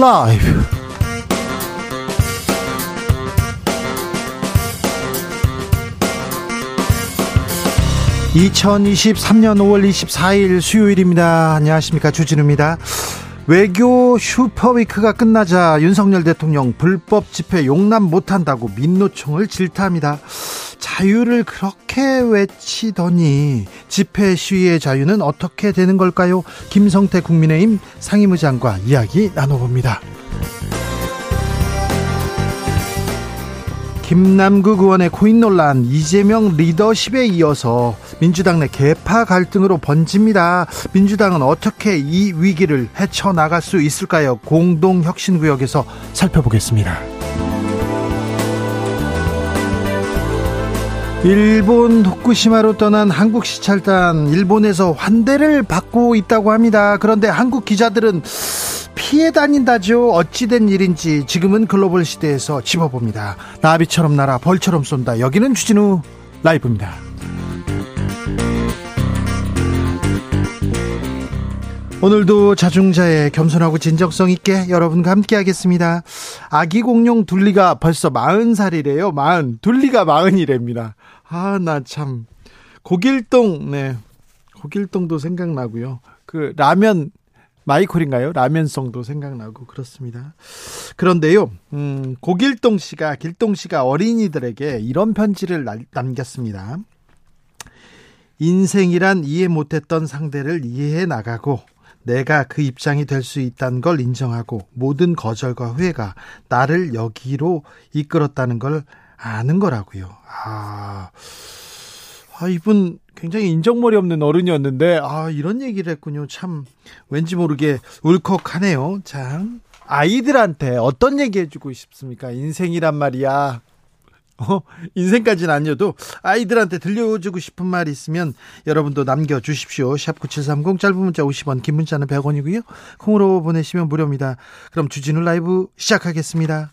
라이브. 2023년 5월 24일 수요일입니다. 안녕하십니까. 주진우입니다. 외교 슈퍼위크가 끝나자 윤석열 대통령 불법 집회 용납 못한다고 민노총을 질타합니다. 자유를 그렇게 외치더니 집회 시위의 자유는 어떻게 되는 걸까요? 김성태 국민의힘 상임의장과 이야기 나눠봅니다. 김남국 의원의 코인 논란 이재명 리더십에 이어서 민주당 내 개파 갈등으로 번집니다. 민주당은 어떻게 이 위기를 헤쳐나갈 수 있을까요? 공동혁신구역에서 살펴보겠습니다. 일본 도쿠시마로 떠난 한국 시찰단 일본에서 환대를 받고 있다고 합니다. 그런데 한국 기자들은 피해 다닌다죠. 어찌된 일인지 지금은 글로벌 시대에서 짚어봅니다. 나비처럼 날아 벌처럼 쏜다. 여기는 주진우 라이브입니다. 오늘도 자중자의 겸손하고 진정성 있게 여러분과 함께 하겠습니다. 아기 공룡 둘리가 벌써 마흔 살이래요. 마흔. 둘리가 마흔이랍니다. 아, 나 참. 고길동, 네. 고길동도 생각나고요. 그 라면 마이콜인가요? 라면성도 생각나고 그렇습니다. 그런데요, 음, 고길동 씨가 길동 씨가 어린이들에게 이런 편지를 남겼습니다. 인생이란 이해 못했던 상대를 이해해 나가고 내가 그 입장이 될 수 있다는 걸 인정하고 모든 거절과 후회가 나를 여기로 이끌었다는 걸 아는 거라고요. 아, 아 이분 굉장히 인정머리 없는 어른이었는데 아 이런 얘기를 했군요. 참 왠지 모르게 울컥하네요. 참 아이들한테 어떤 얘기 해주고 싶습니까? 인생이란 말이야. 어, 인생까지는 아니어도 아이들한테 들려주고 싶은 말이 있으면 여러분도 남겨주십시오. 샵 9730 짧은 문자 50원, 긴 문자는 100원이고요. 콩으로 보내시면 무료입니다. 그럼 주진우 라이브 시작하겠습니다.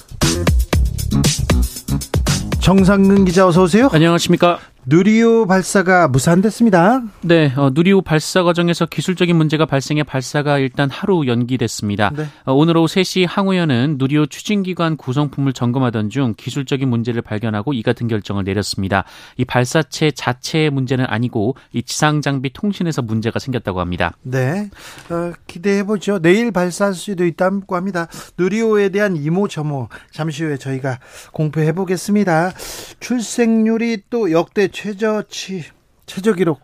정상근 기자 어서 오세요. 안녕하십니까. 누리호 발사가 무산됐습니다. 네, 어, 누리호 발사 과정에서 기술적인 문제가 발생해 발사가 일단 하루 연기됐습니다. 네. 어, 오늘 오후 3시 항우연은 누리호 추진기관 구성품을 점검하던 중 기술적인 문제를 발견하고 이 같은 결정을 내렸습니다. 이 발사체 자체의 문제는 아니고 이 지상 장비 통신에서 문제가 생겼다고 합니다. 네, 어, 기대해 보죠. 내일 발사할 수도 있다고 합니다. 누리호에 대한 이모저모 잠시 후에 저희가 공표해 보겠습니다. 출생률이 또 역대 최저치 최저 기록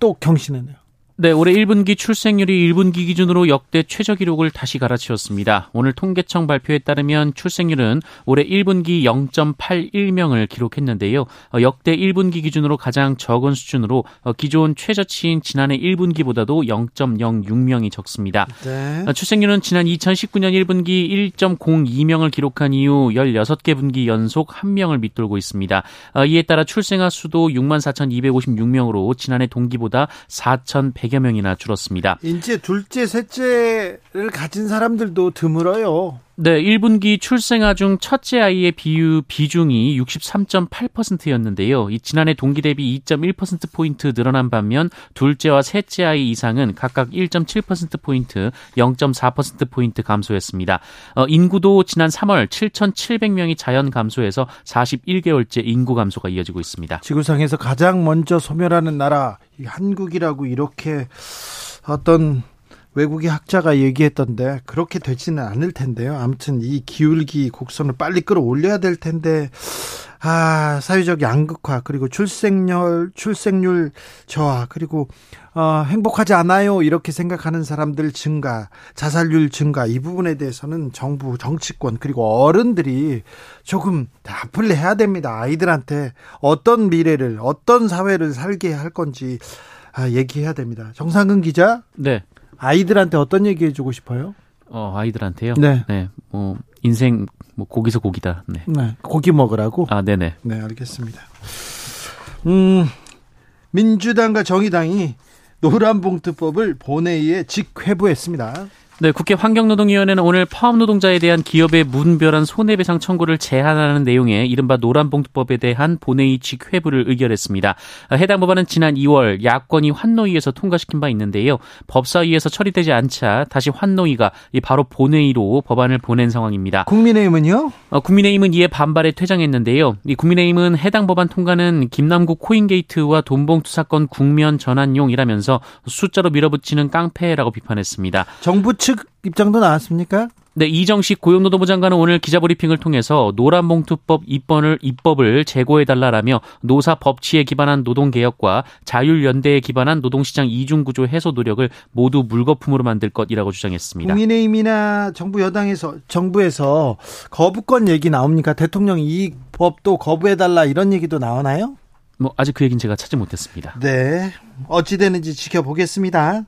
또 경신했네요. 네, 올해 1분기 출생률이 1분기 기준으로 역대 최저 기록을 다시 갈아치웠습니다. 오늘 통계청 발표에 따르면 출생률은 올해 1분기 0.81명을 기록했는데요. 어, 역대 1분기 기준으로 가장 적은 수준으로 어, 기존 최저치인 지난해 1분기보다도 0.06명이 적습니다. 네. 어, 출생률은 지난 2019년 1분기 1.02명을 기록한 이후 16개 분기 연속 1명을 밑돌고 있습니다. 이에 따라 출생아 수도 64,256명으로 지난해 동기보다 4,100 100여 명이나 줄었습니다. 이제 둘째, 셋째를 가진 사람들도 드물어요. 네, 1분기 출생아 중 첫째 아이의 비유 비중이 63.8%였는데요. 이 지난해 동기 대비 2.1% 포인트 늘어난 반면 둘째와 셋째 아이 이상은 각각 1.7% 포인트, 0.4% 포인트 감소했습니다. 어, 인구도 지난 3월 7,700명이 자연 감소해서 41개월째 인구 감소가 이어지고 있습니다. 지구상에서 가장 먼저 소멸하는 나라 한국이라고 이렇게 어떤 외국의 학자가 얘기했던데 그렇게 되지는 않을 텐데요. 아무튼 이 기울기 곡선을 빨리 끌어올려야 될 텐데 아 사회적 양극화 그리고 출생률 출생률 저하 그리고 어, 행복하지 않아요 이렇게 생각하는 사람들 증가 자살률 증가 이 부분에 대해서는 정부 정치권 그리고 어른들이 조금 답을 해야 됩니다 아이들한테 어떤 미래를 어떤 사회를 살게 할 건지 아, 얘기해야 됩니다. 정상근 기자. 네. 아이들한테 어떤 얘기 해주고 싶어요? 어, 아이들한테요? 네. 네. 뭐, 인생, 뭐, 고기서 고기다. 네. 네. 고기 먹으라고? 아, 네네. 네, 알겠습니다. 음, 민주당과 정의당이 노란봉투법을 본회의에 직회부했습니다. 네, 국회 환경노동위원회는 오늘 파업 노동자에 대한 기업의 무분별한 손해배상 청구를 제한하는 내용의 이른바 노란봉투법에 대한 본회의 직회부를 의결했습니다. 해당 법안은 지난 2월 야권이 환노위에서 통과시킨 바 있는데요. 법사위에서 처리되지 않자 다시 환노위가 바로 본회의로 법안을 보낸 상황입니다. 국민의힘은요? 어, 국민의힘은 이에 반발에 퇴장했는데요. 이 국민의힘은 해당 법안 통과는 김남국 코인게이트와 돈봉투 사건 국면 전환용이라면서 숫자로 밀어붙이는 깡패라고 비판했습니다. 정부 측 입장도 나왔습니까? 네, 이정식 고용노동부 장관은 오늘 기자브리핑을 통해서 노란봉투법 입법을 입법을 재고해달라라며 노사 법치에 기반한 노동개혁과 자율연대에 기반한 노동시장 이중구조 해소 노력을 모두 물거품으로 만들 것이라고 주장했습니다. 국민의힘이나 정부 여당에서 정부에서 거부권 얘기 나옵니까? 대통령 이 법도 거부해달라 이런 얘기도 나오나요? 뭐 아직 그 얘기는 제가 찾지 못했습니다. 네, 어찌 되는지 지켜보겠습니다.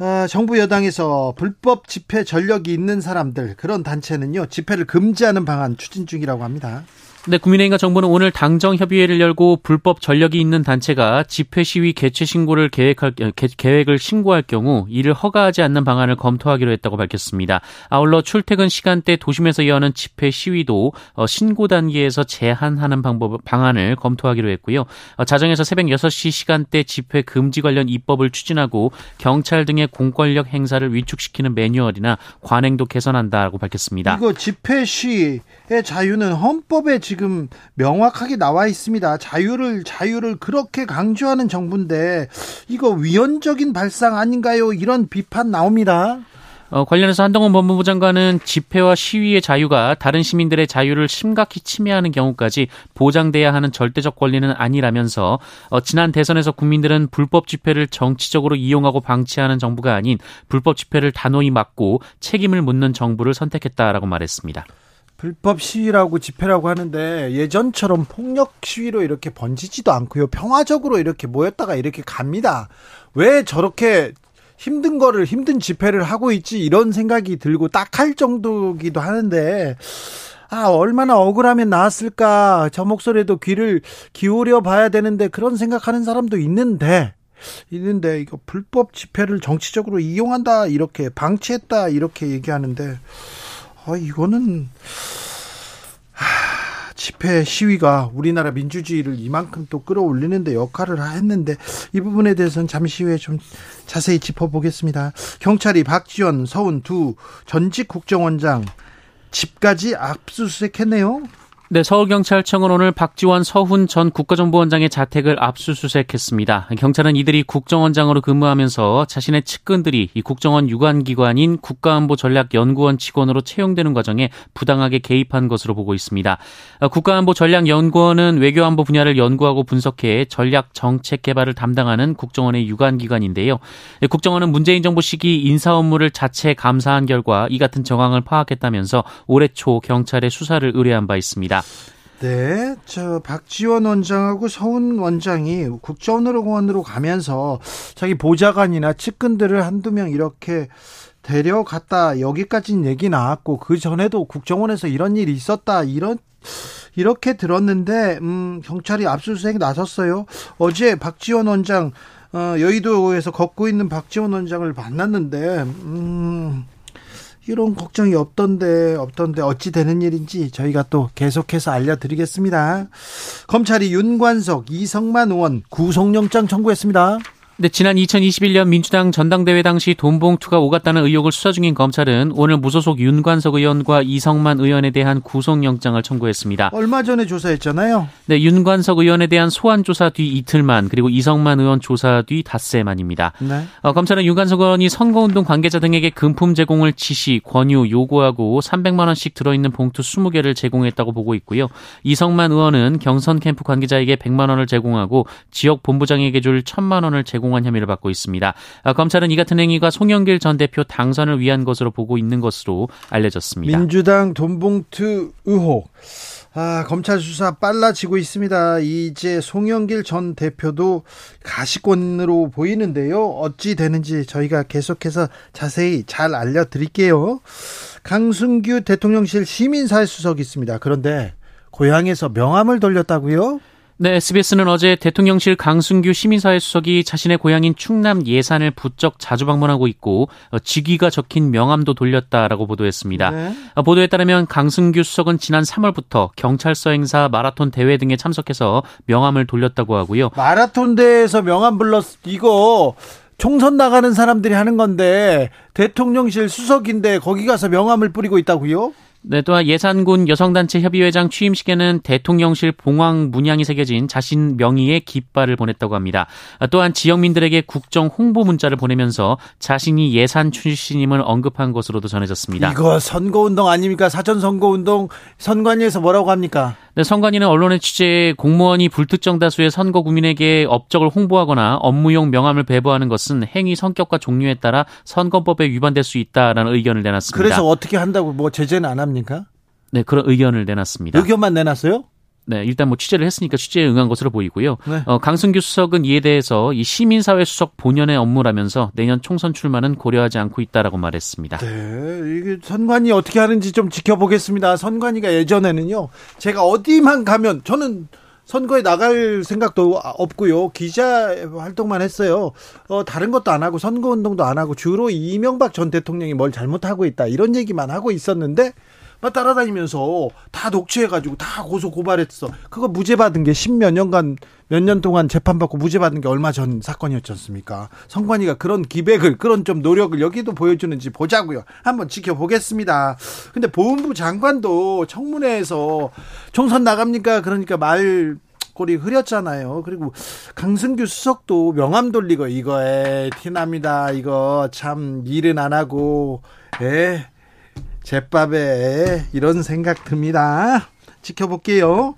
아, 정부 여당에서 불법 집회 전력이 있는 사람들 그런 단체는요 집회를 금지하는 방안 추진 중이라고 합니다. 네, 국민의힘과 정부는 오늘 당정 협의회를 열고 불법 전력이 있는 단체가 집회 시위 개최 신고를 계획할 계획을 신고할 경우 이를 허가하지 않는 방안을 검토하기로 했다고 밝혔습니다. 아울러 출퇴근 시간대 도심에서 여하는 집회 시위도 어, 신고 단계에서 제한하는 방법 방안을 검토하기로 했고요. 어, 자정에서 새벽 6시 시간대 집회 금지 관련 입법을 추진하고 경찰 등의 공권력 행사를 위축시키는 매뉴얼이나 관행도 개선한다고 밝혔습니다. 이거 집회 시위의 자유는 헌법에 지금 명확하게 나와 있습니다. 자유를 자유를 그렇게 강조하는 정부인데 이거 위헌적인 발상 아닌가요? 이런 비판 나옵니다. 어, 관련해서 한동훈 법무부 장관은 집회와 시위의 자유가 다른 시민들의 자유를 심각히 침해하는 경우까지 보장돼야 하는 절대적 권리는 아니라면서 어, 지난 대선에서 국민들은 불법 집회를 정치적으로 이용하고 방치하는 정부가 아닌 불법 집회를 단호히 막고 책임을 묻는 정부를 선택했다라고 말했습니다. 불법 시위라고 집회라고 하는데 예전처럼 폭력 시위로 이렇게 번지지도 않고요. 평화적으로 이렇게 모였다가 이렇게 갑니다. 왜 저렇게 힘든 거를 힘든 집회를 하고 있지 이런 생각이 들고 딱할 정도기도 하는데 아 얼마나 억울하면 나왔을까 저 목소리에도 귀를 기울여 봐야 되는데 그런 생각하는 사람도 있는데 있는데 이거 불법 집회를 정치적으로 이용한다 이렇게 방치했다 이렇게 얘기하는데 아, 이거는 하, 집회 시위가 우리나라 민주주의를 이만큼 또 끌어올리는데 역할을 했는데 이 부분에 대해서는 잠시 후에 좀 자세히 짚어보겠습니다. 경찰이 박지원, 서훈 두 전직 국정원장 집까지 압수수색했네요. 네, 서울경찰청은 오늘 박지원 서훈 전 국가정보원장의 자택을 압수수색했습니다. 경찰은 이들이 국정원장으로 근무하면서 자신의 측근들이 이 국정원 유관기관인 국가안보전략연구원 직원으로 채용되는 과정에 부당하게 개입한 것으로 보고 있습니다. 국가안보전략연구원은 외교안보 분야를 연구하고 분석해 전략 정책 개발을 담당하는 국정원의 유관기관인데요. 국정원은 문재인 정부 시기 인사 업무를 자체 감사한 결과 이 같은 정황을 파악했다면서 올해 초 경찰에 수사를 의뢰한 바 있습니다. 네, 저 박지원 원장하고 서훈 원장이 국정원으로 가면서 자기 보좌관이나 측근들을 한두 명 이렇게 데려갔다 여기까지는 얘기 나왔고 그 전에도 국정원에서 이런 일이 있었다 이런 이렇게 들었는데 음, 경찰이 압수수색에 나섰어요. 어제 박지원 원장 어, 여의도에서 걷고 있는 박지원 원장을 만났는데 음, 이런 걱정이 없던데 없던데 어찌 되는 일인지 저희가 또 계속해서 알려드리겠습니다. 검찰이 윤관석, 이성만 의원 구속영장 청구했습니다. 네, 지난 2021년 민주당 전당대회 당시 돈 봉투가 오갔다는 의혹을 수사 중인 검찰은 오늘 무소속 윤관석 의원과 이성만 의원에 대한 구속영장을 청구했습니다. 얼마 전에 조사했잖아요. 네, 윤관석 의원에 대한 소환 조사 뒤 이틀만 그리고 이성만 의원 조사 뒤 닷새 만입니다. 네. 어, 검찰은 윤관석 의원이 선거운동 관계자 등에게 금품 제공을 지시, 권유, 요구하고 300만 원씩 들어있는 봉투 20개를 제공했다고 보고 있고요. 이성만 의원은 경선 캠프 관계자에게 100만 원을 제공하고 지역 본부장에게 줄 1000만 원을 제공 공한 혐의를 받고 있습니다. 아, 검찰은 이 같은 행위가 송영길 전 대표 당선을 위한 것으로 보고 있는 것으로 알려졌습니다. 민주당 돈봉투 의혹. 아, 검찰 수사 빨라지고 있습니다. 이제 송영길 전 대표도 가시권으로 보이는데요. 어찌 되는지 저희가 계속해서 자세히 잘 알려드릴게요. 강승규 대통령실 시민사회 수석 있습니다. 그런데 고향에서 명함을 돌렸다고요? 네, SBS는 어제 대통령실 강승규 시민사회 수석이 자신의 고향인 충남 예산을 부쩍 자주 방문하고 있고 어, 직위가 적힌 명함도 돌렸다라고 보도했습니다. 네. 어, 보도에 따르면 강승규 수석은 지난 3월부터 경찰서 행사, 마라톤 대회 등에 참석해서 명함을 돌렸다고 하고요. 마라톤 대회에서 명함 불렀 이거 총선 나가는 사람들이 하는 건데 대통령실 수석인데 거기 가서 명함을 뿌리고 있다고요? 네, 또한 예산군 여성단체 협의회장 취임식에는 대통령실 봉황 문양이 새겨진 자신 명의의 깃발을 보냈다고 합니다. 또한 지역민들에게 국정 홍보 문자를 보내면서 자신이 예산 출신임을 언급한 것으로도 전해졌습니다. 이거 선거운동 아닙니까? 사전 선거운동 선관위에서 뭐라고 합니까? 네, 선관위는 언론의 취재에 공무원이 불특정 다수의 선거 국민에게 업적을 홍보하거나 업무용 명함을 배부하는 것은 행위 성격과 종류에 따라 선거법에 위반될 수 있다라는 의견을 내놨습니다. 그래서 어떻게 한다고 뭐 제재는 안 합니까? 네, 그런 의견을 내놨습니다. 의견만 내놨어요? 네, 일단 뭐 취재를 했으니까 취재에 응한 것으로 보이고요. 네. 어, 강승규 수석은 이에 대해서 이 시민사회 수석 본연의 업무라면서 내년 총선 출마는 고려하지 않고 있다라고 말했습니다. 네, 이게 선관위 어떻게 하는지 좀 지켜보겠습니다. 선관위가 예전에는요, 제가 어디만 가면 저는 선거에 나갈 생각도 없고요. 기자 활동만 했어요. 어, 다른 것도 안 하고 선거 운동도 안 하고 주로 이명박 전 대통령이 뭘 잘못하고 있다 이런 얘기만 하고 있었는데 막 따라다니면서 다 녹취해가지고 다 고소 고발했어. 그거 무죄 받은 게 십몇 년간 몇 년 동안 재판받고 무죄 받은 게 얼마 전 사건이었지 않습니까? 성관이가 그런 기백을 그런 좀 노력을 여기도 보여주는지 보자고요. 한번 지켜보겠습니다. 근데 보훈부 장관도 청문회에서 총선 나갑니까? 그러니까 말 꼬리 흐렸잖아요. 그리고 강승규 수석도 명함 돌리고 이거에 티납니다. 이거 참 일은 안 하고 에 제밥에 이런 생각 듭니다. 지켜볼게요.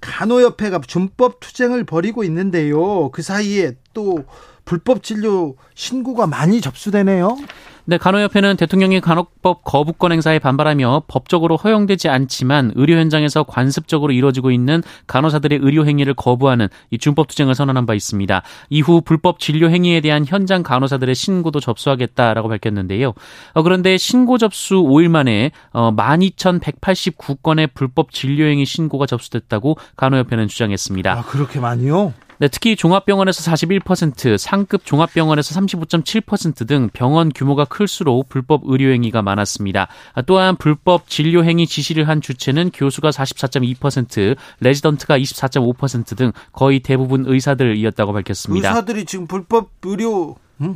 간호협회가 준법 투쟁을 벌이고 있는데요. 그 사이에 또 불법 진료 신고가 많이 접수되네요. 네, 간호협회는 대통령의 간호법 거부권 행사에 반발하며 법적으로 허용되지 않지만 의료 현장에서 관습적으로 이루어지고 있는 간호사들의 의료 행위를 거부하는 이 준법 투쟁을 선언한 바 있습니다. 이후 불법 진료 행위에 대한 현장 간호사들의 신고도 접수하겠다라고 밝혔는데요. 어, 그런데 신고 접수 5일 만에 어, 12,189건의 불법 진료 행위 신고가 접수됐다고 간호협회는 주장했습니다. 아, 그렇게 많이요? 네, 특히 종합병원에서 41%, 상급 종합병원에서 35.7%등 병원 규모가 클수록 불법 의료 행위가 많았습니다. 또한 불법 진료 행위 지시를 한 주체는 교수가 44.2%, 레지던트가 24.5%등 거의 대부분 의사들이었다고 밝혔습니다. 의사들이 지금 불법 의료, 음?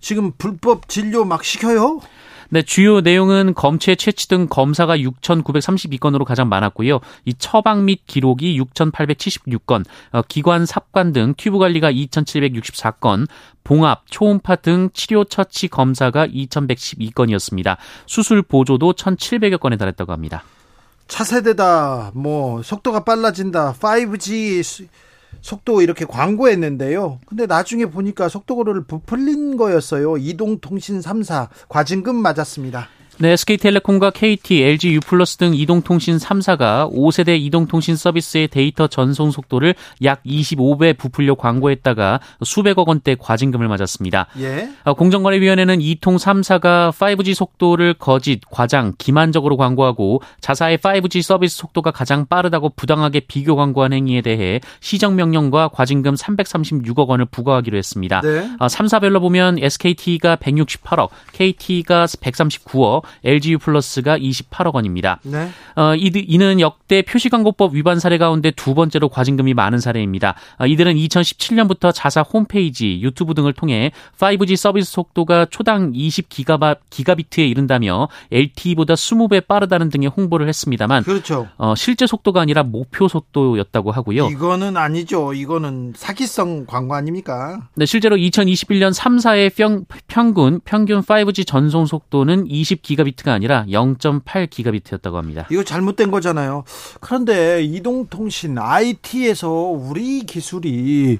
지금 불법 진료 막 시켜요? 네, 주요 내용은 검체 채취 등 검사가 6,932건으로 가장 많았고요. 이 처방 및 기록이 6,876건, 어, 기관 삽관 등 튜브 관리가 2,764건, 봉합, 초음파 등 치료 처치 검사가 2,112건이었습니다. 수술 보조도 1,700여 건에 달했다고 합니다. 차세대다, 뭐 속도가 빨라진다, 5G 속도 이렇게 광고했는데요. 근데 나중에 보니까 속도를 부풀린 거였어요. 이동통신 3사 과징금 맞았습니다. 네, SK텔레콤과 KT, LG U+플러스 등 이동통신 3사가 5세대 이동통신 서비스의 데이터 전송 속도를 약 25배 부풀려 광고했다가 수백억 원대 과징금을 맞았습니다. 예. 어, 공정거래위원회는 이통 3사가 5G 속도를 거짓, 과장, 기만적으로 광고하고 자사의 5G 서비스 속도가 가장 빠르다고 부당하게 비교 광고한 행위에 대해 시정명령과 과징금 336억 원을 부과하기로 했습니다. 네. 3사별로 어, 보면 SKT가 168억, KT가 139억, LGU 플러스가 28억 원입니다. 네. 어, 이는 역대 표시광고법 위반 사례 가운데 두 번째로 과징금이 많은 사례입니다. 어, 이들은 2017년부터 자사 홈페이지, 유튜브 등을 통해 5G 서비스 속도가 초당 20기가 기가비트에 이른다며 LTE보다 20배 빠르다는 등의 홍보를 했습니다만 그렇죠. 어, 실제 속도가 아니라 목표 속도였다고 하고요. 이거는 아니죠. 이거는 사기성 광고 아닙니까? 네, 실제로 2021년 3사의 평, 평균 평균 5G 전송 속도는 20기가 기가비트가 아니라 0.8 기가비트였다고 합니다. 이거 잘못된 거잖아요. 그런데 이동통신 IT에서 우리 기술이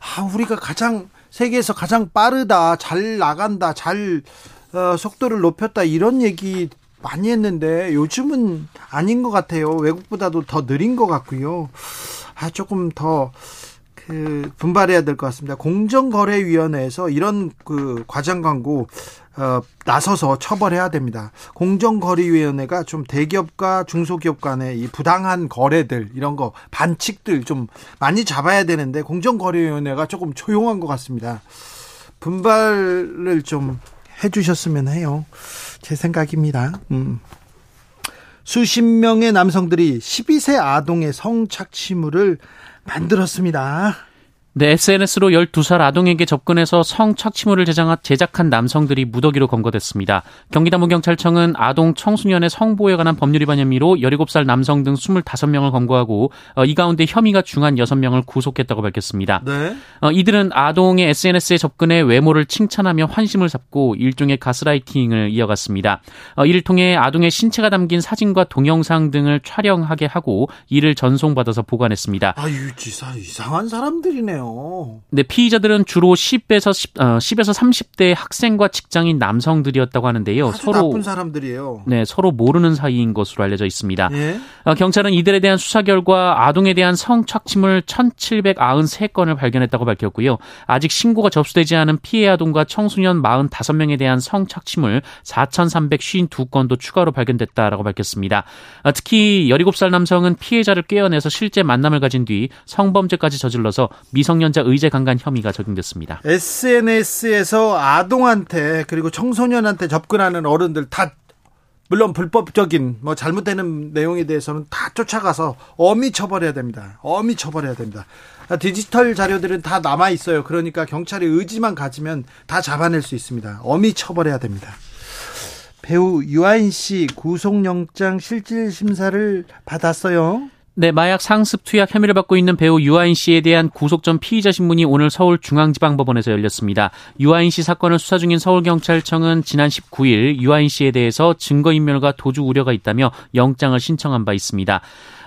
아, 우리가 가장 세계에서 가장 빠르다, 잘 나간다, 잘 어, 속도를 높였다 이런 얘기 많이 했는데 요즘은 아닌 것 같아요. 외국보다도 더 느린 것 같고요. 아, 조금 더, 그, 분발해야 될 것 같습니다. 공정거래위원회에서 이런 그 과장 광고, 어, 나서서 처벌해야 됩니다. 공정거래위원회가 좀 대기업과 중소기업 간의 이 부당한 거래들, 이런 거, 반칙들 좀 많이 잡아야 되는데, 공정거래위원회가 조금 조용한 것 같습니다. 분발을 좀 해주셨으면 해요. 제 생각입니다. 음. 수십 명의 남성들이 12세 아동의 성착취물을 만들었습니다. 네, SNS로 12살 아동에게 접근해서 성착취물을 제작한 남성들이 무더기로 검거됐습니다. 경기남부경찰청은 아동 청소년의 성보호에 관한 법률 위반 혐의로 17살 남성 등 25명을 검거하고 어, 이 가운데 혐의가 중한 6명을 구속했다고 밝혔습니다. 네. 어, 이들은 아동의 SNS에 접근해 외모를 칭찬하며 환심을 샀고 일종의 가스라이팅을 이어갔습니다. 어, 이를 통해 아동의 신체가 담긴 사진과 동영상 등을 촬영하게 하고 이를 전송받아서 보관했습니다. 아, 유지사 이상한 사람들이네요. 네, 피의자들은 주로 10에서 10, 어, 10에서 30대 학생과 직장인 남성들이었다고 하는데요. 서로 나쁜 사람들이에요. 네, 서로 모르는 사이인 것으로 알려져 있습니다. 예? 어, 경찰은 이들에 대한 수사 결과 아동에 대한 성착취물 1,793건을 발견했다고 밝혔고요. 아직 신고가 접수되지 않은 피해 아동과 청소년 45명에 대한 성착취물 4,352건도 추가로 발견됐다라고 밝혔습니다. 어, 특히 17살 남성은 피해자를 깨어내서 실제 만남을 가진 뒤 성범죄까지 저질러서 미성 미성년자 의제 강간 혐의가 적용됐습니다. SNS에서 아동한테 그리고 청소년한테 접근하는 어른들 다 물론 불법적인 뭐 잘못되는 내용에 대해서는 다 쫓아가서 엄히 처벌해야 됩니다. 엄히 처벌해야 됩니다. 디지털 자료들은 다 남아 있어요. 그러니까 경찰의 의지만 가지면 다 잡아낼 수 있습니다. 엄히 처벌해야 됩니다. 배우 유아인 씨 구속영장 실질 심사를 받았어요. 네, 마약 상습 투약 혐의를 받고 있는 배우 유아인 씨에 대한 구속 전 피의자 신문이 오늘 서울중앙지방법원에서 열렸습니다. 유아인 씨 사건을 수사 중인 서울경찰청은 지난 19일 유아인 씨에 대해서 증거인멸과 도주 우려가 있다며 영장을 신청한 바 있습니다.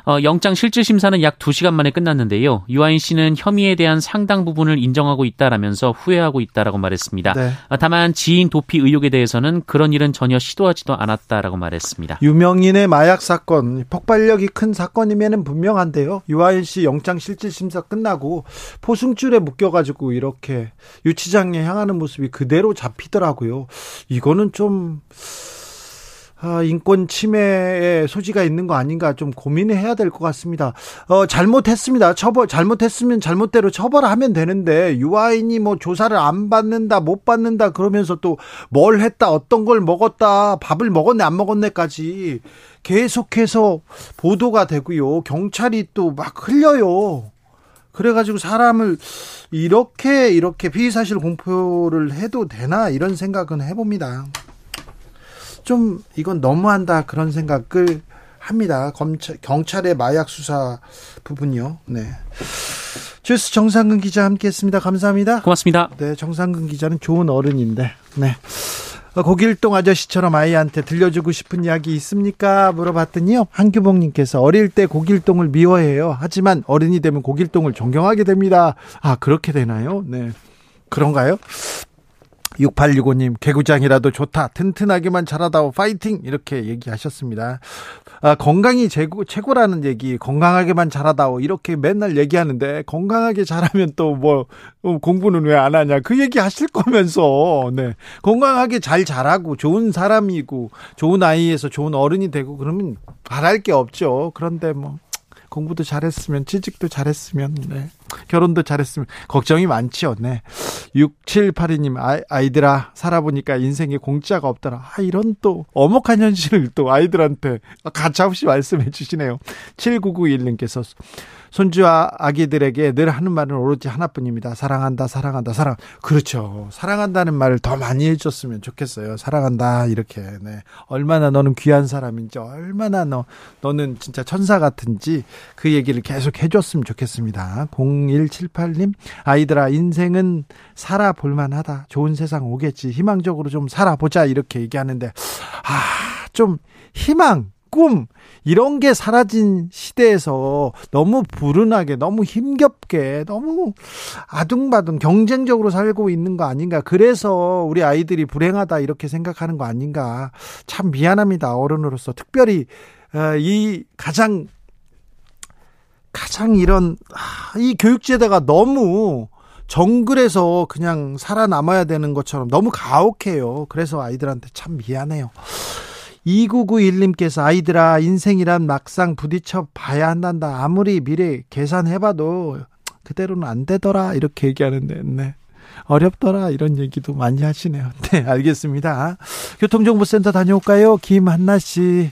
어, 영장 실질 심사는 약 2시간 만에 끝났는데요. 유아인 씨는 혐의에 대한 상당 부분을 인정하고 있다라면서 후회하고 있다라고 말했습니다. 네. 어, 다만 지인 도피 의혹에 대해서는 그런 일은 전혀 시도하지도 않았다라고 말했습니다. 유명인의 마약 사건, 폭발력이 큰 사건이면은 분명한데요. 유아인 씨 영장 실질 심사 끝나고 포승줄에 묶여 가지고 이렇게 유치장에 향하는 모습이 그대로 잡히더라고요. 이거는 좀 아, 인권 침해의 소지가 있는 거 아닌가 좀 고민해야 될 것 같습니다. 어, 잘못했습니다. 처벌, 잘못했으면 잘못대로 처벌하면 되는데, 유아인이 뭐 조사를 안 받는다, 못 받는다, 그러면서 또 뭘 했다, 어떤 걸 먹었다, 밥을 먹었네, 안 먹었네까지 계속해서 보도가 되고요. 경찰이 또 막 흘려요. 그래가지고 사람을 이렇게, 이렇게 피의사실 공표를 해도 되나, 이런 생각은 해봅니다. 좀 이건 너무한다 그런 생각을 합니다. 검찰, 경찰의 마약 수사 부분요. 네. 주스 정상근 기자 함께했습니다. 감사합니다. 고맙습니다. 네, 정상근 기자는 좋은 어른인데, 네. 고길동 아저씨처럼 아이한테 들려주고 싶은 이야기 있습니까? 물어봤더니요. 한규봉님께서 어릴 때 고길동을 미워해요. 하지만 어른이 되면 고길동을 존경하게 됩니다. 아, 그렇게 되나요? 네. 그런가요? 6865님, 개구장이라도 좋다. 튼튼하게만 자라다오. 파이팅! 이렇게 얘기하셨습니다. 아, 건강이 최고, 최고라는 얘기, 건강하게만 자라다오. 이렇게 맨날 얘기하는데, 건강하게 자라면 또 뭐, 어, 공부는 왜 안 하냐. 그 얘기 하실 거면서, 네. 건강하게 잘 자라고, 좋은 사람이고, 좋은 아이에서 좋은 어른이 되고, 그러면 바랄 게 없죠. 그런데 뭐. 공부도 잘했으면 취직도 잘했으면 네. 결혼도 잘했으면 걱정이 많지요. 네. 6782님 아이, 아이들아 살아보니까 인생에 공짜가 없더라. 아 이런 또 어목한 현실을 또 아이들한테 가차없이 말씀해 주시네요. 7991님께서 손주와 아기들에게 늘 하는 말은 오로지 하나뿐입니다. 사랑한다, 사랑한다, 사랑. 그렇죠. 사랑한다는 말을 더 많이 해줬으면 좋겠어요. 사랑한다, 이렇게. 네. 얼마나 너는 귀한 사람인지, 얼마나 너, 너는 진짜 천사 같은지 그 얘기를 계속 해줬으면 좋겠습니다. 0178님, 아이들아, 인생은 살아볼만 하다. 좋은 세상 오겠지. 희망적으로 좀 살아보자. 이렇게 얘기하는데, 아, 좀 희망, 꿈 이런 게 사라진 시대에서 너무 불운하게 너무 힘겹게 너무 아둥바둥 경쟁적으로 살고 있는 거 아닌가 그래서 우리 아이들이 불행하다 이렇게 생각하는 거 아닌가 참 미안합니다 어른으로서 특별히 어, 이 가장 가장 이런 아, 이 교육제도가 너무 정글에서 그냥 살아남아야 되는 것처럼 너무 가혹해요. 그래서 아이들한테 참 미안해요. 2991님께서 아이들아 인생이란 막상 부딪혀 봐야 한단다. 아무리 미래 계산해봐도 그대로는 안 되더라 이렇게 얘기하는데 네. 어렵더라 이런 얘기도 많이 하시네요. 네 알겠습니다. 교통정보센터 다녀올까요? 김한나 씨.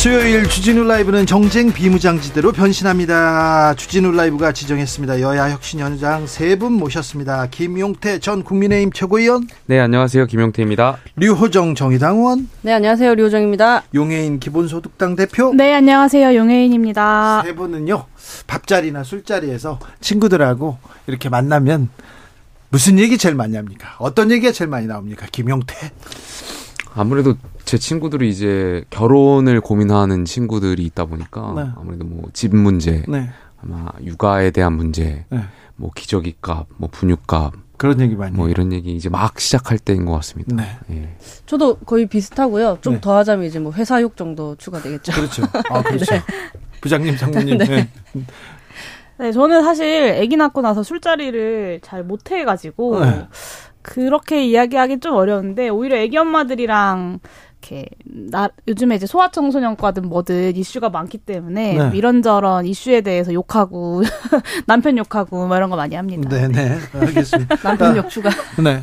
수요일 주진우 라이브는 정쟁 비무장지대로 변신합니다. 주진우 라이브가 지정했습니다. 여야 혁신위원장 세 분 모셨습니다. 김용태 전 국민의힘 최고위원. 네, 안녕하세요. 김용태입니다. 류호정 정의당 의원. 네, 안녕하세요. 류호정입니다. 용해인 기본소득당 대표. 네, 안녕하세요. 용해인입니다. 세 분은요, 밥자리나 술자리에서 친구들하고 이렇게 만나면 무슨 얘기 제일 많이 합니까? 어떤 얘기가 제일 많이 나옵니까? 김용태. 아무래도 제 친구들이 이제 결혼을 고민하는 친구들이 있다 보니까 네. 아무래도 뭐 집 문제, 네. 아마 육아에 대한 문제, 네. 뭐 기저귀 값, 뭐 분유값 그런 얘기 많이 뭐 이런 얘기 이제 막 시작할 때인 것 같습니다. 네. 예. 저도 거의 비슷하고요. 좀더 네. 하자면 이제 뭐 회사욕 정도 추가되겠죠. 그렇죠. 아, 그렇죠. 네. 부장님, 장모님. 네. 네. 저는 사실 아기 낳고 나서 술자리를 잘 못해가지고 그렇게 이야기하기 좀 어려운데 오히려 애기 엄마들이랑 이렇게 나 요즘에 이제 소아청소년과든 뭐든 이슈가 많기 때문에 네. 이런저런 이슈에 대해서 욕하고 남편 욕하고 뭐 이런 거 많이 합니다. 네네 네. 알겠습니다. 남편 욕 추가. 네.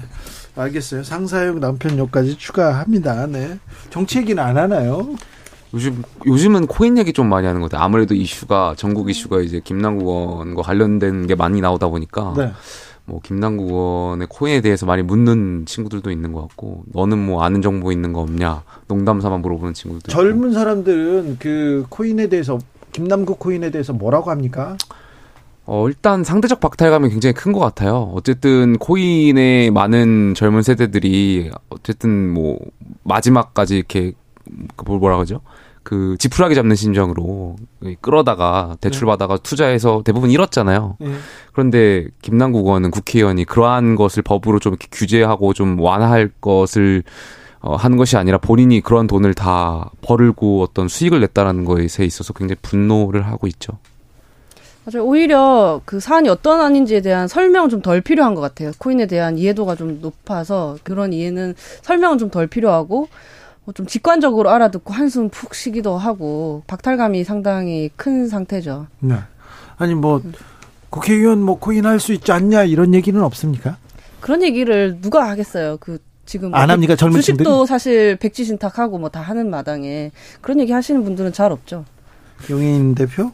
알겠어요. 상사욕, 남편 욕까지 추가합니다. 네. 정치 얘기는 안 하나요? 요즘 요즘은 코인 얘기 좀 많이 하는 것 같아요. 아무래도 이슈가 전국 이슈가 이제 김남국 의원과 관련된 게 많이 나오다 보니까 네. 뭐 김남국 의원의 코인에 대해서 많이 묻는 친구들도 있는 것 같고 너는 뭐 아는 정보 있는 거 없냐 농담 삼아 물어보는 친구들도 젊은 있고. 사람들은 그 코인에 대해서 김남국 코인에 대해서 뭐라고 합니까? 어, 일단 상대적 박탈감이 굉장히 큰 것 같아요. 어쨌든 코인의 많은 젊은 세대들이 어쨌든 뭐 마지막까지 이렇게 그 뭐라 그러죠? 그 지푸라기 잡는 심정으로 끌어다가 대출 받아가 투자해서 대부분 잃었잖아요. 네. 그런데 김남국 의원은 국회의원이 그러한 것을 법으로 좀 이렇게 규제하고 좀 완화할 것을 어, 하는 것이 아니라 본인이 그런 돈을 다 벌고 어떤 수익을 냈다라는 것에 있어서 굉장히 분노를 하고 있죠. 맞아요. 오히려 그 사안이 어떤 아닌지에 대한 설명은 좀 덜 필요한 것 같아요. 코인에 대한 이해도가 좀 높아서 그런 이해는 설명은 좀 덜 필요하고 뭐 좀 직관적으로 알아듣고 한숨 푹 쉬기도 하고 박탈감이 상당히 큰 상태죠. 네. 아니 뭐 국회의원 뭐 코인할 수 있지 않냐 이런 얘기는 없습니까? 그런 얘기를 누가 하겠어요. 그 지금 안 합니까 젊은 주식도? 사실 백지신탁하고 뭐 다 하는 마당에 그런 얘기 하시는 분들은 잘 없죠. 용인 대표?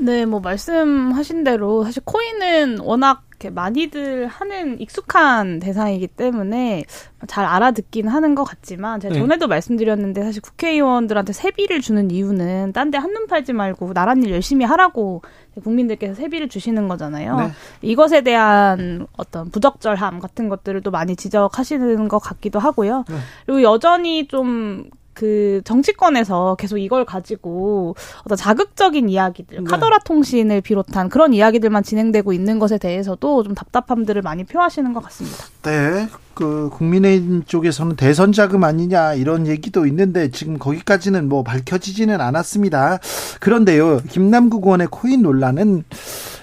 네, 뭐 말씀하신 대로 사실 코인은 워낙 이렇게 많이들 하는 익숙한 대상이기 때문에 잘 알아듣긴 하는 것 같지만 제가 네. 전에도 네. 말씀드렸는데 사실 국회의원들한테 세비를 주는 이유는 딴 데 한눈 팔지 말고 나랏일 열심히 하라고 국민들께서 세비를 주시는 거잖아요. 네. 이것에 대한 어떤 부적절함 같은 것들을 또 많이 지적하시는 것 같기도 하고요. 네. 그리고 여전히 좀 그 정치권에서 계속 이걸 가지고 어떤 자극적인 이야기들, 네. 카더라 통신을 비롯한 그런 이야기들만 진행되고 있는 것에 대해서도 좀 답답함들을 많이 표하시는 것 같습니다. 네. 그 국민의힘 쪽에서는 대선 자금 아니냐 이런 얘기도 있는데 지금 거기까지는 뭐 밝혀지지는 않았습니다. 그런데요. 김남국 의원의 코인 논란은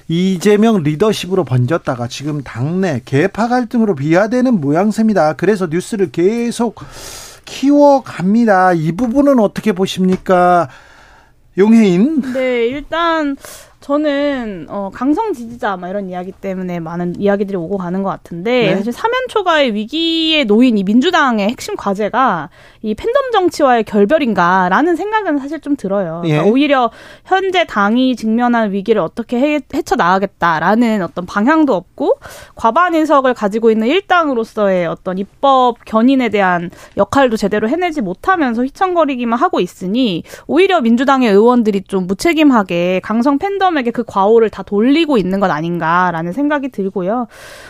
이재명 리더십으로 번졌다가 지금 당내 개파 갈등으로 비화되는 모양새입니다. 그래서 뉴스를 계속 키워갑니다. 이 부분은 어떻게 보십니까? 용혜인? 네, 일단 저는 어 강성 지지자 막 이런 이야기 때문에 많은 이야기들이 오고 가는 것 같은데 네. 사실 사면 초과의 위기에 놓인 이 민주당의 핵심 과제가 이 팬덤 정치와의 결별인가라는 생각은 사실 좀 들어요. 예. 그러니까 오히려 현재 당이 직면한 위기를 어떻게 해, 헤쳐 나가겠다라는 어떤 방향도 없고 과반 인석을 가지고 있는 일당으로서의 어떤 입법 견인에 대한 역할도 제대로 해내지 못하면서 휘청거리기만 하고 있으니 오히려 민주당의 의원들이 좀 무책임하게 강성 팬덤 사람에게 그 과오를 다 돌리고 있는 것 아닌가라는 생각이 들고요.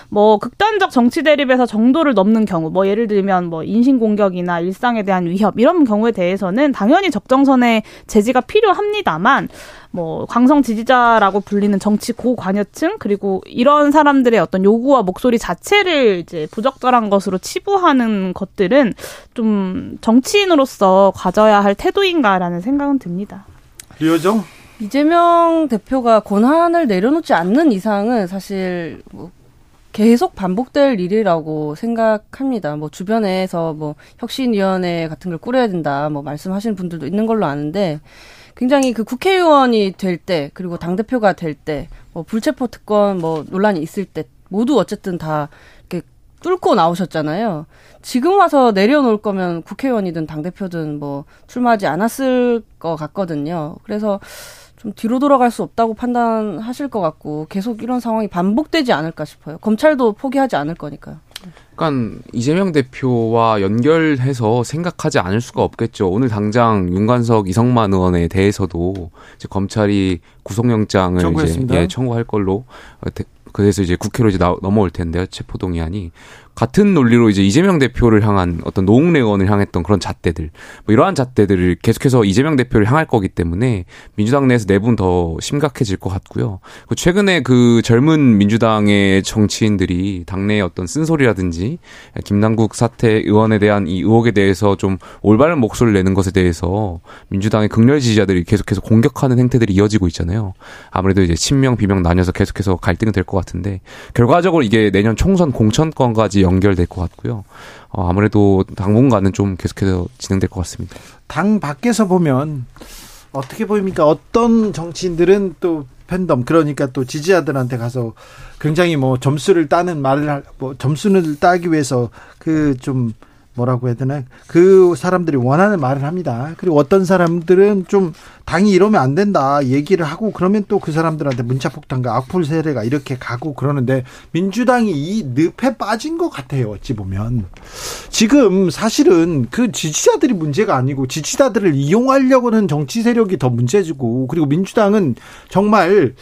뭐 극단적 정치 대립에서 정도를 넘는 경우, 뭐 예를 들면 뭐 인신 공격이나 일상에 대한 위협 이런 경우에 대해서는 당연히 적정선의 제지가 필요합니다만 뭐 광성 지지자라고 불리는 정치 고관여층 그리고 이런 사람들의 어떤 요구와 목소리 자체를 이제 부적절한 것으로 치부하는 것들은 좀 정치인으로서 가져야 할 태도인가라는 생각은 듭니다. 류호정 이재명 대표가 권한을 내려놓지 않는 이상은 사실 뭐 계속 반복될 일이라고 생각합니다. 뭐 주변에서 뭐 혁신위원회 같은 걸 꾸려야 된다, 뭐 말씀하시는 분들도 있는 걸로 아는데 굉장히 그 국회의원이 될 때 그리고 당 대표가 될 때 뭐 불체포 특권 뭐 논란이 있을 때 모두 어쨌든 다 이렇게 뚫고 나오셨잖아요. 지금 와서 내려놓을 거면 국회의원이든 당 대표든 뭐 출마하지 않았을 것 같거든요. 그래서 좀 뒤로 돌아갈 수 없다고 판단하실 것 같고 계속 이런 상황이 반복되지 않을까 싶어요. 검찰도 포기하지 않을 거니까요. 그러니까 이재명 대표와 연결해서 생각하지 않을 수가 없겠죠. 오늘 당장 윤관석, 이성만 의원에 대해서도 이제 검찰이 구속영장을 청구했습니다. 이제 예, 청구할 걸로 어, 그래서 이제 국회로 이제 나, 넘어올 텐데요. 체포동의안이 같은 논리로 이제 이재명 대표를 향한 어떤 노웅래 의원을 향했던 그런 잣대들 뭐 이러한 잣대들을 계속해서 이재명 대표를 향할 거기 때문에 민주당 내에서 내분 더 심각해질 것 같고요. 최근에 그 젊은 민주당의 정치인들이 당내의 어떤 쓴소리라든지 김남국 사태 의원에 대한 이 의혹에 대해서 좀 올바른 목소리를 내는 것에 대해서 민주당의 극렬 지지자들이 계속해서 공격하는 행태들이 이어지고 있잖아요. 아무래도 이제 친명 비명 나뉘어서 계속해서 갈등이 될 것 같은데 결과적으로 이게 내년 총선 공천권까지 연결될 것 같고요. 어, 아무래도 당분간은 좀 계속해서 진행될 것 같습니다. 당 밖에서 보면 어떻게 보입니까? 어떤 정치인들은 또 팬덤 그러니까 또 지지자들한테 가서 굉장히 뭐 점수를 따는 말을 뭐 점수를 따기 위해서 그좀 뭐라고 해야 되나 그 사람들이 원하는 말을 합니다. 그리고 어떤 사람들은 좀 당이 이러면 안 된다 얘기를 하고 그러면 또 그 사람들한테 문자 폭탄과 악플 세례가 이렇게 가고 그러는데 민주당이 이 늪에 빠진 것 같아요. 어찌 보면 지금 사실은 그 지지자들이 문제가 아니고 지지자들을 이용하려고 하는 정치 세력이 더 문제지고 그리고 민주당은 정말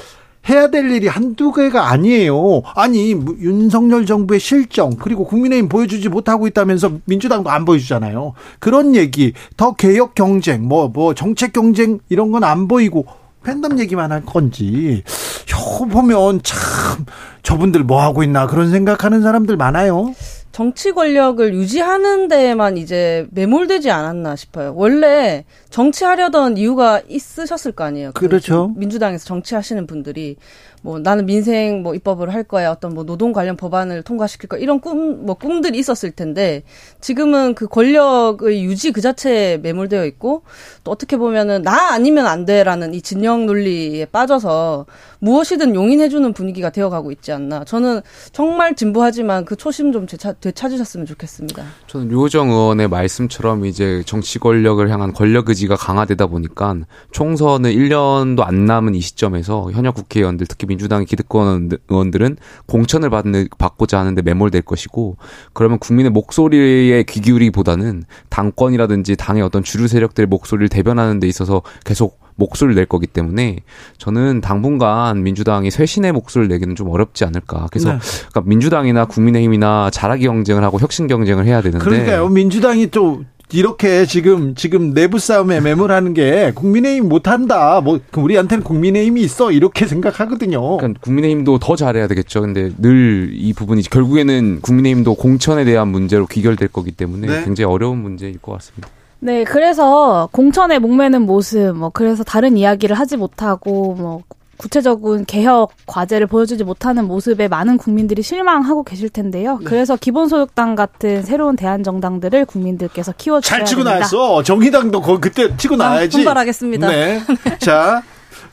해야 될 일이 한두 개가 아니에요. 아니, 윤석열 정부의 실정, 그리고 국민의힘 보여주지 못하고 있다면서 민주당도 안 보여주잖아요. 그런 얘기, 더 개혁 경쟁, 뭐, 뭐, 정책 경쟁, 이런 건 안 보이고, 팬덤 얘기만 할 건지, 혀 보면 참, 저분들 뭐 하고 있나, 그런 생각하는 사람들 많아요. 정치 권력을 유지하는 데에만 이제 매몰되지 않았나 싶어요. 원래 정치하려던 이유가 있으셨을 거 아니에요. 그렇죠. 그 민주당에서 정치하시는 분들이 뭐 나는 민생 뭐 입법을 할 거야 어떤 뭐 노동 관련 법안을 통과시킬 거 이런 꿈 뭐 꿈들이 있었을 텐데 지금은 그 권력의 유지 그 자체에 매몰되어 있고 또 어떻게 보면은 나 아니면 안 돼라는 이 진영 논리에 빠져서 무엇이든 용인해주는 분위기가 되어가고 있지 않나 저는 정말 진부하지만 그 초심 좀 되찾, 되찾으셨으면 좋겠습니다. 저는 류호정 의원의 말씀처럼 이제 정치 권력을 향한 권력 의지가 강화되다 보니까 총선은 1년도 안 남은 이 시점에서 현역 국회의원들 특히 민주당의 기득권 의원들은 공천을 받는, 받고자 하는데 매몰될 것이고 그러면 국민의 목소리에 귀 기울이기보다는 당권이라든지 당의 어떤 주류 세력들의 목소리를 대변하는 데 있어서 계속 목소리를 낼 거기 때문에 저는 당분간 민주당이 쇄신의 목소리를 내기는 좀 어렵지 않을까. 그래서 네. 그러니까 민주당이나 국민의힘이나 잘하기 경쟁을 하고 혁신 경쟁을 해야 되는데 그러니까요. 민주당이 또 이렇게 지금 지금 내부 싸움에 매몰하는 게 국민의힘 못한다. 뭐그 우리한테는 국민의힘이 있어 이렇게 생각하거든요. 그러니까 국민의힘도 더 잘해야 되겠죠. 근데 늘 이 부분이 결국에는 국민의힘도 공천에 대한 문제로 귀결될 거기 때문에 네. 굉장히 어려운 문제일 것 같습니다. 네, 그래서 공천에 목매는 모습, 뭐 그래서 다른 이야기를 하지 못하고 뭐 구체적인 개혁 과제를 보여주지 못하는 모습에 많은 국민들이 실망하고 계실 텐데요. 네. 그래서 기본소득당 같은 새로운 대안 정당들을 국민들께서 키워주셔야 잘 치고. 나왔어. 정의당도 거 그때 치고 아, 나야지. 분발하겠습니다. 네. 자,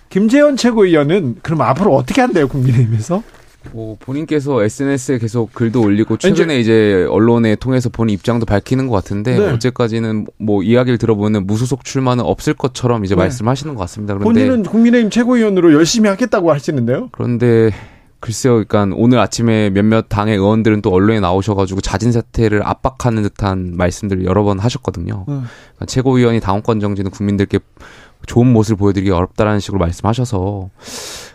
김재현 최고위원은 그럼 앞으로 어떻게 한대요 국민의힘에서? 뭐 본인께서 SNS에 계속 글도 올리고 최근에 이제, 이제 언론에 통해서 본인 입장도 밝히는 것 같은데 네. 어제까지는 뭐 이야기를 들어보면 무소속 출마는 없을 것처럼 이제 네. 말씀하시는 것 같습니다. 그런데 본인은 국민의힘 최고위원으로 열심히 하겠다고 하시는데요. 그런데 글쎄요, 그러니까 오늘 아침에 몇몇 당의 의원들은 또 언론에 나오셔가지고 자진 사퇴를 압박하는 듯한 말씀들을 여러 번 하셨거든요. 음. 그러니까 최고위원이 당원권 정지는 국민들께 좋은 모습을 보여드리기 어렵다라는 식으로 말씀하셔서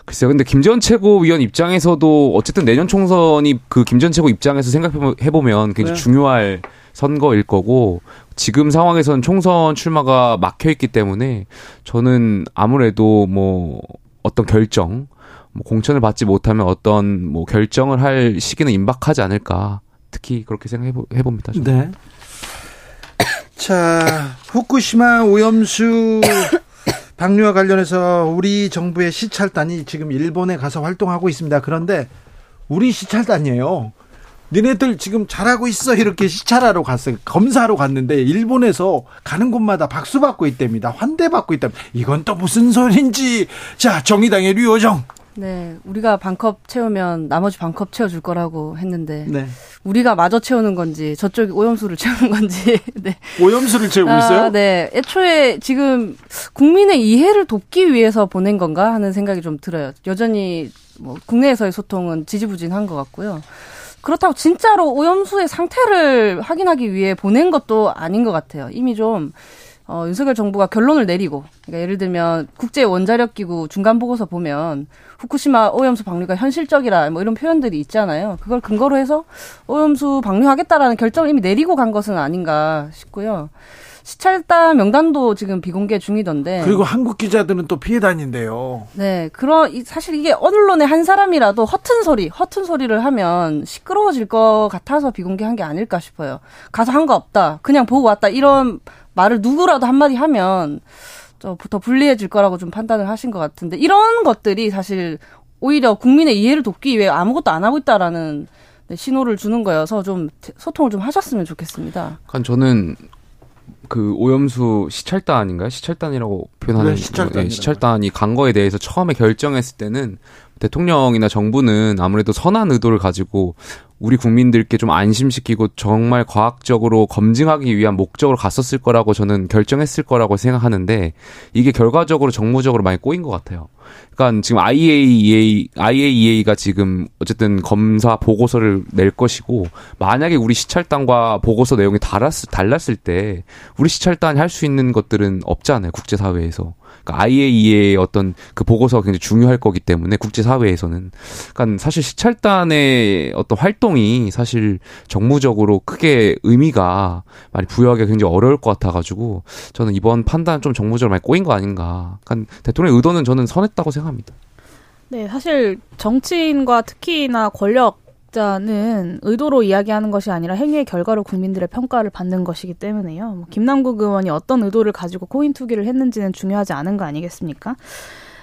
글쎄요. 근데 김재원 최고위원 입장에서도 어쨌든 내년 총선이 그 김재원 최고 입장에서 생각해 보면 굉장히 네. 중요할 선거일 거고 지금 상황에서는 총선 출마가 막혀 있기 때문에 저는 아무래도 뭐 어떤 결정 뭐 공천을 받지 못하면 어떤 뭐 결정을 할 시기는 임박하지 않을까 특히 그렇게 생각해 해봅니다. 저는. 네. 자, 후쿠시마 오염수 방류와 관련해서 우리 정부의 시찰단이 지금 일본에 가서 활동하고 있습니다. 그런데 우리 시찰단이에요. 니네들 지금 잘하고 있어 이렇게 시찰하러 갔어요. 검사하러 갔는데 일본에서 가는 곳마다 박수 받고 있답니다. 환대 받고 있답니다. 이건 또 무슨 소린지. 자, 정의당의 류호정. 네, 우리가 반컵 채우면 나머지 반컵 채워줄 거라고 했는데 네. 우리가 마저 채우는 건지 저쪽이 오염수를 채우는 건지 네. 오염수를 채우고 있어요? 아, 네. 애초에 지금 국민의 이해를 돕기 위해서 보낸 건가 하는 생각이 좀 들어요. 여전히 뭐 국내에서의 소통은 지지부진한 것 같고요. 그렇다고 진짜로 오염수의 상태를 확인하기 위해 보낸 것도 아닌 것 같아요. 이미 좀 어, 윤석열 정부가 결론을 내리고, 그러니까 예를 들면 국제 원자력 기구 중간 보고서 보면 후쿠시마 오염수 방류가 현실적이라 뭐 이런 표현들이 있잖아요. 그걸 근거로 해서 오염수 방류하겠다라는 결정을 이미 내리고 간 것은 아닌가 싶고요. 시찰단 명단도 지금 비공개 중이던데. 그리고 한국 기자들은 또 피해 다닌대요. 네, 그런 이- 사실 이게 언론의 한 사람이라도 허튼 소리, 허튼 소리를 하면 시끄러워질 것 같아서 비공개한 게 아닐까 싶어요. 가서 한 거 없다, 그냥 보고 왔다 이런 말을 누구라도 한마디 하면 좀더 불리해질 거라고 좀 판단을 하신 것 같은데 이런 것들이 사실 오히려 국민의 이해를 돕기 위해 아무것도 안 하고 있다라는 네, 신호를 주는 거여서 좀 소통을 좀 하셨으면 좋겠습니다. 그러니까 저는 그 오염수 시찰단인가요? 시찰단이라고 표현하는 네, 시찰단이라고. 예, 시찰단이 간 거에 대해서 처음에 결정했을 때는 대통령이나 정부는 아무래도 선한 의도를 가지고 우리 국민들께 좀 안심시키고 정말 과학적으로 검증하기 위한 목적으로 갔었을 거라고 저는 결정했을 거라고 생각하는데 이게 결과적으로 정무적으로 많이 꼬인 것 같아요. 그러니까 지금 IAEA, IAEA가 지금 어쨌든 검사 보고서를 낼 것이고 만약에 우리 시찰단과 보고서 내용이 달았, 달랐을 때 우리 시찰단이 할 수 있는 것들은 없잖아요. 국제 사회에서. 그러니까 IAEA의 어떤 그 보고서가 굉장히 중요할 거기 때문에 국제 사회에서는. 그러니까 사실 시찰단의 어떤 활동이 사실 정무적으로 크게 의미가 많이 부여하기가 굉장히 어려울 것 같아 가지고 저는 이번 판단 좀 정무적으로 많이 꼬인 거 아닌가. 그러니까 대통령의 의도는 저는 선했 다고 생각합니다. 네, 사실 정치인과 특히나 권력자는 의도로 이야기하는 것이 아니라 행위의 결과로 국민들의 평가를 받는 것이기 때문에요. 뭐 김남국 의원이 어떤 의도를 가지고 코인 투기를 했는지는 중요하지 않은 거 아니겠습니까?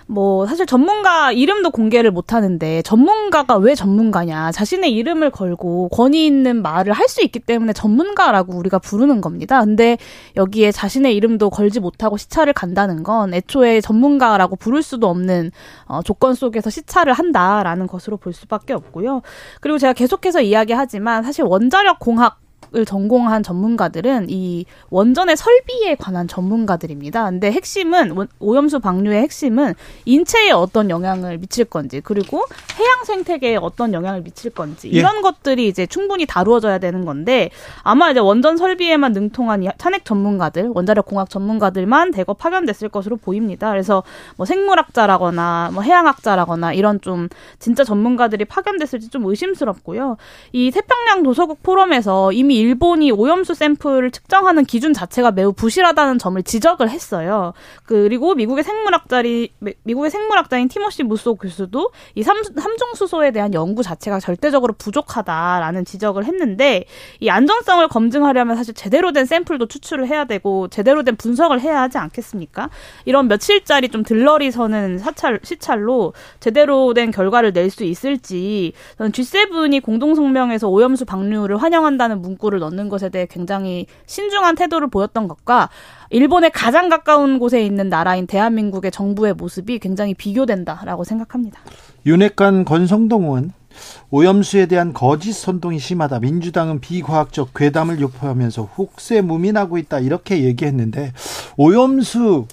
뭐 사실 전문가 이름도 공개를 못 하는데 전문가가 왜 전문가냐 자신의 이름을 걸고 권위 있는 말을 할 수 있기 때문에 전문가라고 우리가 부르는 겁니다. 근데 여기에 자신의 이름도 걸지 못하고 시찰을 간다는 건 애초에 전문가라고 부를 수도 없는 어, 조건 속에서 시찰을 한다라는 것으로 볼 수밖에 없고요. 그리고 제가 계속해서 이야기하지만 사실 원자력 공학 을 전공한 전문가들은 이 원전의 설비에 관한 전문가들입니다. 근데 핵심은 원- 오염수 방류의 핵심은 인체에 어떤 영향을 미칠 건지 그리고 해양 생태계에 어떤 영향을 미칠 건지 예. 이런 것들이 이제 충분히 다루어져야 되는 건데 아마 이제 원전 설비에만 능통한 이 탄핵 전문가들, 원자력 공학 전문가들만 대거 파견됐을 것으로 보입니다. 그래서 뭐 생물학자라거나 뭐 해양학자라거나 이런 좀 진짜 전문가들이 파견됐을지 좀 의심스럽고요. 이 태평양 도서국 포럼에서 이미 일본이 오염수 샘플을 측정하는 기준 자체가 매우 부실하다는 점을 지적을 했어요. 그리고 미국의 생물학자리 미국의 생물학자인 티모시 무소 교수도 이 삼, 삼중 수소에 대한 연구 자체가 절대적으로 부족하다라는 지적을 했는데 이 안전성을 검증하려면 사실 제대로 된 샘플도 추출을 해야 되고 제대로 된 분석을 해야 하지 않겠습니까? 이런 며칠짜리 좀 들러리 서는 사찰 시찰로 제대로 된 결과를 낼 수 있을지 저는 G7이 공동 성명에서 오염수 방류를 환영한다는 문구를 넣는 것에 대해 굉장히 신중한 태도를 보였던 것과 일본에 가장 가까운 곳에 있는 나라인 대한민국의 정부의 모습이 굉장히 비교된다라고 생각합니다. 윤핵관 권성동 의원 오염수에 대한 거짓 선동이 심하다. 민주당은 비과학적 괴담을 유포하면서 혹세 무민하고 있다. 이렇게 얘기했는데 오염수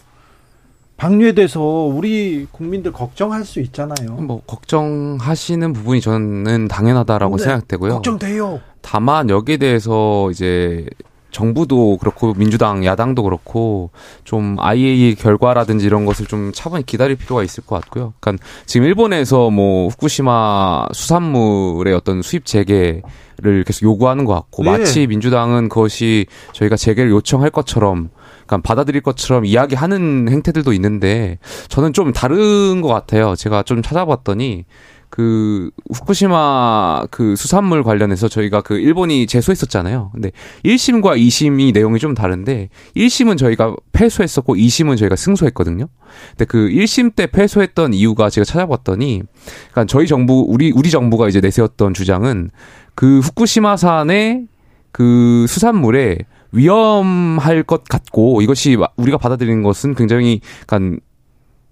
방류에 대해서 우리 국민들 걱정할 수 있잖아요. 뭐 걱정하시는 부분이 저는 당연하다라고 네, 생각되고요. 걱정돼요. 다만 여기에 대해서 이제 정부도 그렇고 민주당 야당도 그렇고 좀 IAEA 결과라든지 이런 것을 좀 차분히 기다릴 필요가 있을 것 같고요. 그러니까 지금 일본에서 뭐 후쿠시마 수산물의 어떤 수입 재개 를 계속 요구하는 것 같고 네. 마치 민주당은 그것이 저희가 재개를 요청할 것처럼 그러니까 받아들일 것처럼 이야기하는 행태들도 있는데 저는 좀 다른 것 같아요. 제가 좀 찾아봤더니 그 후쿠시마 그 수산물 관련해서 저희가 그 일본이 제소했었잖아요. 근데 1심과 2심이 내용이 좀 다른데 1심은 저희가 패소했었고 2심은 저희가 승소했거든요. 근데 그 1심 때 패소했던 이유가 제가 찾아봤더니 그러니까 저희 정부 우리 우리 정부가 이제 내세웠던 주장은 그 후쿠시마산의 그 수산물에 위험할 것 같고 이것이 우리가 받아들이는 것은 굉장히 약간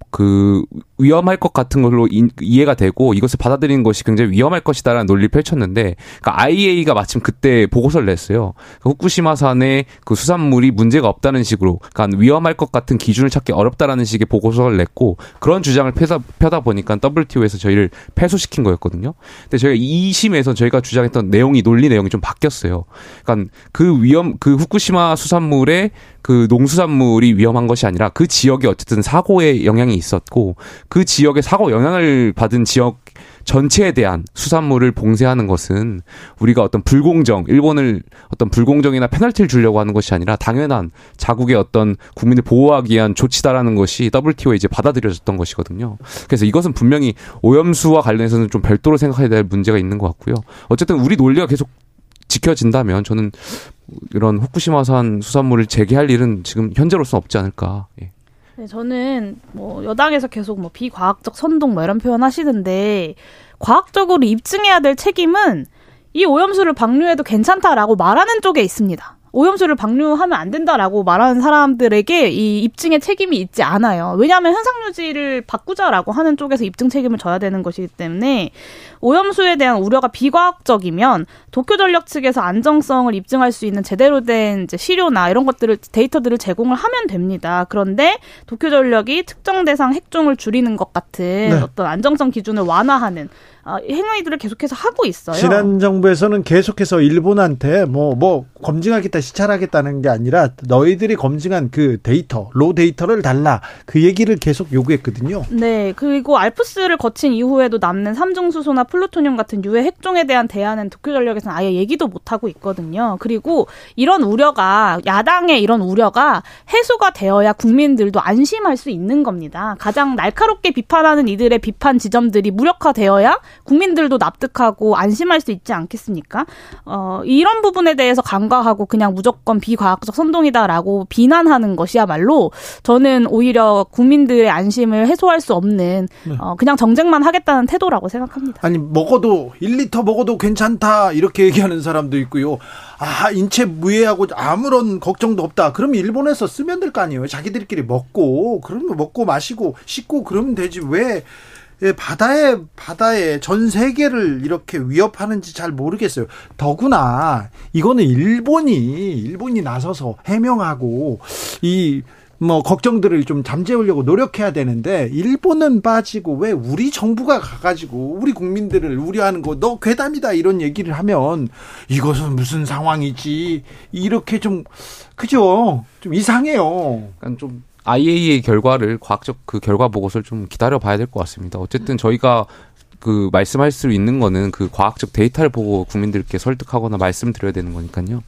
그 위험할 것 같은 걸로 이, 이해가 되고 이것을 받아들이는 것이 굉장히 위험할 것이다라는 논리를 펼쳤는데 그러니까 IAEA가 마침 그때 보고서를 냈어요. 그 후쿠시마산의 그 수산물이 문제가 없다는 식으로 그러니까 위험할 것 같은 기준을 찾기 어렵다라는 식의 보고서를 냈고 그런 주장을 펴다, 펴다 보니까 WTO에서 저희를 패소시킨 거였거든요. 근데 저희가 2심에서 저희가 주장했던 내용이 논리 내용이 좀 바뀌었어요. 그러니까 그 위험 그 후쿠시마 수산물의 그 농수산물이 위험한 것이 아니라 그 지역에 어쨌든 사고의 영향이 있었고 그 지역에 사고 영향을 받은 지역 전체에 대한 수산물을 봉쇄하는 것은 우리가 어떤 불공정, 일본을 어떤 불공정이나 페널티를 주려고 하는 것이 아니라 당연한 자국의 어떤 국민을 보호하기 위한 조치다라는 것이 WTO에 이제 받아들여졌던 것이거든요. 그래서 이것은 분명히 오염수와 관련해서는 좀 별도로 생각해야 될 문제가 있는 것 같고요. 어쨌든 우리 논리가 계속 지켜진다면 저는 이런 후쿠시마산 수산물을 재개할 일은 지금 현재로서는 없지 않을까. 예. 네, 저는 뭐 여당에서 계속 뭐 비과학적 선동 뭐 이런 표현 하시는데 과학적으로 입증해야 될 책임은 이 오염수를 방류해도 괜찮다라고 말하는 쪽에 있습니다. 오염수를 방류하면 안 된다라고 말하는 사람들에게 이 입증의 책임이 있지 않아요. 왜냐하면 현상 유지를 바꾸자라고 하는 쪽에서 입증 책임을 져야 되는 것이기 때문에 오염수에 대한 우려가 비과학적이면 도쿄전력 측에서 안정성을 입증할 수 있는 제대로 된 이제 시료나 이런 것들을 데이터들을 제공을 하면 됩니다. 그런데 도쿄전력이 특정 대상 핵종을 줄이는 것 같은 네. 어떤 안정성 기준을 완화하는 어, 행위들을 계속해서 하고 있어요. 지난 정부에서는 계속해서 일본한테 뭐, 뭐, 검증하겠다, 시찰하겠다는 게 아니라 너희들이 검증한 그 데이터, 로 데이터를 달라. 그 얘기를 계속 요구했거든요. 네, 그리고 알프스를 거친 이후에도 남는 삼중수소나 플루토늄 같은 유해 핵종에 대한 대안은 도쿄 전력에서는 아예 얘기도 못 하고 있거든요. 그리고 이런 우려가 야당의 이런 우려가 해소가 되어야 국민들도 안심할 수 있는 겁니다. 가장 날카롭게 비판하는 이들의 비판 지점들이 무력화되어야 국민들도 납득하고 안심할 수 있지 않겠습니까? 어, 이런 부분에 대해서 간과하고 그냥 무조건 비과학적 선동이다라고 비난하는 것이야말로 저는 오히려 국민들의 안심을 해소할 수 없는 어, 그냥 정쟁만 하겠다는 태도라고 생각합니다. 아니, 먹어도, 1리터 먹어도 괜찮다. 이렇게 얘기하는 사람도 있고요. 아, 인체 무해하고 아무런 걱정도 없다. 그럼 일본에서 쓰면 될 거 아니에요. 자기들끼리 먹고, 그러면 먹고 마시고 씻고 그러면 되지. 왜, 예, 바다에 바다에 전 세계를 이렇게 위협하는지 잘 모르겠어요. 더구나 이거는 일본이 일본이 나서서 해명하고 이 뭐 걱정들을 좀 잠재우려고 노력해야 되는데 일본은 빠지고 왜 우리 정부가 가가지고 우리 국민들을 우려하는 거 너 괴담이다 이런 얘기를 하면 이것은 무슨 상황이지 이렇게 좀 그죠 좀 이상해요. 약간 좀 IAEA 결과를 과학적 그 결과 보고서를 좀 기다려 봐야 될 것 같습니다. 어쨌든 저희가 그 말씀할 수 있는 거는 그 과학적 데이터를 보고 국민들께 설득하거나 말씀드려야 되는 거니까요.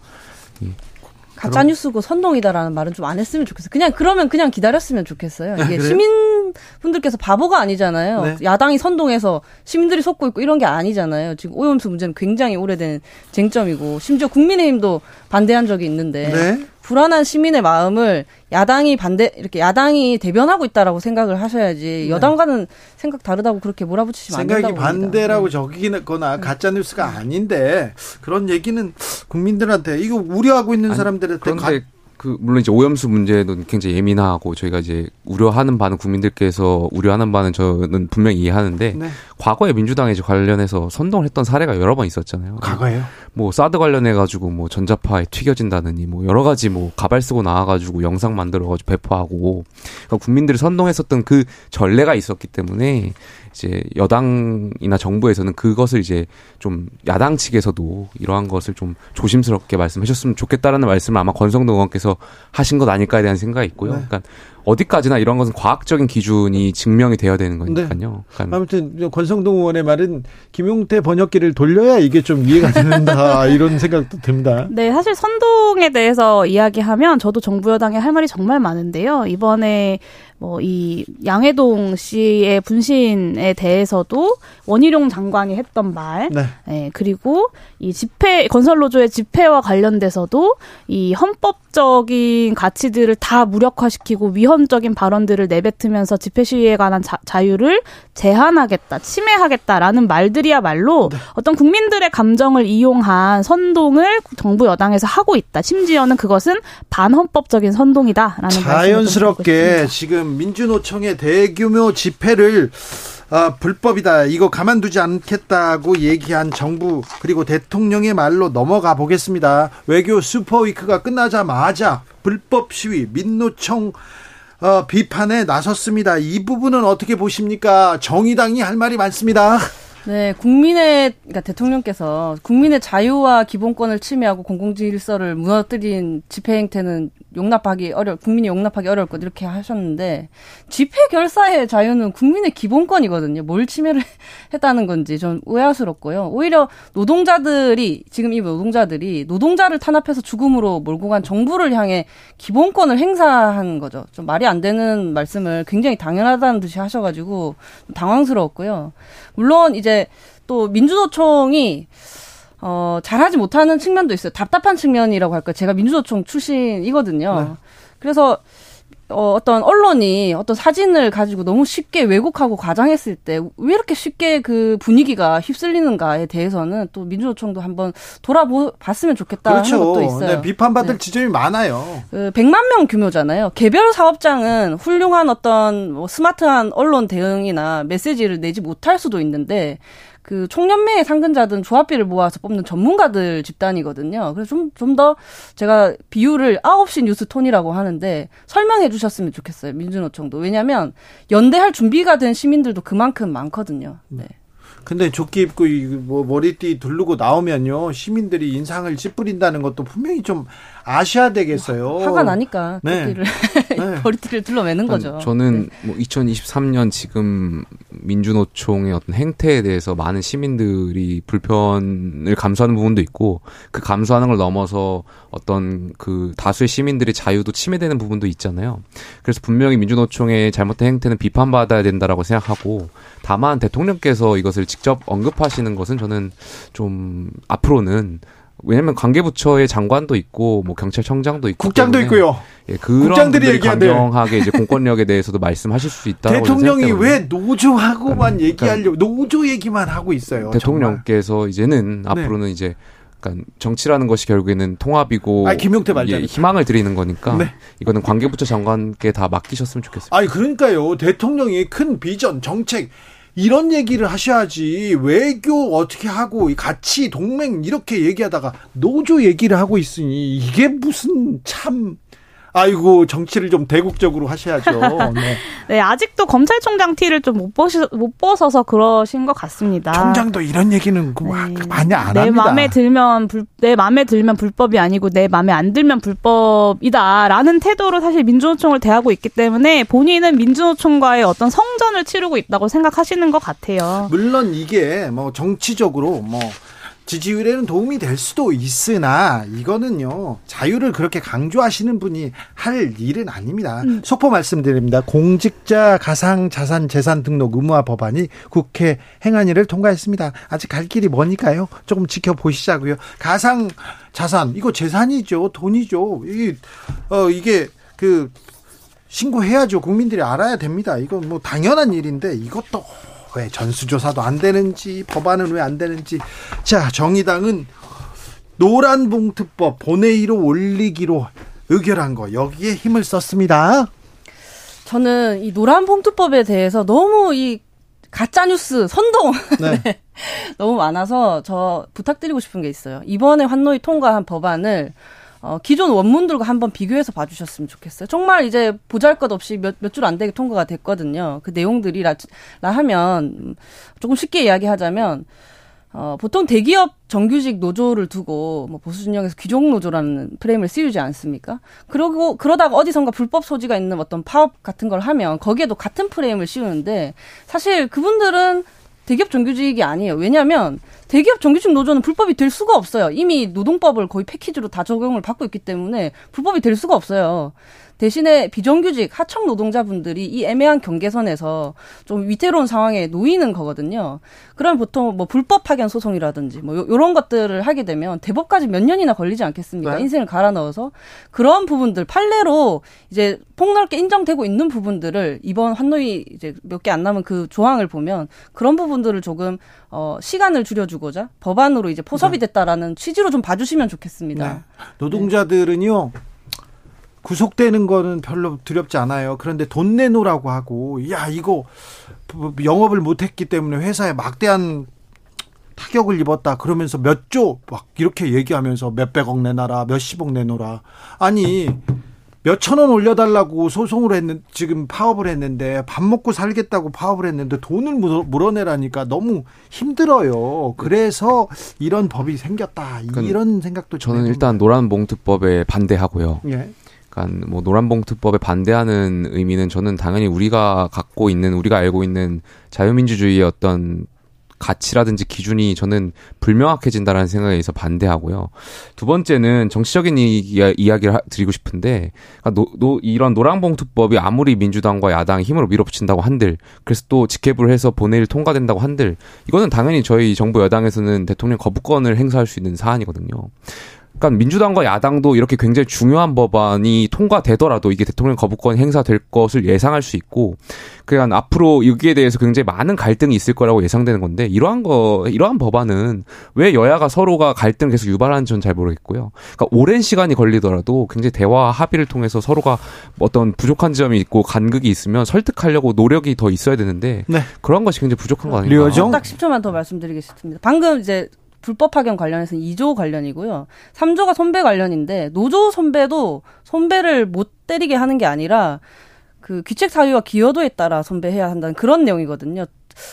가짜 뉴스고 선동이다라는 말은 좀 안 했으면 좋겠어요. 그냥 그러면 그냥 기다렸으면 좋겠어요. 이게 그래요? 시민분들께서 바보가 아니잖아요. 네. 야당이 선동해서 시민들이 속고 있고 이런 게 아니잖아요. 지금 오염수 문제는 굉장히 오래된 쟁점이고 심지어 국민의힘도 반대한 적이 있는데 네. 불안한 시민의 마음을 야당이 반대 이렇게 야당이 대변하고 있다라고 생각을 하셔야지 여당과는 생각 다르다고 그렇게 몰아붙이시면 안 네. 생각이 된다고 봅니다. 반대라고 네. 적이거나 가짜 뉴스가 아닌데 그런 얘기는 국민들한테 이거 우려하고 있는 아니, 사람들한테 그런데 그 물론 이제 오염수 문제도 굉장히 예민하고 저희가 이제 우려하는 바는 국민들께서 우려하는 바는 저는 분명히 이해하는데 네. 과거에 민주당에 이제 관련해서 선동을 했던 사례가 여러 번 있었잖아요. 과거에요? 뭐 사드 관련해 가지고 뭐 전자파에 튀겨진다느니 뭐 여러 가지 뭐 가발 쓰고 나와 가지고 영상 만들어 가지고 배포하고 그러니까 국민들을 선동했었던 그 전례가 있었기 때문에 이제 여당이나 정부에서는 그것을 이제 좀 야당 측에서도 이러한 것을 좀 조심스럽게 말씀하셨으면 좋겠다라는 말씀을 아마 권성동 의원께서 하신 것 아닐까에 대한 생각이 있고요. 네. 그러니까 어디까지나 이런 것은 과학적인 기준이 증명이 되어야 되는 거니까요. 그러니까 아무튼 권성동 의원의 말은 김용태 번역기를 돌려야 이게 좀 이해가 된다 이런 생각도 듭니다. 네, 사실 선동에 대해서 이야기하면 저도 정부 여당에 할 말이 정말 많은데요. 이번에 뭐 이 양해동 씨의 분신에 대해서도 원희룡 장관이 했던 말, 네. 네, 그리고 이 집회 건설노조의 집회와 관련돼서도 이 헌법적인 가치들을 다 무력화시키고 위 헌적인 발언들을 내뱉으면서 집회 시위에 관한 자, 자유를 제한하겠다, 침해하겠다라는 말들이야말로 어떤 국민들의 감정을 이용한 선동을 정부 여당에서 하고 있다. 심지어는 그것은 반헌법적인 선동이다라는 자연스럽게. 지금 민주노총의 대규모 집회를 아, 불법이다. 이거 가만두지 않겠다고 얘기한 정부 그리고 대통령의 말로 넘어가 보겠습니다. 외교 슈퍼위크가 끝나자마자 불법 시위 민노총 어, 비판에 나섰습니다. 이 부분은 어떻게 보십니까? 정의당이 할 말이 많습니다. 네, 국민의 그러니까 대통령께서 국민의 자유와 기본권을 침해하고 공공질서를 무너뜨린 집회 행태는 용납하기 어려 국민이 용납하기 어려울 것 이렇게 하셨는데 집회 결사의 자유는 국민의 기본권이거든요. 뭘 침해를 했다는 건지 좀 의아스럽고요. 오히려 노동자들이 지금 이 노동자들이 노동자를 탄압해서 죽음으로 몰고 간 정부를 향해 기본권을 행사한 거죠. 좀 말이 안 되는 말씀을 굉장히 당연하다는 듯이 하셔가지고 좀 당황스러웠고요. 물론 이제 또 민주노총이 어, 잘하지 못하는 측면도 있어요. 답답한 측면이라고 할까요? 제가 민주노총 출신이거든요. 그래서 어, 어떤 언론이 어떤 사진을 가지고 너무 쉽게 왜곡하고 과장했을 때 왜 이렇게 쉽게 그 분위기가 휩쓸리는가에 대해서는 또 민주노총도 한번 돌아봤으면 좋겠다 하는 그렇죠. 것도 있어요. 네, 비판받을 네. 지점이 많아요. 그 100만 명 규모잖아요. 개별 사업장은 훌륭한 어떤 뭐 스마트한 언론 대응이나 메시지를 내지 못할 수도 있는데 그 총연맹의 상근자든 조합비를 모아서 뽑는 전문가들 집단이거든요. 그래서 좀 좀 더 제가 비유를 9시 뉴스 톤이라고 하는데 설명해 주셨으면 좋겠어요. 민주노총도. 왜냐하면 연대할 준비가 된 시민들도 그만큼 많거든요. 네. 근데 조끼 입고 이뭐 머리띠 두르고 나오면요 시민들이 인상을 찌푸린다는 것도 분명히 좀 아셔야 되겠어요. 화가 나니까 네. 머리를 네. 머리띠를 둘러매는 거죠. 네. 저는 뭐 2023년 지금 민주노총의 어떤 행태에 대해서 많은 시민들이 불편을 감수하는 부분도 있고 그 감수하는 걸 넘어서 어떤 그 다수의 시민들의 자유도 침해되는 부분도 있잖아요. 그래서 분명히 민주노총의 잘못된 행태는 비판받아야 된다라고 생각하고 다만 대통령께서 이것을 직접 언급하시는 것은 저는 좀 앞으로는 왜냐면 관계부처의 장관도 있고 뭐 경찰청장도 있고 국장도 있고요. 예, 그런 국장들이. 강경하게 이제 공권력에 대해서도 말씀하실 수 있다고 대통령이 왜 노조하고만 그러니까- 얘기하려고 노조 얘기만 하고 있어요. 대통령께서 이제는 네. 앞으로는 이제 그러니까 정치라는 것이 결국에는 통합이고 아, 김용태 말대로. 예, 희망을 드리는 거니까 네. 이거는 관계부처 장관께 다 맡기셨으면 좋겠습니다. 아니 그러니까요. 대통령이 큰 비전, 정책 이런 얘기를 하셔야지 외교 어떻게 하고 이 가치 동맹 이렇게 얘기하다가 노조 얘기를 하고 있으니 이게 무슨 참 아이고 정치를 좀 대국적으로 하셔야죠. 네. 네, 아직도 검찰총장 티를 좀못 벗어, 못 벗어서 그러신 것 같습니다. 총장도 이런 얘기는 그 마- 네. 많이 안 내 합니다. 마음에 들면 불, 내 마음에 들면 불법이 아니고 내 마음에 안 들면 불법이다라는 태도로 사실 민주노총을 대하고 있기 때문에 본인은 민주노총과의 어떤 성전을 치르고 있다고 생각하시는 것 같아요. 물론 이게 뭐 정치적으로 뭐 지지율에는 도움이 될 수도 있으나 이거는요 자유를 그렇게 강조하시는 분이 할 일은 아닙니다. 속보 말씀드립니다. 공직자 가상 자산 재산 등록 의무화 법안이 국회 행안위를 통과했습니다. 아직 갈 길이 머니까요. 조금 지켜보시자고요. 가상 자산 이거 재산이죠, 돈이죠. 이게 어 이게 그 신고해야죠. 국민들이 알아야 됩니다. 이건 뭐 당연한 일인데 이것도 왜 전수조사도 안 되는지 법안은 왜 안 되는지 자 정의당은 노란봉투법 본회의로 올리기로 의결한 거 여기에 힘을 썼습니다. 저는 이 노란 봉투법에 대해서 너무 이 가짜 뉴스 선동 네. 네. 너무 많아서 저 부탁드리고 싶은 게 있어요. 이번에 환노위 통과한 법안을 어, 기존 원문들과 한번 비교해서 봐주셨으면 좋겠어요. 정말 이제 보잘것 없이 몇 몇 줄 안 되게 통과가 됐거든요. 그 내용들이라 라 하면 조금 쉽게 이야기하자면 어, 보통 대기업 정규직 노조를 두고 뭐 보수 진영에서 귀족 노조라는 프레임을 씌우지 않습니까? 그러고 그러다가 어디선가 불법 소지가 있는 어떤 파업 같은 걸 하면 거기에도 같은 프레임을 씌우는데 사실 그분들은 대기업 정규직이 아니에요. 왜냐하면 대기업 정규직 노조는 불법이 될 수가 없어요. 이미 노동법을 거의 패키지로 다 적용을 받고 있기 때문에 불법이 될 수가 없어요. 대신에 비정규직 하청 노동자분들이 이 애매한 경계선에서 좀 위태로운 상황에 놓이는 거거든요. 그럼 보통 뭐 불법 파견 소송이라든지 뭐 요, 런 것들을 하게 되면 대법까지 몇 년이나 걸리지 않겠습니까? 네. 인생을 갈아 넣어서 그런 부분들 판례로 이제 폭넓게 인정되고 있는 부분들을 이번 환노위 이제 몇 개 안 남은 그 조항을 보면 그런 부분들을 조금 어 시간을 줄여주고자 법안으로 이제 포섭이 됐다라는 취지로 좀 봐주시면 좋겠습니다. 네. 노동자들은요. 구속되는 거는 별로 두렵지 않아요. 그런데 돈 내놓으라고 하고, 야, 이거 영업을 못했기 때문에 회사에 막대한 타격을 입었다. 그러면서 몇 조 막 이렇게 얘기하면서 몇백억 내놔라, 몇십억 내놓으라. 아니, 몇천 원 올려달라고 소송을 했는 지금 파업을 했는데 밥 먹고 살겠다고 파업을 했는데 돈을 물어, 물어내라니까 너무 힘들어요. 그래서 이런 법이 생겼다. 이런 생각도 저는 좀 일단 노란 봉투법에 반대하고요. 예. 그러니까 뭐 노란 봉투법에 반대하는 의미는 저는 당연히 우리가 갖고 있는 우리가 알고 있는 자유민주주의의 어떤 가치라든지 기준이 저는 불명확해진다라는 생각에서 반대하고요. 두 번째는 정치적인 이야, 이야기를 하- 드리고 싶은데 그러니까 노, 노, 이런 노란봉투법이 아무리 민주당과 야당이 힘으로 밀어붙인다고 한들 그래서 또 직회부를 해서 본회의를 통과된다고 한들 이거는 당연히 저희 정부 여당에서는 대통령 거부권을 행사할 수 있는 사안이거든요. 그러니까 민주당과 야당도 이렇게 굉장히 중요한 법안이 통과되더라도 이게 대통령 거부권 행사될 것을 예상할 수 있고 그러니까 앞으로 여기에 대해서 굉장히 많은 갈등이 있을 거라고 예상되는 건데 이러한 거 이러한 법안은 왜 여야가 서로가 갈등을 계속 유발하는지 저는 잘 모르겠고요. 그러니까 오랜 시간이 걸리더라도 굉장히 대화와 합의를 통해서 서로가 어떤 부족한 점이 있고 간극이 있으면 설득하려고 노력이 더 있어야 되는데 네. 그런 것이 굉장히 부족한 거 아닌가? 류호정? 딱 10초만 더 말씀드리겠습니다. 방금 이제 불법 파견 관련해서는 2조 관련이고요. 3조가 손배 관련인데 노조 손배도 손배를 못 때리게 하는 게 아니라 그 귀책 사유와 기여도에 따라 손배해야 한다는 그런 내용이거든요.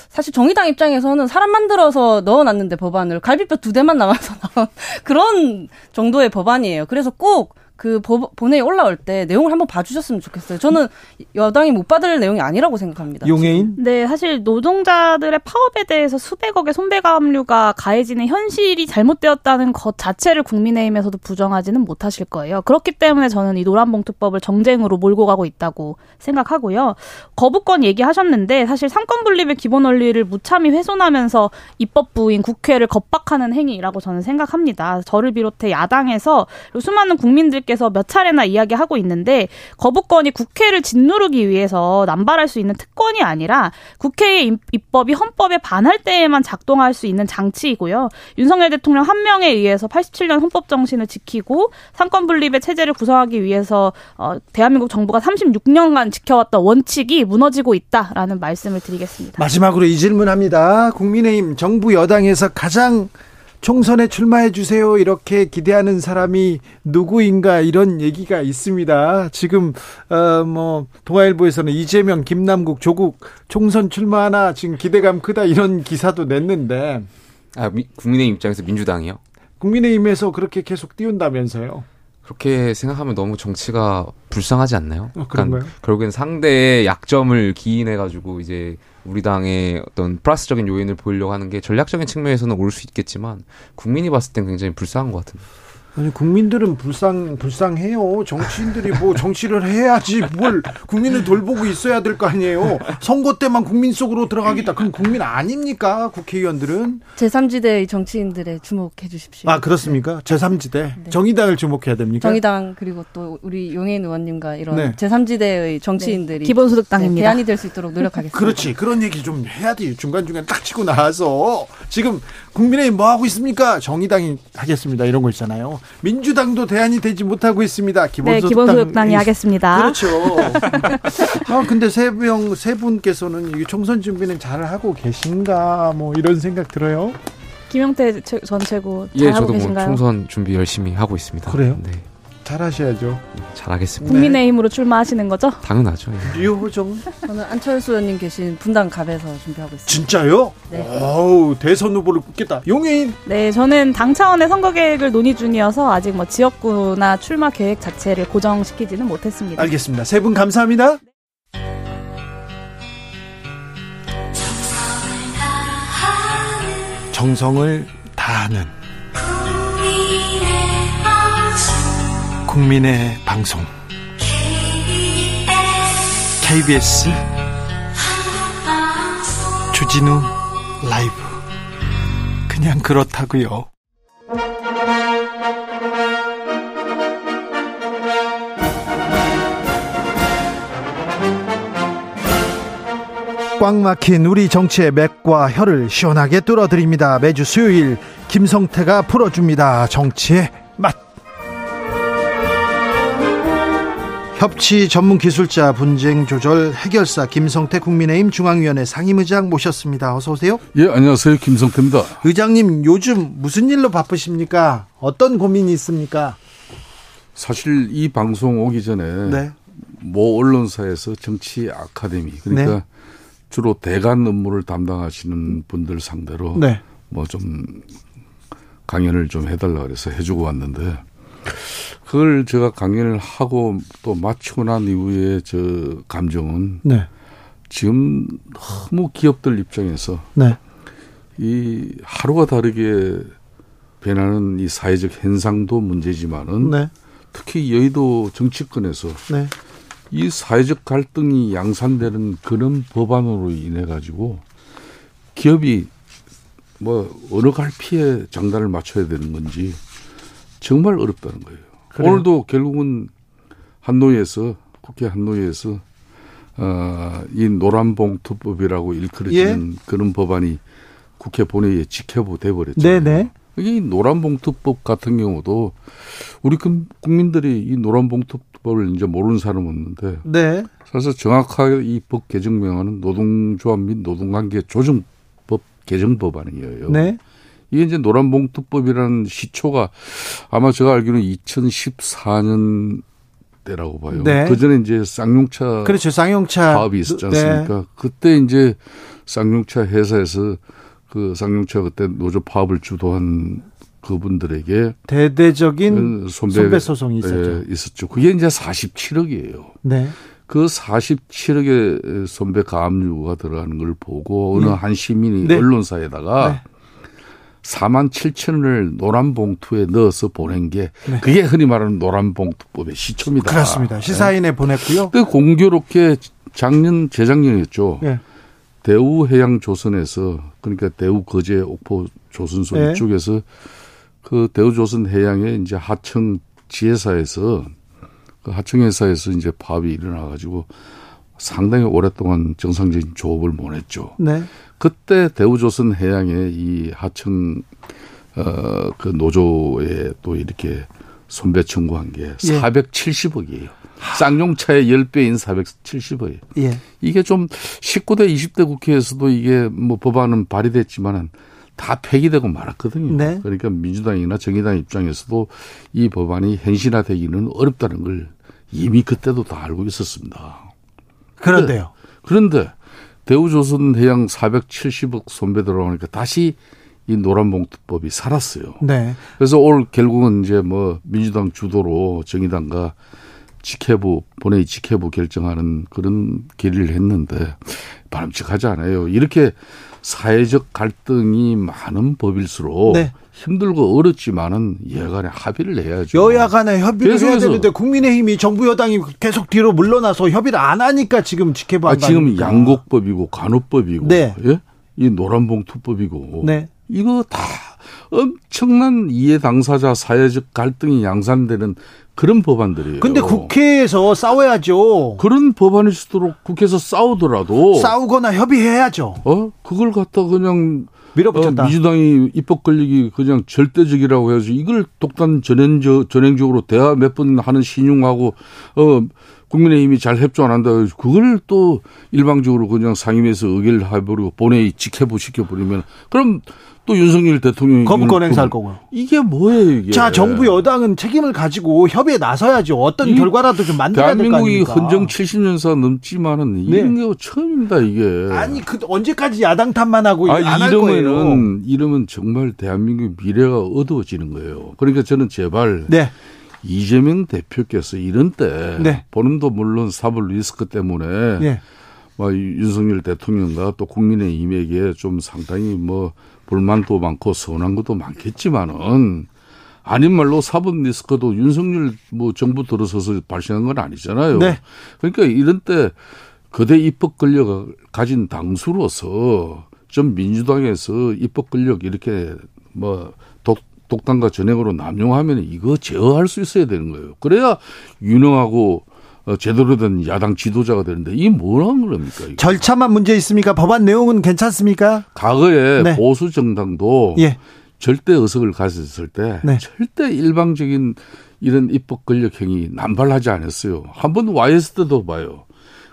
사실 정의당 입장에서는 사람 만들어서 넣어놨는데 법안을 갈비뼈 두 대만 남아서 나온 그런 정도의 법안이에요. 그래서 꼭 그 본회의 올라올 때 내용을 한번 봐주셨으면 좋겠어요. 저는 여당이 못 받을 내용이 아니라고 생각합니다. 용해인? 네, 사실 노동자들의 파업에 대해서 수백억의 손배가압류가 가해지는 현실이 잘못되었다는 것 자체를 국민의힘에서도 부정하지는 못하실 거예요. 그렇기 때문에 저는 이 노란봉투법을 정쟁으로 몰고 가고 있다고 생각하고요. 거부권 얘기하셨는데 사실 상권 분립의 기본 원리를 무참히 훼손하면서 입법부인 국회를 겁박하는 행위라고 저는 생각합니다. 저를 비롯해 야당에서 수많은 국민들 께서 몇 차례나 이야기하고 있는데 거부권이 국회를 짓누르기 위해서 남발할 수 있는 특권이 아니라 국회의 입- 입법이 헌법에 반할 때에만 작동할 수 있는 장치이고요. 윤석열 대통령 한 명에 의해서 87년 헌법 정신을 지키고 상권 분립의 체제를 구성하기 위해서 어, 대한민국 정부가 36년간 지켜왔던 원칙이 무너지고 있다라는 말씀을 드리겠습니다. 마지막으로 이 질문합니다. 국민의힘 정부 여당에서 가장 총선에 출마해 주세요 이렇게 기대하는 사람이 누구인가 이런 얘기가 있습니다. 지금 어뭐 동아일보에서는 이재명, 김남국, 조국 총선 출마하나 지금 기대감 크다 이런 기사도 냈는데 아, 미- 국민의힘 입장에서 민주당이요. 국민의힘에서 그렇게 계속 띄운다면서요. 그렇게 생각하면 너무 정치가 불쌍하지 않나요? 어, 그런가요? 결국엔 상대의 약점을 기인해 가지고 이제 우리 당의 어떤 플러스적인 요인을 보이려고 하는 게 전략적인 측면에서는 올 수 있겠지만 국민이 봤을 땐 굉장히 불쌍한 것 같은데. 아니 국민들은 불쌍 불쌍해요. 정치인들이 뭐 정치를 해야지 뭘 국민을 돌보고 있어야 될 거 아니에요. 선거 때만 국민 속으로 들어가겠다. 그럼 국민 아닙니까? 국회의원들은 제3지대의 정치인들의 주목해 주십시오. 아 그렇습니까? 제3지대 정의당을 주목해야 됩니까? 정의당 그리고 또 우리 용해인 의원님과 이런 네. 제3지대의 정치인들이 기본소득당입니다. 네, 대안이 될 수 있도록 노력하겠습니다. 그렇지 그런 얘기 좀 해야 돼 중간 중간 딱 치고 나와서 지금 국민의힘 뭐 하고 있습니까? 정의당이 하겠습니다 이런 거 있잖아요. 민주당도 대안이 되지 못하고 있습니다. 네, 기본소득당 기본소득당이 하겠습니다. 그렇죠. 아 근데 세명세 분께서는 이 총선 준비는 잘 하고 계신가 뭐 이런 생각 들어요. 김용태 최- 전 최고 예, 잘하고 저도 뭐 계신가요? 총선 준비 열심히 하고 있습니다. 그래요? 네, 잘하셔야죠. 잘하겠습니다. 국민의힘으로 출마하시는 거죠? 당연하죠. 예. 유호정 저는 안철수 의원님 계신 분당 갑에서 준비하고 있습니다. 진짜요? 네. 어우 대선 후보를 꼽겠다. 용인 네, 저는 당 차원의 선거 계획을 논의 중이어서 아직 뭐 지역구나 출마 계획 자체를 고정시키지는 못했습니다. 알겠습니다. 세 분 감사합니다. 정성을 다하는 국민의 방송 KBS 주진우 라이브 그냥 그렇다고요. 꽉 막힌 우리 정치의 맥과 혀를 시원하게 뚫어드립니다. 매주 수요일 김성태가 풀어줍니다. 정치의 맛. 협치 전문 기술자 분쟁 조절 해결사 김성태 국민의힘 중앙위원회 상임의장 모셨습니다. 어서 오세요. 예, 안녕하세요. 김성태입니다. 의장님 요즘 무슨 일로 바쁘십니까? 어떤 고민이 있습니까? 사실 이 방송 오기 전에 네. 모 언론사에서 정치 아카데미 그러니까 네. 주로 대관 업무를 담당하시는 분들 상대로 네. 뭐좀 강연을 좀 해달라 그래서 해주고 왔는데 그걸 제가 강연을 하고 또 마치고 난 이후에 저 감정은 네. 지금 너무 기업들 입장에서 네. 이 하루가 다르게 변하는 이 사회적 현상도 문제지만은 네. 특히 여의도 정치권에서 네. 이 사회적 갈등이 양산되는 그런 법안으로 인해 가지고 기업이 뭐 어느 갈피에 장단을 맞춰야 되는 건지 정말 어렵다는 거예요. 그래요? 오늘도 결국은 한노위에서 국회 한노위에서 어, 이 노란봉투법이라고 일컬어지는 그런 법안이 국회 본회의에 직회부 돼버렸죠. 네네. 이 노란봉투법 같은 경우도 우리 금- 국민들이 이 노란봉투법을 이제 모르는 사람은 없는데 네. 사실 정확하게 이 법 개정 명안은 노동조합 및 노동관계 조정법 개정 법안이에요. 네. 이게 이제 노란봉투법이라는 시초가 아마 제가 알기로는 2014년 때라고 봐요. 네. 그 전에 이제 쌍용차 그렇죠. 쌍용차 파업이 있었지 네. 않습니까? 그때 이제 쌍용차 회사에서 그 쌍용차 그때 노조 파업을 주도한 그분들에게 대대적인 그 손배, 손배 소송이 있었죠. 예, 있었죠. 그게 이제 47억이에요. 네. 그 47억의 손배 가압류가 들어가는 걸 보고 어느 네. 한 시민이 네. 언론사에다가 네. 4만 7천 원을 노란 봉투에 넣어서 보낸 게 네. 그게 흔히 말하는 노란 봉투법의 시초입니다. 그렇습니다. 시사인에 보냈고요. 그 공교롭게 작년 재작년이었죠. 예. 대우 해양 조선에서 그러니까 대우 거제 옥포 조선소 네. 이쪽에서 그 대우 조선 해양의 이제 하청 지회사에서 그 하청 회사에서 이제 파업이 일어나 가지고 상당히 오랫동안 정상적인 조업을 못 했죠. 네. 그때 대우조선 해양의 이 하청 어 그 노조에 또 이렇게 손배 청구한 게 예. 470억이에요. 쌍용차의 10배인 470억이에요. 예. 이게 좀 19대 20대 국회에서도 이게 뭐 법안은 발의됐지만은 다 폐기되고 말았거든요. 네. 그러니까 민주당이나 정의당 입장에서도 이 법안이 현실화되기는 어렵다는 걸 이미 그때도 다 알고 있었습니다. 그런데요. 그런데 대우조선해양 470억 손배 들어가니까 다시 이 노란봉투법이 살았어요. 네. 그래서 올 결국은 이제 뭐 민주당 주도로 정의당과 직회부 본회의 직회부 결정하는 그런 길을 했는데 바람직하지 않아요. 이렇게 사회적 갈등이 많은 법일수록 네. 힘들고 어렵지만은 여간에 합의를 해야죠. 여야 간에 협의를 해야 계속해서. 되는데 국민의힘이 정부 여당이 계속 뒤로 물러나서 협의를 안 하니까 지금 지켜봐. 아, 지금 양곡법이고 간호법이고 네. 예? 이 노란봉투법이고 네. 이거 다 엄청난 이해 당사자 사회적 갈등이 양산되는 그런 법안들이에요. 근데 국회에서 싸워야죠. 그런 법안이 있도록 국회에서 싸우더라도 싸우거나 협의해야죠. 어 그걸 갖다 그냥 밀어붙였다. 어, 민주당이 입법 권력이 그냥 절대적이라고 해서 이걸 독단 전행적 전행적으로 대화 몇 번 하는 신용하고 어 국민의힘이 잘 협조 안 한다. 그걸 또 일방적으로 그냥 상임위에서 의결을 해버리고 본회의 직회부 시켜버리면 그럼 또 윤석열 대통령이 거부권 행사할 또 거고요. 이게 뭐예요 이게? 자, 정부 여당은 책임을 가지고 협의에 나서야죠. 어떤 이 결과라도 좀 만들어야 될거 대한민국이 아닙니까? 헌정 70년사 넘지만은 이런 게 처음입니다 이게. 아니 그 언제까지 야당 탓만 하고 아, 안할 거예요? 이러면은 이러면 정말 대한민국 미래가 어두워지는 거예요. 그러니까 저는 제발 네. 이재명 대표께서 이런 때 네. 본인도 물론 사법 리스크 때문에 예. 뭐 윤석열 대통령과 또 국민의힘에게 좀 상당히 뭐 불만도 많고 서운한 것도 많겠지만은 아닌 말로 사법 리스크도 윤석열 뭐 정부 들어서서 발생한 건 아니잖아요. 네. 그러니까 이런 때 거대 입법 권력을 가진 당수로서 좀 민주당에서 입법 권력 이렇게 뭐 독, 독단과 전행으로 남용하면 이거 제어할 수 있어야 되는 거예요. 그래야 유능하고 어, 제대로 된 야당 지도자가 되는데 이게 뭐라는 겁니까? 이거? 절차만 문제 있습니까? 법안 내용은 괜찮습니까? 과거에 네. 보수 정당도 예. 절대 의석을 가졌을 때 네. 절대 일방적인 이런 입법 권력 행위 남발하지 않았어요. 한 번 YS 때도 봐요.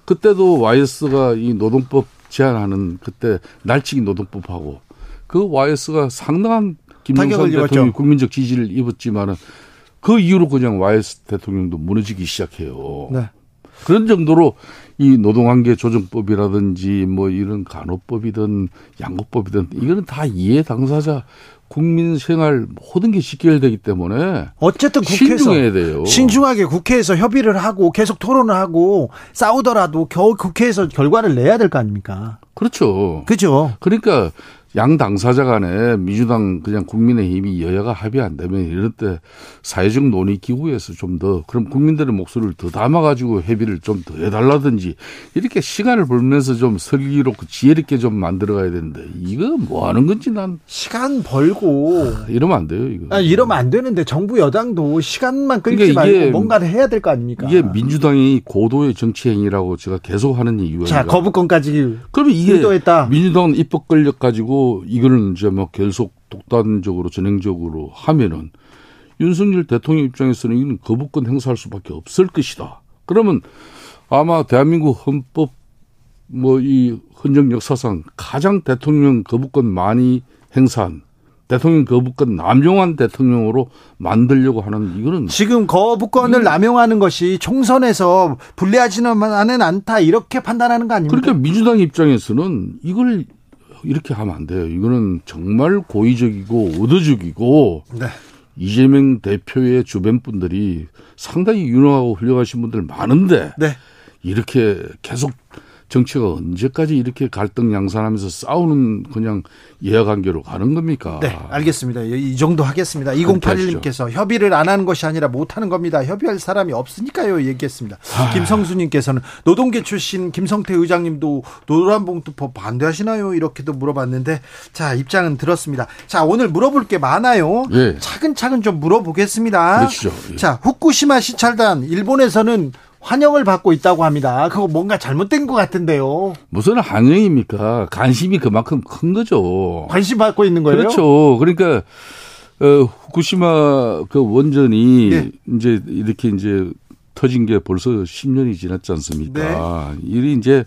그때도 YS가 이 노동법 제안하는 그때 날치기 노동법하고 그 YS가 상당한 김영삼 입었죠. 국민적 지지를 입었지만은 그 이후로 그냥 YS 대통령도 무너지기 시작해요. 네. 그런 정도로 이 노동관계 조정법이라든지 뭐 이런 간호법이든 양국법이든 이거는 다 이해 당사자 국민 생활 모든 게 직결되기 때문에 어쨌든 국회에서 신중해야 돼요. 신중하게 국회에서 협의를 하고 계속 토론을 하고 싸우더라도 겨우 국회에서 결과를 내야 될 거 아닙니까? 그렇죠. 그죠? 그러니까 양 당사자 간에 민주당 그냥 국민의힘이 여야가 합의 안 되면 이럴 때 사회적 논의 기구에서 좀 더 그럼 국민들의 목소리를 더 담아가지고 협의를 좀 더 해달라든지 이렇게 시간을 벌면서 좀 슬기롭고 지혜 있게 좀 만들어가야 되는데 이거 뭐 하는 건지 난 시간 벌고 이러면 안 돼요 이거. 아, 이러면 안 되는데 정부 여당도 시간만 끌지 그러니까 말고 뭔가를 해야 될 거 아닙니까? 이게 민주당이 고도의 정치 행위라고 제가 계속 하는 이유가 자 거부권까지 그러면 이게. 민주당은 입법 권력 가지고 이거는 이제 뭐 계속 독단적으로 전행적으로 하면은 윤석열 대통령 입장에서는 이는 거부권 행사할 수밖에 없을 것이다. 그러면 아마 대한민국 헌법 뭐 이 헌정 역사상 가장 대통령 거부권 많이 행사한 대통령 거부권 남용한 대통령으로 만들려고 하는 이거는 지금 거부권을 음. 남용하는 것이 총선에서 불리하지는 않다 이렇게 판단하는 거 아닙니까? 그러니까 민주당 입장에서는 이걸 이렇게 하면 안 돼요. 이거는 정말 고의적이고 의도적이고 네. 이재명 대표의 주변 분들이 상당히 유능하고 훌륭하신 분들 많은데 네. 이렇게 계속 정치가 언제까지 이렇게 갈등 양산하면서 싸우는 그냥 이해관계로 가는 겁니까? 네, 알겠습니다. 이이 정도 하겠습니다. 2081님께서 협의를 안 하는 것이 아니라 못 하는 겁니다. 협의할 사람이 없으니까요. 얘기했습니다. 김성수님께서는 노동계 출신 김성태 의장님도 노란봉투법 반대하시나요? 이렇게도 물어봤는데 자 입장은 들었습니다. 자 오늘 물어볼 게 많아요. 예. 차근차근 좀 물어보겠습니다. 그러시죠. 예. 자 후쿠시마 시찰단 일본에서는 환영을 받고 있다고 합니다. 그거 뭔가 잘못된 것 같은데요. 무슨 한영입니까? 관심이 그만큼 큰 거죠. 관심 받고 있는 거예요? 그렇죠. 그러니까 어 후쿠시마 그 원전이 네. 이제 이렇게 이제 터진 게 벌써 10년이 지났지 않습니까? 이 이제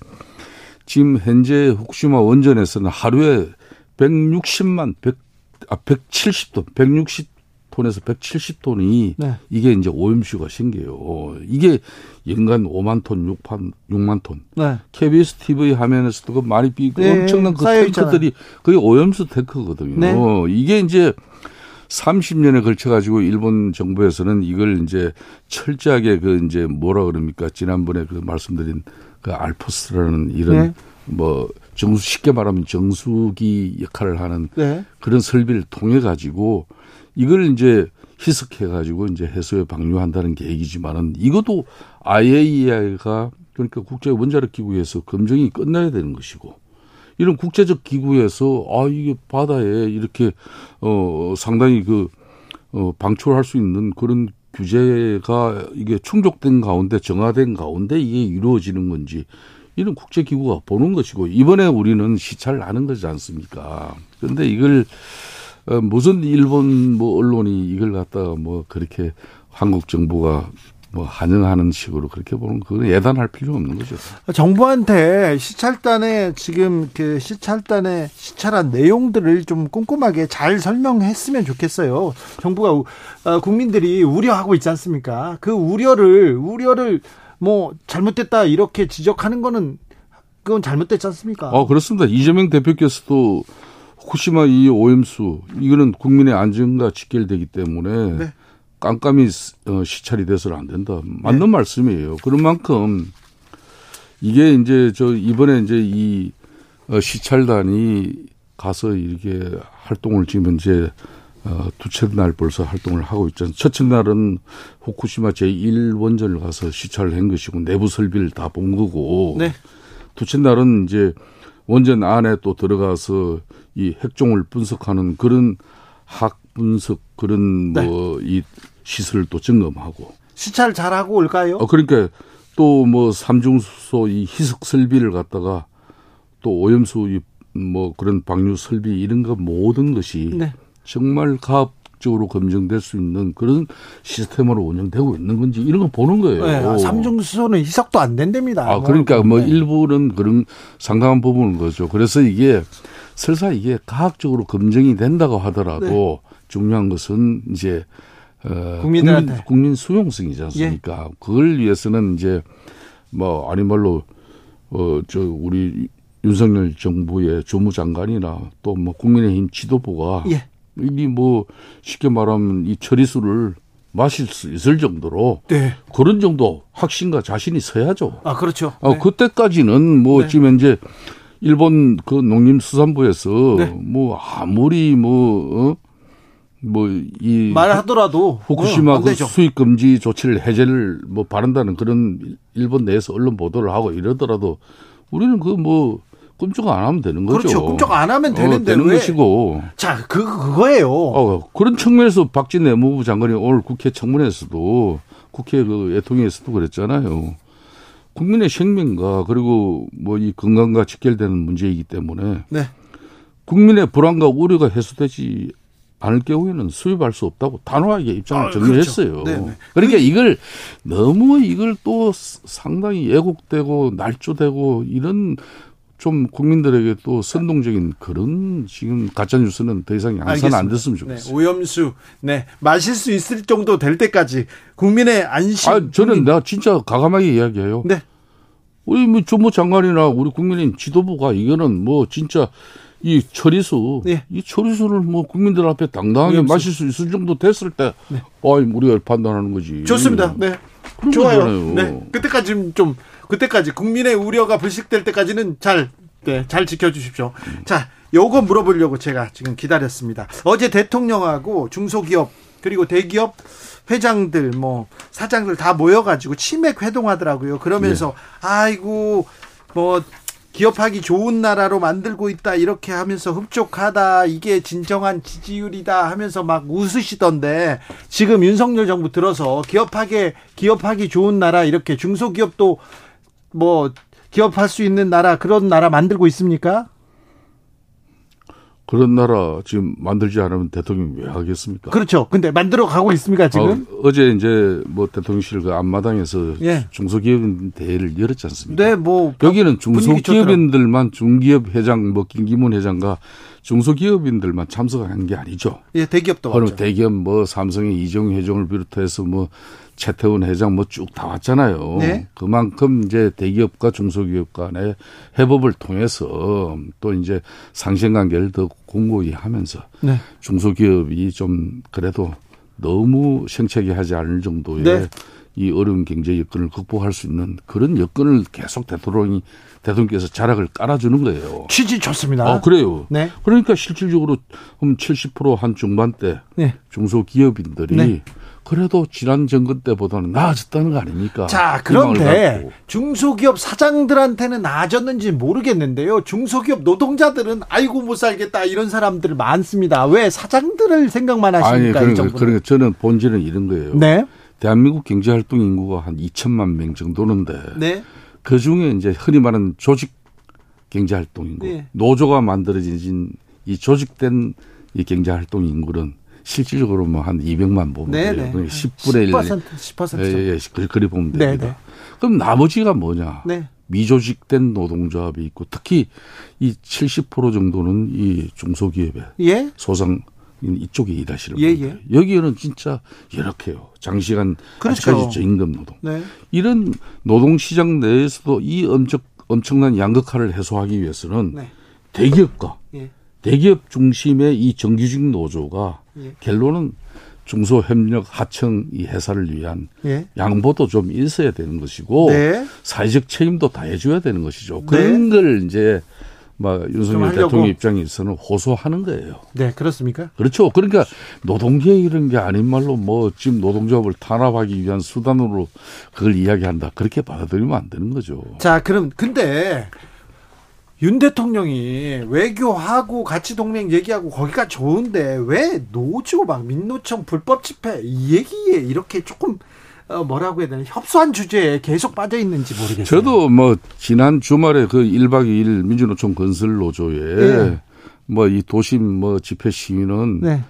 지금 현재 후쿠시마 원전에서는 하루에 160만 100, 아 170톤, 160 톤에서 170톤이 네. 이게 이제 오염수가 생겨요. 이게 연간 5만 톤, 6만 6만 톤. 네. KBS TV 화면에서도 그 많이 삐고 네, 엄청난 그. 탱크들이 그게 오염수 탱크거든요. 네. 이게 이제 30년에 걸쳐 가지고 일본 정부에서는 이걸 이제 철저하게 그 이제 뭐라 그럽니까? 지난번에 그 말씀드린 그 알포스라는 이런 네. 뭐 정수 쉽게 말하면 정수기 역할을 하는 네. 그런 설비를 통해 가지고 이걸 이제 희석해 가지고 이제 해소에 방류한다는 계획이지만은 이것도 IAEA가 그러니까 국제 원자력 기구에서 검증이 끝나야 되는 것이고 이런 국제적 기구에서 아 이게 바다에 이렇게 어 상당히 그 어 방출할 수 있는 그런 규제가 이게 충족된 가운데 정화된 가운데 이게 이루어지는 건지 이런 국제기구가 보는 것이고 이번에 우리는 시찰을 하는 거지 않습니까? 그런데 이걸 어, 무슨 일본 뭐 언론이 이걸 갖다가 뭐 그렇게 한국 정부가 뭐 환영하는 식으로 그렇게 보는 그건 예단할 필요 없는 거죠. 정부한테 시찰단에 지금 그 시찰단에 시찰한 내용들을 좀 꼼꼼하게 잘 설명했으면 좋겠어요. 정부가 어, 국민들이 우려하고 있지 않습니까? 그 우려를 우려를 뭐 잘못됐다 이렇게 지적하는 거는 그건 잘못됐지 않습니까? 아 그렇습니다. 이재명 대표께서도 후쿠시마 이 오염수 이거는 국민의 안전과 직결되기 때문에 네. 깜깜이 어, 시찰이 돼서는 안 된다. 맞는 네. 말씀이에요. 그런 만큼 이게 이제 저 이번에 이제 이 어, 시찰단이 가서 이렇게 활동을 지금 이제 어, 두째 날 벌써 활동을 하고 있잖아요. 첫째 날은 후쿠시마 제1원전을 가서 시찰을 한 것이고 내부 설비를 다 본 거고. 네. 두째 날은 이제 원전 안에 또 들어가서 이 핵종을 분석하는 그런 학 분석 그런 네. 뭐이 시설을 또 점검하고 시찰 잘하고 올까요? 어 그러니까 또 뭐 삼중수소 이 희석 설비를 갖다가 또 오염수 뭐 그런 방류 설비 이런 거 모든 것이 네. 정말 과학적으로 검증될 수 있는 그런 시스템으로 운영되고 있는 건지 이런 거 보는 거예요. 네, 삼중수소는 희석도 안 된답니다. 아 그러니까 뭐 네. 일부는 그런 상당한 부분인 거죠. 그래서 이게 설사 이게 과학적으로 검증이 된다고 하더라도 네. 중요한 것은 이제 어, 국민, 국민 수용성이지 않습니까? 예. 그걸 위해서는 이제 뭐 아니 말로 어 저 우리 윤석열 정부의 조무장관이나 또 뭐 국민의힘 지도부가 예. 이미 뭐 쉽게 말하면 이 처리수를 마실 수 있을 정도로 네. 그런 정도 확신과 자신이 서야죠. 아 그렇죠. 아, 네. 그때까지는 뭐 네. 지금 현재 일본 그 농림수산부에서 네. 뭐 아무리 뭐 어? 뭐이 말하더라도 후쿠시마 어, 그 수입 금지 조치를 해제를 뭐 바란다는 그런 일본 내에서 언론 보도를 하고 이러더라도 우리는 그 뭐 꿈쩍 안 하면 되는 거죠. 그렇죠. 꿈쩍 안 하면 되는데 어, 되는 왜? 것이고. 자, 그 그거예요. 어, 그런 측면에서 박진 내무부 장관이 오늘 국회 청문회에서도 국회 그 애통위에서도 그랬잖아요. 국민의 생명과 그리고 뭐 이 건강과 직결되는 문제이기 때문에 네. 국민의 불안과 우려가 해소되지 않을 경우에는 수입할 수 없다고 단호하게 입장을 아, 정리했어요. 그렇죠. 그러니까 이걸 너무 이걸 또 상당히 애국되고 날조되고 이런 좀 국민들에게 또 선동적인 그런 지금 가짜 뉴스는 더 이상 양산 안 됐으면 좋겠어요. 네, 오염수, 네 마실 수 있을 정도 될 때까지 국민의 안심. 아, 저는. 내가 진짜 가감하게 이야기해요. 네. 우리 뭐 조모 장관이나 우리 국민의 지도부가 이거는 뭐 진짜 이 처리수, 네. 이 처리수를 뭐 국민들 앞에 당당하게 위험성. 마실 수 있을 정도 됐을 때, 네. 아, 우리가 판단하는 거지. 좋습니다. 네. 좋아요. 거잖아요. 네. 그때까지 좀, 그때까지 국민의 우려가 불식될 때까지는 잘, 네, 잘 지켜주십시오. 음. 자, 요거 물어보려고 제가 지금 기다렸습니다. 어제 대통령하고 중소기업 그리고 대기업 회장들 뭐 사장들 다 모여가지고 치맥 회동하더라고요. 그러면서 네. 아이고 뭐 기업하기 좋은 나라로 만들고 있다 이렇게 하면서 흡족하다 이게 진정한 지지율이다 하면서 막 웃으시던데 지금 윤석열 정부 들어서 기업하게 기업하기 좋은 나라 이렇게 중소기업도 뭐 기업할 수 있는 나라 그런 나라 만들고 있습니까? 그런 나라 지금 만들지 않으면 대통령이 왜 하겠습니까? 그렇죠. 근데 만들어 가고 있습니까, 지금? 어, 제 이제 뭐 대통령실 그 앞마당에서 예. 중소기업인 대회를 열었지 않습니까? 네, 뭐. 여기는 중소기업인들만 중기업 회장, 뭐 김기문 회장과 중소기업인들만 참석한 게 아니죠. 예, 대기업도 왔죠. 대기업 뭐 삼성의 이종 회장을 비롯해서 뭐 최태원 회장 뭐 쭉 다 왔잖아요. 네. 그만큼 이제 대기업과 중소기업 간의 해법을 통해서 또 이제 상생 관계를 더 공고히 하면서 네. 중소기업이 좀 그래도 너무 생채기 하지 않을 정도의 네. 이 어려운 경제 여건을 극복할 수 있는 그런 여건을 계속 대통령이 대통령께서 자락을 깔아주는 거예요. 취지 좋습니다. 어, 그래요. 네. 그러니까 실질적으로 한 70%한 중반대 네. 중소기업인들이 네. 그래도 지난 정권 때보다는 나아졌다는 거 아닙니까? 자, 그런데 중소기업 사장들한테는 나아졌는지 모르겠는데요. 중소기업 노동자들은 아이고 못 살겠다 이런 사람들 많습니다. 왜 사장들을 생각만 하십니까? 아니, 그러니까, 그러니까 저는 본질은 이런 거예요. 네. 대한민국 경제 활동 인구가 한 2천만 명 정도는데 네. 그 중에 이제 흔히 말하는 조직 경제 활동 인구, 네. 노조가 만들어진 이 조직된 이 경제 활동 인구는 실질적으로 뭐 한 200만 보면 네, 돼요. 네. 그러니까 10분의 1. 10% 10% 예, 예, 예. 그리, 그리 보면 네, 됩니다. 네. 그럼 나머지가 뭐냐? 네. 미조직된 노동조합이 있고 특히 이 70% 정도는 이 중소기업에 예. 소상 이쪽에 일하시는 예, 분들. 여기는 진짜 이렇게요. 장시간 그렇죠. 아직까지 저임금 노동. 네. 이런 노동 시장 내에서도 이 엄청 엄청난 양극화를 해소하기 위해서는 네. 대기업과 예. 대기업 중심의 이 정규직 노조가 예. 결론은 중소협력 하청 이 회사를 위한 예. 양보도 좀 있어야 되는 것이고 네. 사회적 책임도 다 해줘야 되는 것이죠. 그런 걸 이제 막좀 윤석열. 대통령 입장에서는 호소하는 거예요. 네, 그렇습니까? 그렇죠. 그러니까 노동계 이런 게 아닌 말로 뭐 지금 노동조합을 탄압하기 위한 수단으로 그걸 이야기한다. 그렇게 받아들이면 안 되는 거죠. 자, 그럼 근데 윤 대통령이 외교하고 가치 동맹 얘기하고 거기가 좋은데 왜 노조 막 민노총 불법 집회 이 얘기에 이렇게 조금 어, 뭐라고 해야 되나 협소한 주제에 계속 빠져 있는지 모르겠어요. 저도 뭐 지난 주말에 그 1박 2일 민주노총 건설 노조에 네. 뭐이 도심 뭐 집회 시위는 네.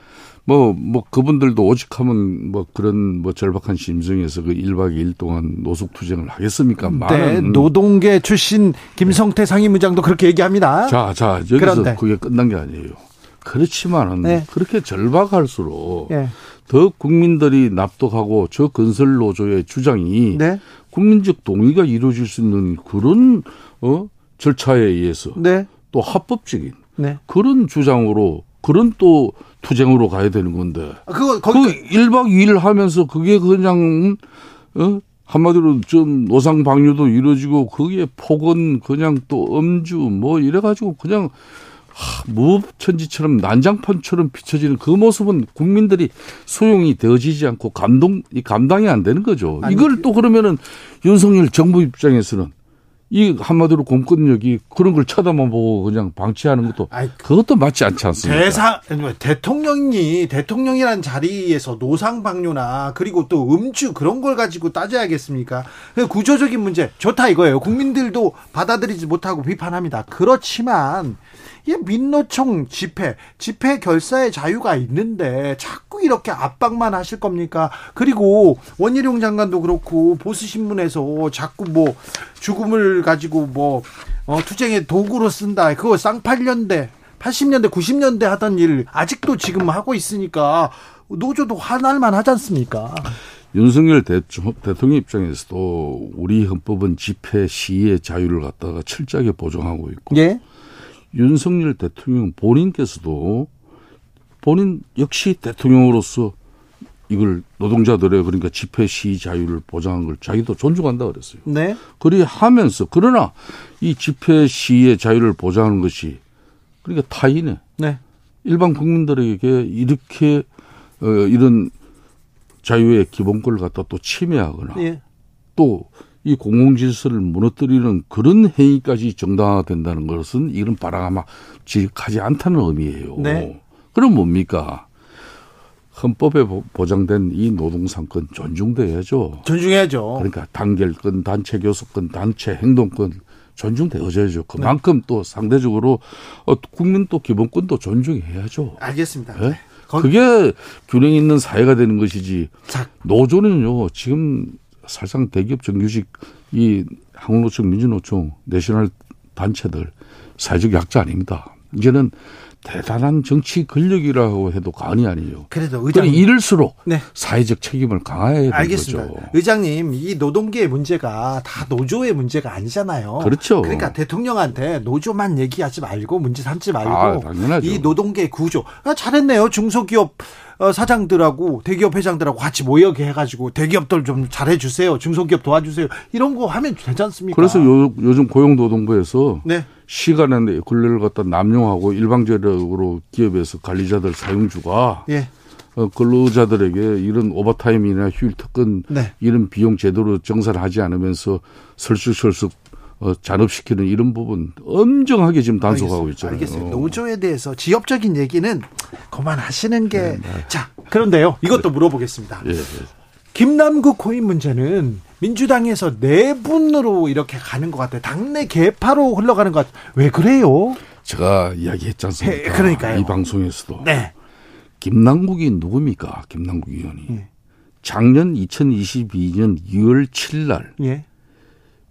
뭐, 뭐, 그분들도 오직 하면 뭐 그런 뭐 절박한 심정에서 그 1박 2일 동안 노숙투쟁을 하겠습니까? 네, 많은. 노동계 출신 김성태 상임의장도 그렇게 얘기합니다. 자, 자, 여기서 그런데. 그게 끝난 게 아니에요. 그렇지만은 네. 그렇게 절박할수록 예. 더 국민들이 납득하고 저 건설 노조의 주장이 네. 국민적 동의가 이루어질 수 있는 그런 어 절차에 의해서 네. 또 합법적인 네. 그런 주장으로 그런 또 투쟁으로 가야 되는 건데 아, 그거 그 거기 1박 2일 하면서 그게 그냥 어 한마디로 좀 노상 방류도 이루어지고 거기에 폭언 그냥 또 음주 뭐 이래 가지고 그냥 하, 무천지처럼 난장판처럼 비춰지는 그 모습은 국민들이 소용이 되어지지 않고 감동 이 감당이 안 되는 거죠. 아니, 이걸 또 그러면은 윤석열 정부 입장에서는 이 한마디로 공권력이 그런 걸 쳐다만 보고 그냥 방치하는 것도 아이, 그것도 맞지 않지 않습니까? 대사 아니, 대통령이 대통령이란 자리에서 노상 방류나 그리고 또 음주 그런 걸 가지고 따져야겠습니까? 그 구조적인 문제 좋다 이거예요. 국민들도 받아들이지 못하고 비판합니다. 그렇지만 이 민노총 집회 집회 결사의 자유가 있는데 자꾸 이렇게 압박만 하실 겁니까? 그리고 원희룡 장관도 그렇고 보수 신문에서 자꾸 뭐 죽음을 가지고 뭐 어, 투쟁의 도구로 쓴다. 그거 쌍팔년대 80년대, 90년대 하던 일 아직도 지금 하고 있으니까 노조도 화날만 하지 않습니까? 윤석열 대초- 대통령 입장에서도 우리 헌법은 집회 시위의 자유를 갖다가 철저하게 보장하고 있고 예. 윤석열 대통령 본인께서도 본인 역시 대통령으로서 이걸 노동자들의 그러니까 집회 시위 자유를 보장한 걸 자기도 존중한다 그랬어요. 네. 그리 하면서 그러나 이 집회 시위의 자유를 보장하는 것이 그러니까 타인의 네. 일반 국민들에게 이렇게 어, 이런 자유의 기본권을 갖다 또 침해하거나 예. 또 이 공공질서를 무너뜨리는 그런 행위까지 정당화된다는 것은 이런 바람직하지 않다는 의미예요. 네. 그럼 뭡니까? 헌법에 보- 보장된 이 노동상권 존중돼야죠. 존중해야죠. 그러니까 단결권, 단체 교섭권, 단체 행동권 존중되어져야죠. 그만큼 또 상대적으로 어, 국민 또 기본권도 존중해야죠. 알겠습니다. 예? 거기- 그게 균형 있는 사회가 되는 것이지. 자, 노조는요 지금 사실상 대기업 정규직 이 한국노총, 민주노총, 내셔널 단체들 사회적 약자 아닙니다. 이제는 대단한 정치 권력이라고 해도 과언이 아니에요. 그래도 의장님. 이럴수록 네. 사회적 책임을 강화해야 되는 알겠습니다. 거죠. 의장님, 이 노동계의 문제가 다 노조의 문제가 아니잖아요. 그렇죠. 그러니까 대통령한테 노조만 얘기하지 말고 문제 삼지 말고 아, 당연하죠. 이 노동계 구조. 아, 잘했네요. 중소기업 어, 사장들하고 대기업 회장들하고 같이 모여게 해가지고 대기업들 좀 잘해주세요. 중소기업 도와주세요. 이런 거 하면 되지 않습니까? 그래서 요, 요즘 고용노동부에서 네. 시간에 권리를 갖다 남용하고 일방적으로 기업에서 관리자들 사용주가 예. 어, 근로자들에게 이런 오버타임이나 휴일 특근 네. 이런 비용 제대로 정산하지 않으면서 설득설득 어, 잔업시키는 이런 부분 엄정하게 지금 단속하고 있잖아요. 알겠어요. 노조에 대해서 지역적인 얘기는 그만하시는 게. 자, 그런데요. 이것도 물어보겠습니다. 예, 예. 김남국 코인 문제는 민주당에서 내분으로 이렇게 가는 것 같아요. 당내 개파로 흘러가는 것 같아요. 왜 그래요? 제가 이야기했지 않습니까? 해, 그러니까요. 이 방송에서도. 네. 김남국이 누굽니까? 김남국 의원이. 예. 작년 2022년 2월 7일 날 예.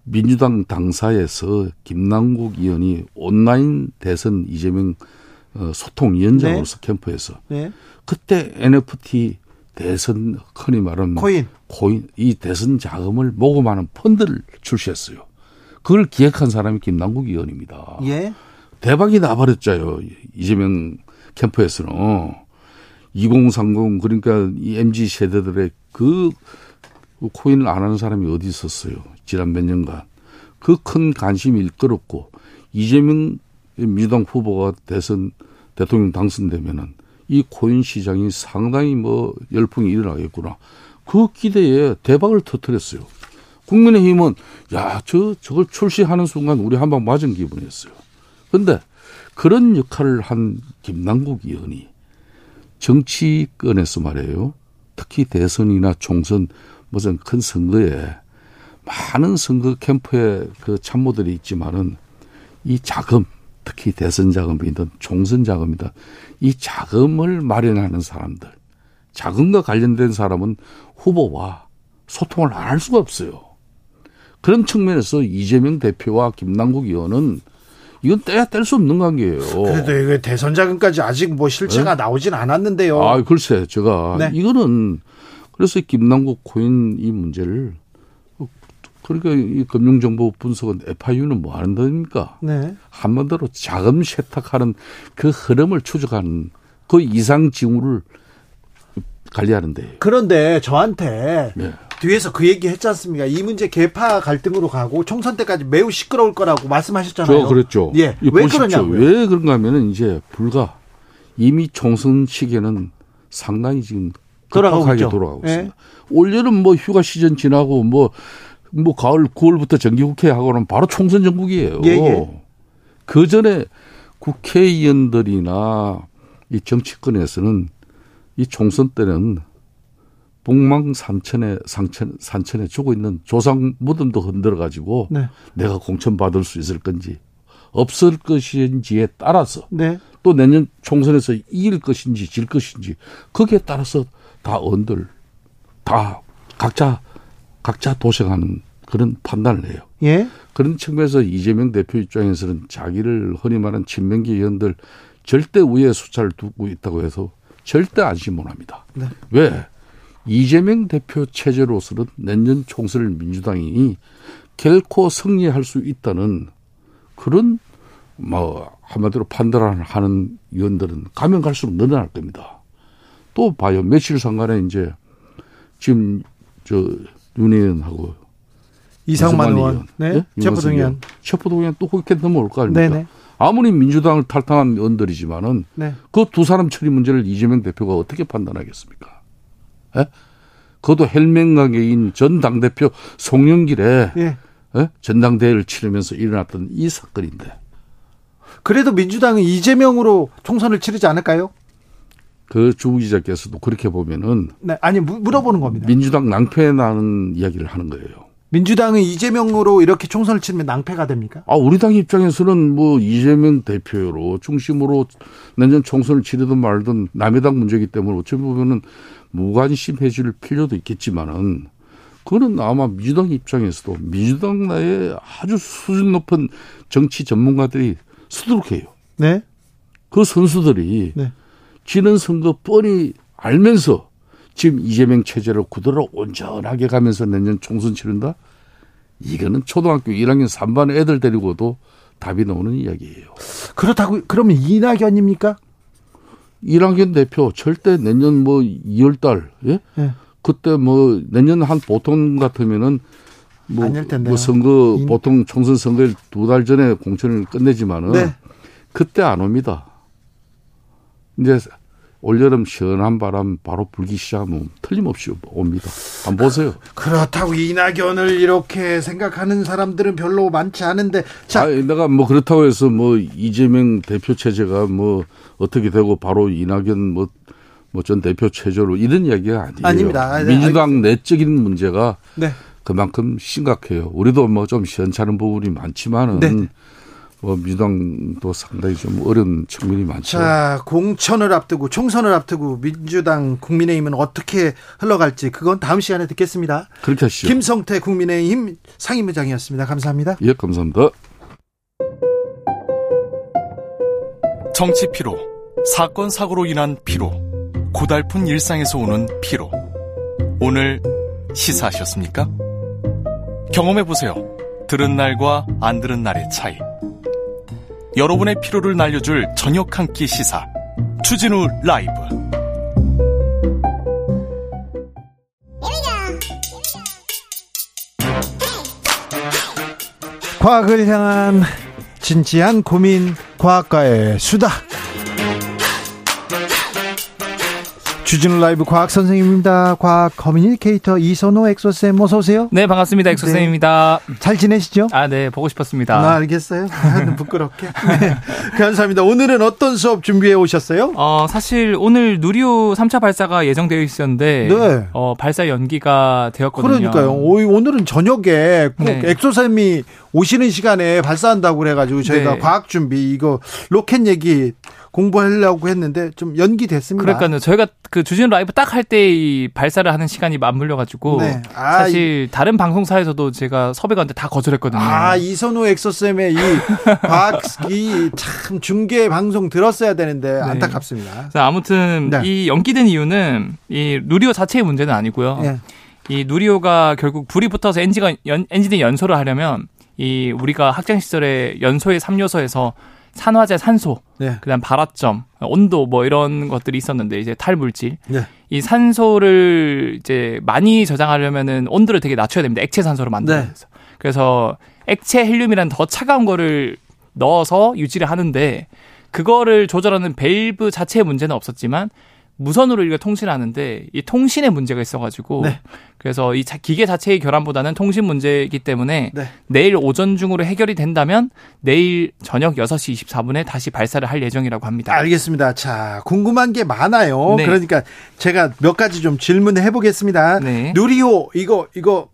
민주당 당사에서 김남국 의원이 온라인 대선 이재명 어, 소통위원장으로서 캠프에서 네. 그때 NFT 대선 흔히 말하면 코인. 코인 이 대선 자금을 모금하는 펀드를 출시했어요. 그걸 기획한 사람이 김남국 의원입니다. 예. 대박이 나버렸죠요. 이재명 캠프에서는 2030 그러니까 이 MZ 세대들의 그 코인을 안 하는 사람이 어디 있었어요. 지난 몇 년간 그 큰 관심이 일끌었고 이재명 민주당 후보가 대선 대통령 당선되면은 이 코인 시장이 상당히 뭐 열풍이 일어나겠구나. 그 기대에 대박을 터뜨렸어요. 국민의힘은 야, 저 저걸 출시하는 순간 우리 한 방 맞은 기분이었어요. 근데 그런 역할을 한 김남국 의원이 정치권에서 말이에요. 특히 대선이나 총선 무슨 큰 선거에 많은 선거 캠프에 그 참모들이 있지만은 이 자금 특히 대선 자금이든 총선 자금이든 이 자금을 마련하는 사람들 자금과 관련된 사람은 후보와 소통을 안 할 수가 없어요. 그런 측면에서 이재명 대표와 김남국 의원은 이건 떼야 뗄 수 없는 관계예요. 그래도 이게 대선 자금까지 아직 뭐 실체가 나오진 않았는데요. 아, 글쎄, 제가 네. 이거는 그래서 김남국 코인 이 문제를 그러니까 이 금융정보 분석은 FIU는 뭐 하는 겁니까? 네. 한마디로 자금 세탁하는 그 흐름을 추적하는 그 이상 징후를 관리하는데. 그런데 저한테 네. 뒤에서 그 얘기 했지 않습니까? 이 문제 개파 갈등으로 가고 총선 때까지 매우 시끄러울 거라고 말씀하셨잖아요. 저 그랬죠. 예. 왜. 그러냐고요? 왜 그런가 하면은 이제 불과 이미 총선 시기에는 상당히 지금 있죠. 돌아가고 예. 있습니다. 올여름 뭐 휴가 시즌 지나고 뭐, 뭐 가을 9월부터 정기국회 하고는 바로 총선 전국이에요. 예, 예. 그 전에 국회의원들이나 이 정치권에서는 이 총선 때는 북망 산천에 상천 산천에 죽어 있는 조상 무덤도 흔들어 가지고 네. 내가 공천 받을 수 있을 건지 없을 것인지에 따라서 네. 또 내년 총선에서 이길 것인지 질 것인지 거기에 따라서 다 언들 다 각자 각자 도생하는 그런 판단을 해요. 예. 그런 측면에서 이재명 대표 입장에서는 자기를 흔히 말하는 친명계 의원들 절대 우위에 수차를 두고 있다고 해서 절대 안심 못 합니다. 네. 왜? 이재명 대표 체제로서는 내년 총선을 민주당이 결코 승리할 수 있다는 그런 뭐 한마디로 판단을 하는 의원들은 가면 갈수록 늘어날 겁니다. 또 봐요. 며칠 상간에 이제 지금 저윤 의원하고 이상만 의원. 네. 예? 체포동의안. 체포동의안 또 거기 넘어올 거 아닙니까? 네네. 아무리 민주당을 탈당한 의원들이지만은 네. 그두 사람 처리 문제를 이재명 대표가 어떻게 판단하겠습니까? 예? 그것도 헬맹가게인 전 당대표 송영길의 예. 예? 전당대회를 치르면서 일어났던 이 사건인데 그래도 민주당은 이재명으로 총선을 치르지 않을까요? 그 주 기자께서도 그렇게 보면은 네. 아니 무- 물어보는 겁니다. 민주당 낭패 나는 이야기를 하는 거예요. 민주당은 이재명으로 이렇게 총선을 치르면 낭패가 됩니까? 아, 우리 당 입장에서는 뭐 이재명 대표로 중심으로 내년 총선을 치르든 말든 남의 당 문제이기 때문에 어찌 보면은 무관심해질 필요도 있겠지만은 그거는 아마 민주당 입장에서도 민주당 내에 아주 수준 높은 정치 전문가들이 수두룩해요. 네. 그 선수들이 네. 지는 선거 뻔히 알면서 지금 이재명 체제를 그대로 온전하게 가면서 내년 총선 치른다? 이거는 초등학교 1학년 3반 애들 데리고도 답이 나오는 이야기예요. 그렇다고 그러면 이낙연입니까? 1학년 대표 절대 내년 뭐 2월 달, 예? 예. 그때 뭐 내년 한 보통 같으면은 뭐. 뭐 선거 인- 보통 총선 선거일 두 달 전에 공천을 끝내지만은 네. 그때 안 옵니다. 이제 올여름 시원한 바람 바로 불기 시작하면 틀림없이 옵니다. 한번 보세요. 그렇다고 이낙연을 이렇게 생각하는 사람들은 별로 많지 않은데 자 아, 내가 뭐 그렇다고 해서 뭐 이재명 대표 체제가 뭐 어떻게 되고 바로 이낙연 뭐, 뭐 전 대표 체제로 이런 이야기가 아니에요. 아닙니다. 네, 민주당 내적인 문제가 네. 그만큼 심각해요. 우리도 뭐 좀 시원찮은 부분이 많지만은 네. 뭐 민주당도 상당히 좀 어려운 측면이 많죠. 자, 공천을 앞두고 총선을 앞두고 민주당 국민의힘은 어떻게 흘러갈지 그건 다음 시간에 듣겠습니다. 그렇게 하시죠. 김성태 국민의힘 상임의장이었습니다. 감사합니다. 예, 감사합니다. 정치 피로, 사건 사고로 인한 피로, 고달픈 일상에서 오는 피로. 오늘 시사하셨습니까? 경험해 보세요. 들은 날과 안 들은 날의 차이. 여러분의 피로를 날려줄 저녁 한 끼 시사. 추진우 라이브. 과학을 향한 진지한 고민 과학과의 수다. 주진우 라이브 과학 선생님입니다. 과학 커뮤니케이터 이선호 엑소쌤 어서 오세요. 네, 반갑습니다. 엑소쌤입니다. 잘 지내시죠? 아, 네, 보고 싶었습니다. 아, 알겠어요. 아, 부끄럽게. 네. 감사합니다. 오늘은 어떤 수업 준비해 오셨어요? 어, 사실 오늘 누리호 3차 발사가 예정되어 있었는데 네. 어, 발사 연기가 되었거든요. 그러니까요. 오, 오늘은 저녁에 꼭 네. 엑소쌤이 오시는 시간에 발사한다고 그래가지고 저희가 네. 과학 준비 이거 로켓 얘기 공부하려고 했는데 좀 연기됐습니다. 그러니까요. 저희가 그 주진 라이브 딱 할 때 이 발사를 하는 시간이 맞물려 가지고 네. 아, 사실 다른 방송사에서도 제가 섭외가 왔는데 다 거절했거든요. 아 이선호 엑소쌤의 이 과학이 참 중계 방송 들었어야 되는데 안타깝습니다. 그래서 아무튼 네. 이 연기된 이유는 이 누리호 자체의 문제는 아니고요. 예. 이 누리호가 결국 불이 붙어서 엔진가 연, 엔진이 연소를 하려면 이 우리가 학창 시절에 연소의 3요소에서 산화제 산소, 네. 그다음 발화점, 온도 뭐 이런 것들이 있었는데 이제 탈 물질. 네. 이 산소를 이제 많이 저장하려면은 온도를 되게 낮춰야 됩니다. 액체 산소로 만들어서. 네. 그래서 액체 헬륨이라는 더 차가운 거를 넣어서 유지를 하는데 그거를 조절하는 밸브 자체의 문제는 없었지만 무선으로 이걸 통신하는데 이 통신에 문제가 있어가지고 네. 그래서 이 자- 기계 자체의 결함보다는 통신 문제이기 때문에 네. 내일 오전 중으로 해결이 된다면 내일 저녁 6시 24분에 다시 발사를 할 예정이라고 합니다. 알겠습니다. 자, 궁금한 게 많아요. 네. 그러니까 제가 몇 가지 좀 질문해 보겠습니다. 네. 누리호 이거 이거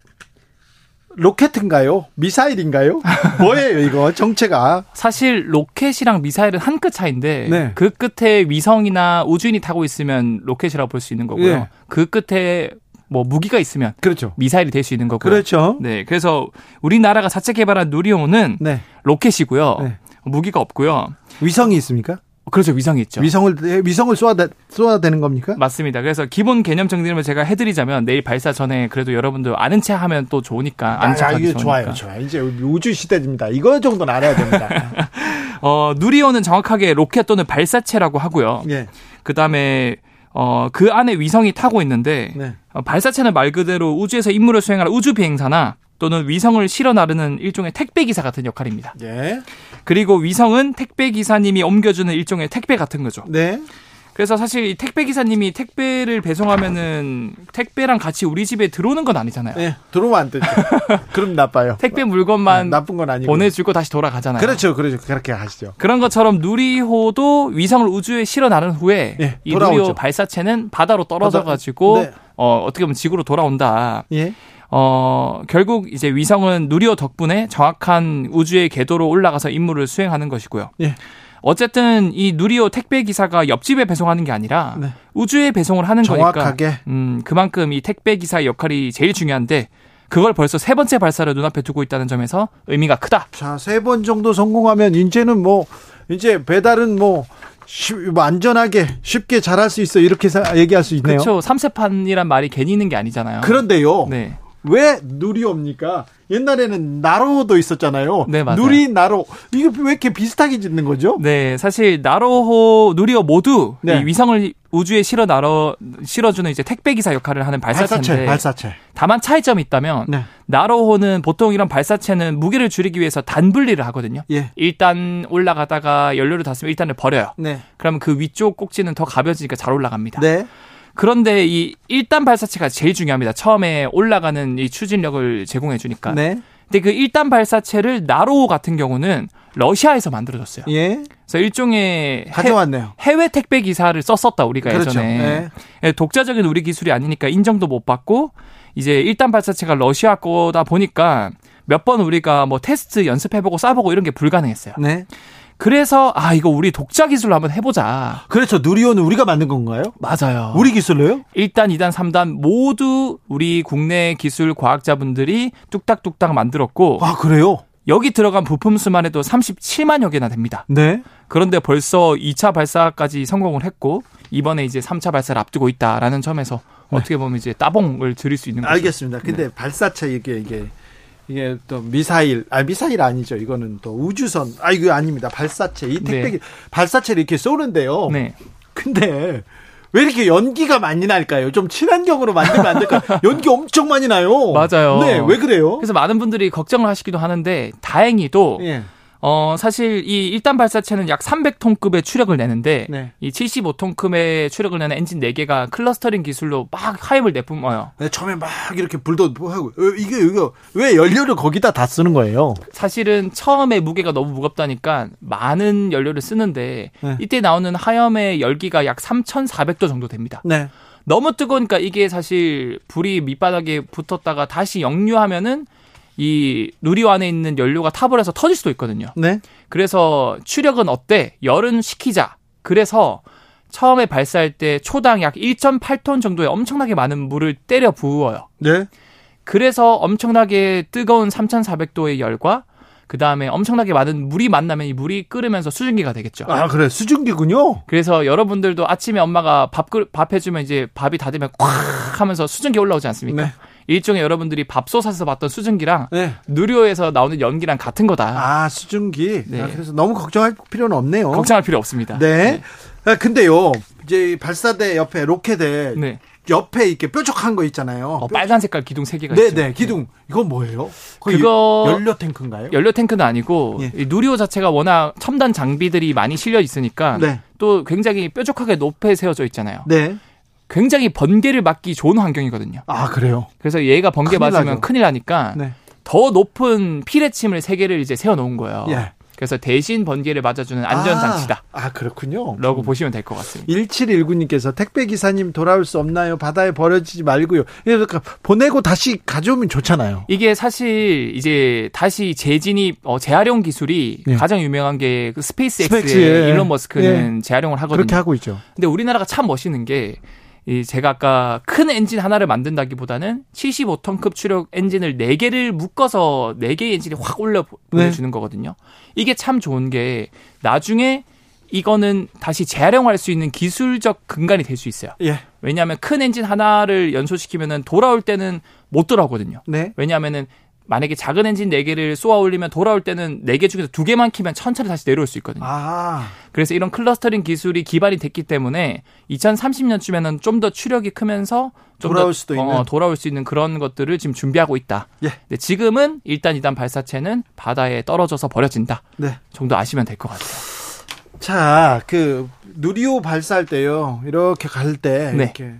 로켓인가요? 미사일인가요? 뭐예요, 이거 정체가? 사실 로켓이랑 미사일은 한 끗 차인데 네. 그 끝에 위성이나 우주인이 타고 있으면 로켓이라고 볼 수 있는 거고요. 예. 그 끝에 뭐 무기가 있으면 그렇죠. 미사일이 될 수 있는 거고요. 그렇죠. 네, 그래서 우리나라가 자체 개발한 누리호는 네. 로켓이고요. 네. 무기가 없고요. 위성이 있습니까? 그렇죠, 위성이 있죠. 위성을 위성을 쏘아 쏘아 되는 겁니까? 맞습니다. 그래서 기본 개념 정리를 제가 해드리자면 내일 발사 전에 그래도 여러분들 아는 체 하면 또 좋으니까 아는 체 아, 하기 이게 좋으니까. 좋아요, 좋아요. 이제 우주 시대입니다. 이거 정도는 알아야 됩니다. 어, 누리호는 정확하게 로켓 또는 발사체라고 하고요. 예. 그 다음에 어, 그 안에 위성이 타고 있는데 네. 어, 발사체는 말 그대로 우주에서 임무를 수행하는 우주 비행사나 또는 위성을 실어 나르는 일종의 택배 기사 같은 역할입니다. 예. 그리고 위성은 택배 기사님이 옮겨주는 일종의 택배 같은 거죠. 네. 그래서 사실 이 택배 기사님이 택배를 배송하면은 택배랑 같이 우리 집에 들어오는 건 아니잖아요. 네. 들어오면 안 되죠. 그럼 나빠요. 택배 물건만 나쁜 건 아니고. 보내주고 다시 돌아가잖아요. 그렇죠, 그렇죠. 그렇게 하시죠. 그런 것처럼 누리호도 위성을 우주에 실어 나른 후에 예, 이. 누리호 발사체는 바다로 떨어져 가지고 네. 어, 어떻게 보면 지구로 돌아온다. 예. 어, 결국 이제 위성은 누리호 덕분에 정확한 우주의 궤도로 올라가서 임무를 수행하는 것이고요. 예. 어쨌든 이 누리호 택배 기사가 옆집에 배송하는 게 아니라 네. 우주에 배송을 하는 정확하게. 거니까 음, 그만큼 이 택배 기사의 역할이 제일 중요한데 그걸 벌써 세 번째 발사를 눈앞에 두고 있다는 점에서 의미가 크다. 자, 세 번 정도 성공하면 이제는 뭐 이제 배달은 뭐 안전하게 쉽게 잘할 수 있어 이렇게 사- 얘기할 수 있네요. 그렇죠. 삼세판이란 말이 괜히 있는 게 아니잖아요. 그런데요. 네. 왜 누리호입니까? 옛날에는 나로도 있었잖아요. 네, 맞아요. 누리 나로 이게 왜 이렇게 비슷하게 짓는 거죠? 네, 사실 나로호, 누리호 모두 네. 이 위성을 우주에 실어 나러 실어주는 이제 택배 기사 역할을 하는 발사체인데 발사체, 발사체. 다만 차이점이 있다면 네. 나로호는 보통 이런 발사체는 무게를 줄이기 위해서 단 분리를 하거든요. 예. 일단 올라가다가 연료를 다 쓰면 일단을 버려요. 네. 그러면 그 위쪽 꼭지는 더 가벼워지니까 잘 올라갑니다. 네. 그런데 이 1단 발사체가 제일 중요합니다. 처음에 올라가는 이 추진력을 제공해 주니까. 네. 근데 그 1단 발사체를 나로호 같은 경우는 러시아에서 만들어졌어요. 예. 그래서 일종의 가져왔네요. 해, 외 택배 기사를 썼었다 우리가 그렇죠. 예전에 네. 예, 독자적인 우리 기술이 아니니까 인정도 못 받고 이제 1단 발사체가 러시아 거다 보니까 몇 번 우리가 뭐 테스트 연습해보고 쏴보고 이런 게 불가능했어요. 네. 그래서 아 이거 우리 독자 기술로 한번 해보자. 그렇죠. 누리호는 우리가 만든 건가요? 맞아요. 우리 기술로요? 1단, 2단, 3단 모두 우리 국내 기술 과학자분들이 뚝딱뚝딱 만들었고 아, 그래요? 여기 들어간 부품 수만 해도 37만여 개나 됩니다. 네. 그런데 벌써 2차 발사까지 성공을 했고 이번에 이제 3차 발사를 앞두고 있다라는 점에서 어떻게 보면 이제 따봉을 드릴 수 있는 거죠. 알겠습니다. 근데 발사체 이게 이게 이게 또 미사일 아 미사일 아니죠. 이거는 또 우주선 아 이거 아닙니다. 발사체 이 택배기 발사체를 이렇게 쏘는데요. 네. 근데 왜 이렇게 연기가 많이 날까요? 좀 친환경으로 만들면 안 될까요? 연기 엄청 많이 나요. 맞아요. 네, 왜 그래요? 그래서 많은 분들이 걱정을 하시기도 하는데 다행히도 예. 어 사실 이 1단 발사체는 약 300톤급의 추력을 내는데 네. 이 75톤급의 추력을 내는 엔진 4개가 clustering 기술로 막 화염을 내뿜어요. 네, 처음에 막 이렇게 불도 하고 어, 이게 이거 왜 연료를 거기다 다 쓰는 거예요? 사실은 처음에 무게가 너무 무겁다니까 많은 연료를 쓰는데 네. 이때 나오는 하염의 열기가 약 3,400도 정도 됩니다. 네. 너무 뜨거우니까 이게 사실 불이 밑바닥에 붙었다가 다시 역류하면은 이 누리호 안에 있는 연료가 타버려서 터질 수도 있거든요. 네. 그래서 추력은 어때? 열은 식히자. 그래서 처음에 발사할 때 초당 약 1.8톤 정도의 엄청나게 많은 물을 때려 부어요. 네. 그래서 엄청나게 뜨거운 3,400도의 열과 그 다음에 엄청나게 많은 물이 만나면 이 물이 끓으면서 수증기가 되겠죠. 아, 그래. 수증기군요. 그래서 여러분들도 아침에 엄마가 밥, 끓- 밥 해주면 이제 밥이 다 되면 꽉 하면서 수증기 올라오지 않습니까? 네. 일종의 여러분들이 밥솥에서 봤던 수증기랑 네. 누리호에서 나오는 연기랑 같은 거다. 아, 수증기. 네. 아, 그래서 너무 걱정할 필요는 없네요. 걱정할 필요 없습니다. 네. 아, 근데요. 이제 발사대 옆에 로켓에 네. 옆에 이렇게 뾰족한 거 있잖아요. 어, 빨간 색깔 기둥 세 개가 네, 있죠. 네. 기둥. 이건 뭐예요? 그거- 연료 탱크인가요? 연료 탱크는 아니고 예. 이 누리호 자체가 워낙 첨단 장비들이 많이 실려 있으니까 네. 또 굉장히 뾰족하게 높게 세워져 있잖아요. 네. 굉장히 번개를 맞기 좋은 환경이거든요. 아, 그래요. 그래서 얘가 번개 큰일 맞으면 나죠. 큰일 나니까 네. 더 높은 피레침을 세 개를 이제 세워 놓은 거예요. 예. 그래서 대신 번개를 맞아주는 안전 장치다. 아, 아, 그렇군요. 라고 보시면 될 것 같습니다. 1719님께서 택배 기사님 돌아올 수 없나요? 바다에 버려지지 말고요. 그러니까 보내고 다시 가져오면 좋잖아요. 이게 사실 이제 다시 재진입 어, 재활용 기술이 예. 가장 유명한 게 그 Space SpaceX의 일론 머스크는 재활용을 하거든요. 그렇게 하고 있죠. 근데 우리나라가 참 멋있는 게, 이 제가 아까 큰 엔진 하나를 만든다기보다는 75톤급 추력 엔진을 4개를 묶어서 4개의 엔진이 확 올려 보- 네. 보내주는 거거든요. 이게 참 좋은 게 나중에 이거는 다시 재활용할 수 있는 기술적 근간이 될 수 있어요. 예. 왜냐하면 큰 엔진 하나를 연소시키면은 돌아올 때는 못 돌아오거든요. 네. 왜냐하면은 만약에 작은 엔진 4개를 쏘아 올리면 돌아올 때는 4개 중에서 2개만 키면 천천히 다시 내려올 수 있거든요. 아, 그래서 이런 clustering 기술이 기반이 됐기 때문에 2030년쯤에는 좀 더 추력이 크면서 좀 돌아올 더, 수도 어, 있는. 돌아올 수 있는 그런 것들을 지금 준비하고 있다. 예. 근데 지금은 일단 이단 발사체는 바다에 떨어져서 버려진다. 네. 정도 아시면 될 것 같아요. 자, 그 누리호 발사할 때요. 이렇게 갈때 네. 이렇게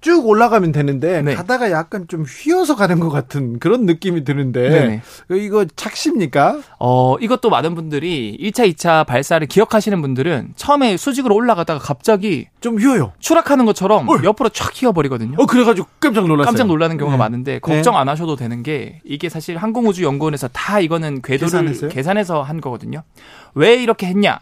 쭉 올라가면 되는데 네. 가다가 약간 좀 휘어서 가는 것 같은 그런 느낌이 드는데 네네. 이거 착시입니까? 어, 이것도 많은 분들이 1차, 2차 발사를 기억하시는 분들은 처음에 수직으로 올라가다가 갑자기 좀 휘어요. 추락하는 것처럼 어이. 옆으로 촥 휘어버리거든요. 어 그래가지고 깜짝 놀랐어요. 깜짝 놀라는 경우가 네. 많은데 걱정 안 하셔도 되는 게 이게 사실 항공우주연구원에서 다 이거는 궤도를 계산했어요? 계산해서 한 거거든요. 왜 이렇게 했냐?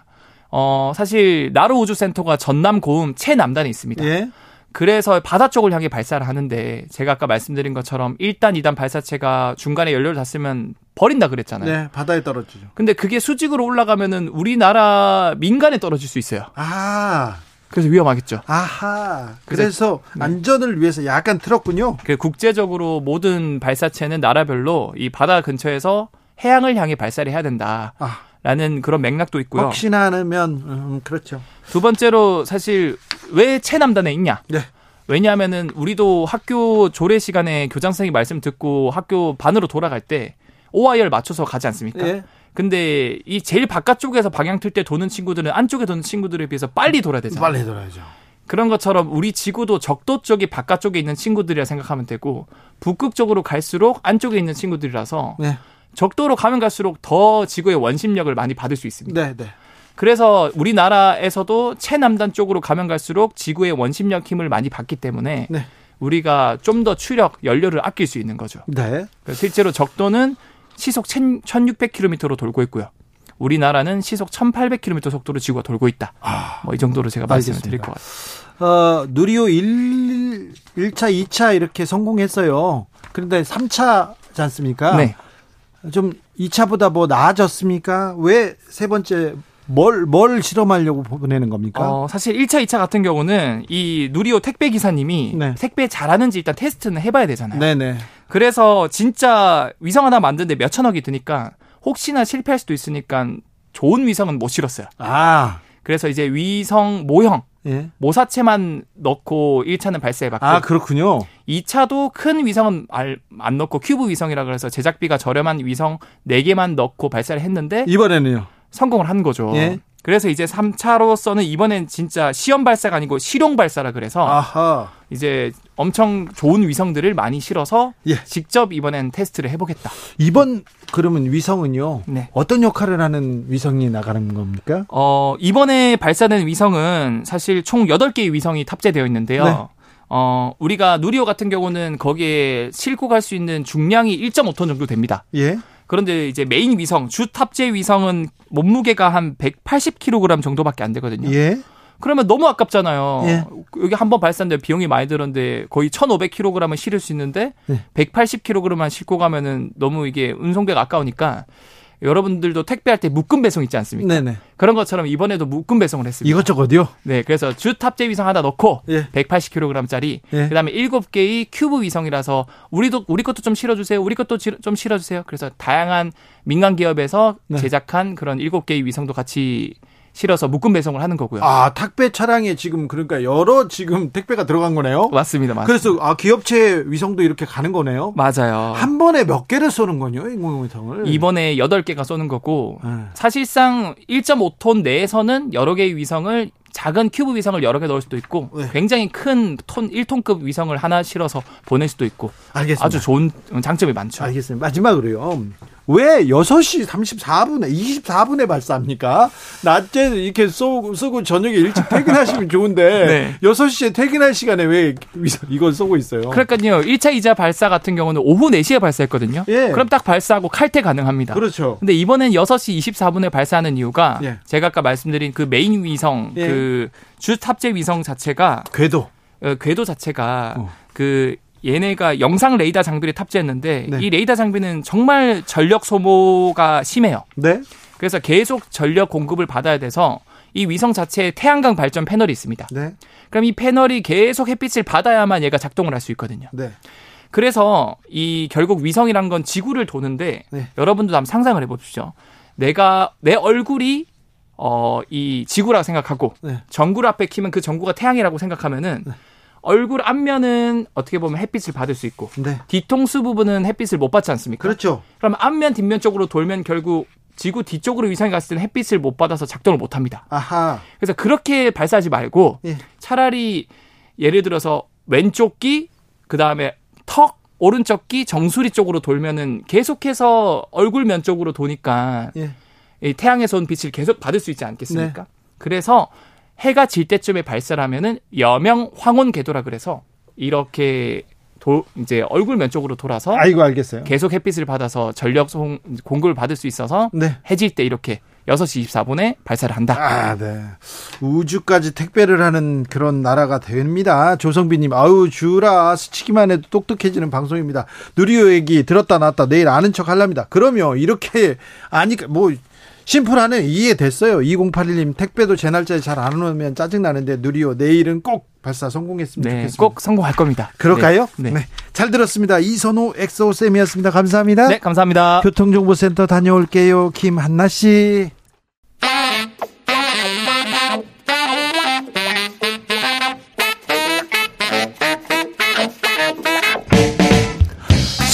어, 사실 나로 우주센터가 전남 고음 최남단에 있습니다. 예. 그래서 바다 쪽을 향해 발사를 하는데 제가 아까 말씀드린 것처럼 1단, 2단 발사체가 중간에 연료를 다 쓰면 버린다 그랬잖아요. 네, 바다에 떨어지죠. 근데 그게 수직으로 올라가면은 우리나라 민간에 떨어질 수 있어요. 아, 그래서 위험하겠죠. 아하. 그래서- 그래서 안전을 위해서 약간 틀었군요. 그 국제적으로 모든 발사체는 나라별로 이 바다 근처에서 해양을 향해 발사를 해야 된다. 아, 라는 그런 맥락도 있고요. 혹시나 하면 음, 그렇죠. 두 번째로 사실 왜 최남단에 있냐? 네. 왜냐하면은 우리도 학교 조례 시간에 교장 선생님 말씀 듣고 학교 반으로 돌아갈 때 OIR 맞춰서 가지 않습니까? 예. 근데 이 제일 바깥쪽에서 방향 틀 때 도는 친구들은 안쪽에 도는 친구들에 비해서 빨리 돌아야 되잖아요. 빨리 돌아야죠. 그런 것처럼 우리 지구도 적도 쪽이 바깥쪽에 있는 친구들이라 생각하면 되고 북극 쪽으로 갈수록 안쪽에 있는 친구들이라서 네. 적도로 가면 갈수록 더 지구의 원심력을 많이 받을 수 있습니다. 네, 네. 그래서 우리나라에서도 최남단 쪽으로 가면 갈수록 지구의 원심력 힘을 많이 받기 때문에 네. 우리가 좀 더 추력, 연료를 아낄 수 있는 거죠. 네. 실제로 적도는 시속 1600km로 돌고 있고요. 우리나라는 시속 1800km 속도로 지구가 돌고 있다. 뭐이 정도로 제가 말씀을 드릴 것 같아요. 어, 누리호 1, 1차, 2차 이렇게 성공했어요. 그런데 3차지 않습니까? 네. 좀 2차보다 뭐 나아졌습니까? 왜 세 번째 뭘, 뭘 실험하려고 보내는 겁니까? 어, 사실 1차, 2차 같은 경우는 이 누리호 택배 기사님이 네. 택배 잘하는지 일단 테스트는 해봐야 되잖아요. 네네. 그래서 진짜 위성 하나 만드는데 몇 천억이 드니까 혹시나 실패할 수도 있으니까 좋은 위성은 못 실었어요. 아, 그래서 이제 위성 모형 예. 모사체만 넣고 1차는 발사해봤고 아, 그렇군요. 2차도 큰 위성은 알- 안 넣고 큐브 위성이라 그래서 제작비가 저렴한 위성 4개만 넣고 발사를 했는데 이번에는요. 성공을 한 거죠. 예. 그래서 이제 3차로서는 이번엔 진짜 시험 발사가 아니고 실용 발사라 그래서 아하. 이제 엄청 좋은 위성들을 많이 실어서 예. 직접 이번엔 테스트를 해보겠다. 이번 그러면 위성은요. 네. 어떤 역할을 하는 위성이 나가는 겁니까? 어, 이번에 발사된 위성은 사실 총 8개의 위성이 탑재되어 있는데요. 네. 어, 우리가 누리호 같은 경우는 거기에 싣고 갈 수 있는 중량이 1.5톤 정도 됩니다. 예. 그런데 이제 메인 위성, 주 탑재 위성은 몸무게가 한 180kg 정도밖에 안 되거든요. 예. 그러면 너무 아깝잖아요. 예. 여기 한 번 발사인데 비용이 많이 들었는데 거의 1,500kg을 실을 수 있는데 네. 180kg만 싣고 가면은 너무 이게 운송비가 아까우니까 여러분들도 택배할 때 묶음 배송 있지 않습니까? 네네. 그런 것처럼 이번에도 묶음 배송을 했습니다. 이것저것요. 네, 그래서 주 탑재 위성 하나 넣고 예. 180kg짜리, 예. 그다음에 7개의 큐브 위성이라서 우리도 우리 것도 좀 실어주세요, 우리 것도 지- 좀 실어주세요. 그래서 다양한 민간 기업에서 네. 제작한 그런 7개의 위성도 같이 실어서 묶음 배송을 하는 거고요. 아, 택배 차량에 지금 그러니까 여러 지금 택배가 들어간 거네요. 맞습니다, 맞습니다. 그래서 아, 기업체 위성도 이렇게 가는 거네요. 맞아요. 한 번에 몇 개를 쏘는 거요 인공위성을? 이번에 8개가 쏘는 거고 네. 사실상 1.5톤 내에서는 여러 개의 위성을 작은 큐브 위성을 여러 개 넣을 수도 있고 네. 굉장히 큰 톤 1톤급 위성을 하나 실어서 보낼 수도 있고 알겠습니다. 아주 좋은 장점이 많죠. 알겠습니다. 마지막으로요. 왜 6시 34분에 24분에 발사합니까? 낮에 이렇게 쏘고, 쏘고 저녁에 일찍 퇴근하시면 좋은데 네. 6시에 퇴근할 시간에 왜 이걸 쏘고 있어요? 그러니까요. 1차, 2차 발사 같은 경우는 오후 4시에 발사했거든요. 예. 그럼 딱 발사하고 칼퇴 가능합니다. 그렇죠. 근데 이번엔 6시 24분에 발사하는 이유가 예. 제가 아까 말씀드린 그 메인 위성 예. 그 주 탑재 위성 자체가 궤도. 어, 궤도 자체가 어. 그 얘네가 영상 레이더 장비를 탑재했는데 네. 이 레이더 장비는 정말 전력 소모가 심해요. 네. 그래서 계속 전력 공급을 받아야 돼서 이 위성 자체에 태양광 발전 패널이 있습니다. 네. 그럼 이 패널이 계속 햇빛을 받아야만 얘가 작동을 할 수 있거든요. 네. 그래서 이 결국 위성이란 건 지구를 도는데 네. 여러분도 한번 상상을 해보십시오. 내가 내 얼굴이 어 이 지구라고 생각하고 네. 전구를 앞에 키면 그 전구가 태양이라고 생각하면은 얼굴 앞면은 어떻게 보면 햇빛을 받을 수 있고 네. 뒤통수 부분은 햇빛을 못 받지 않습니까? 그렇죠. 그럼 앞면 뒷면 쪽으로 돌면 결국 지구 뒤쪽으로 위성이 갔을 때는 햇빛을 못 받아서 작동을 못 합니다. 아하. 그래서 그렇게 발사하지 말고 예. 차라리 예를 들어서 왼쪽 귀 그다음에 턱 오른쪽 귀 정수리 쪽으로 돌면은 계속해서 얼굴 면 쪽으로 도니까 예. 이 태양에서 온 빛을 계속 받을 수 있지 않겠습니까? 네. 그래서 해가 질 때쯤에 발사를 하면은 여명 황혼 궤도라 그래서 이렇게 도, 이제 얼굴면 쪽으로 돌아서 아이고 알겠어요. 계속 햇빛을 받아서 전력 송- 공급을 받을 수 있어서 네. 해질 때 이렇게 6시 24분에 발사를 한다. 아, 네. 우주까지 택배를 하는 그런 나라가 됩니다. 조성빈님, 아우, 주라. 스치기만 해도 똑똑해지는 방송입니다. 누리호 얘기 들었다 놨다 내일 아는 척 하랍니다. 그러면 이렇게, 아니, 뭐, 심플하네. 이해됐어요. 2081님, 택배도 제 날짜에 잘 안 오면 짜증나는데 누리호 내일은 꼭 발사 성공했으면 네, 좋겠습니다. 꼭 성공할 겁니다. 그럴까요? 네. 네. 잘 들었습니다. 이선호 엑소쌤이었습니다. 감사합니다. 네, 감사합니다. 교통정보센터 다녀올게요. 김한나 씨.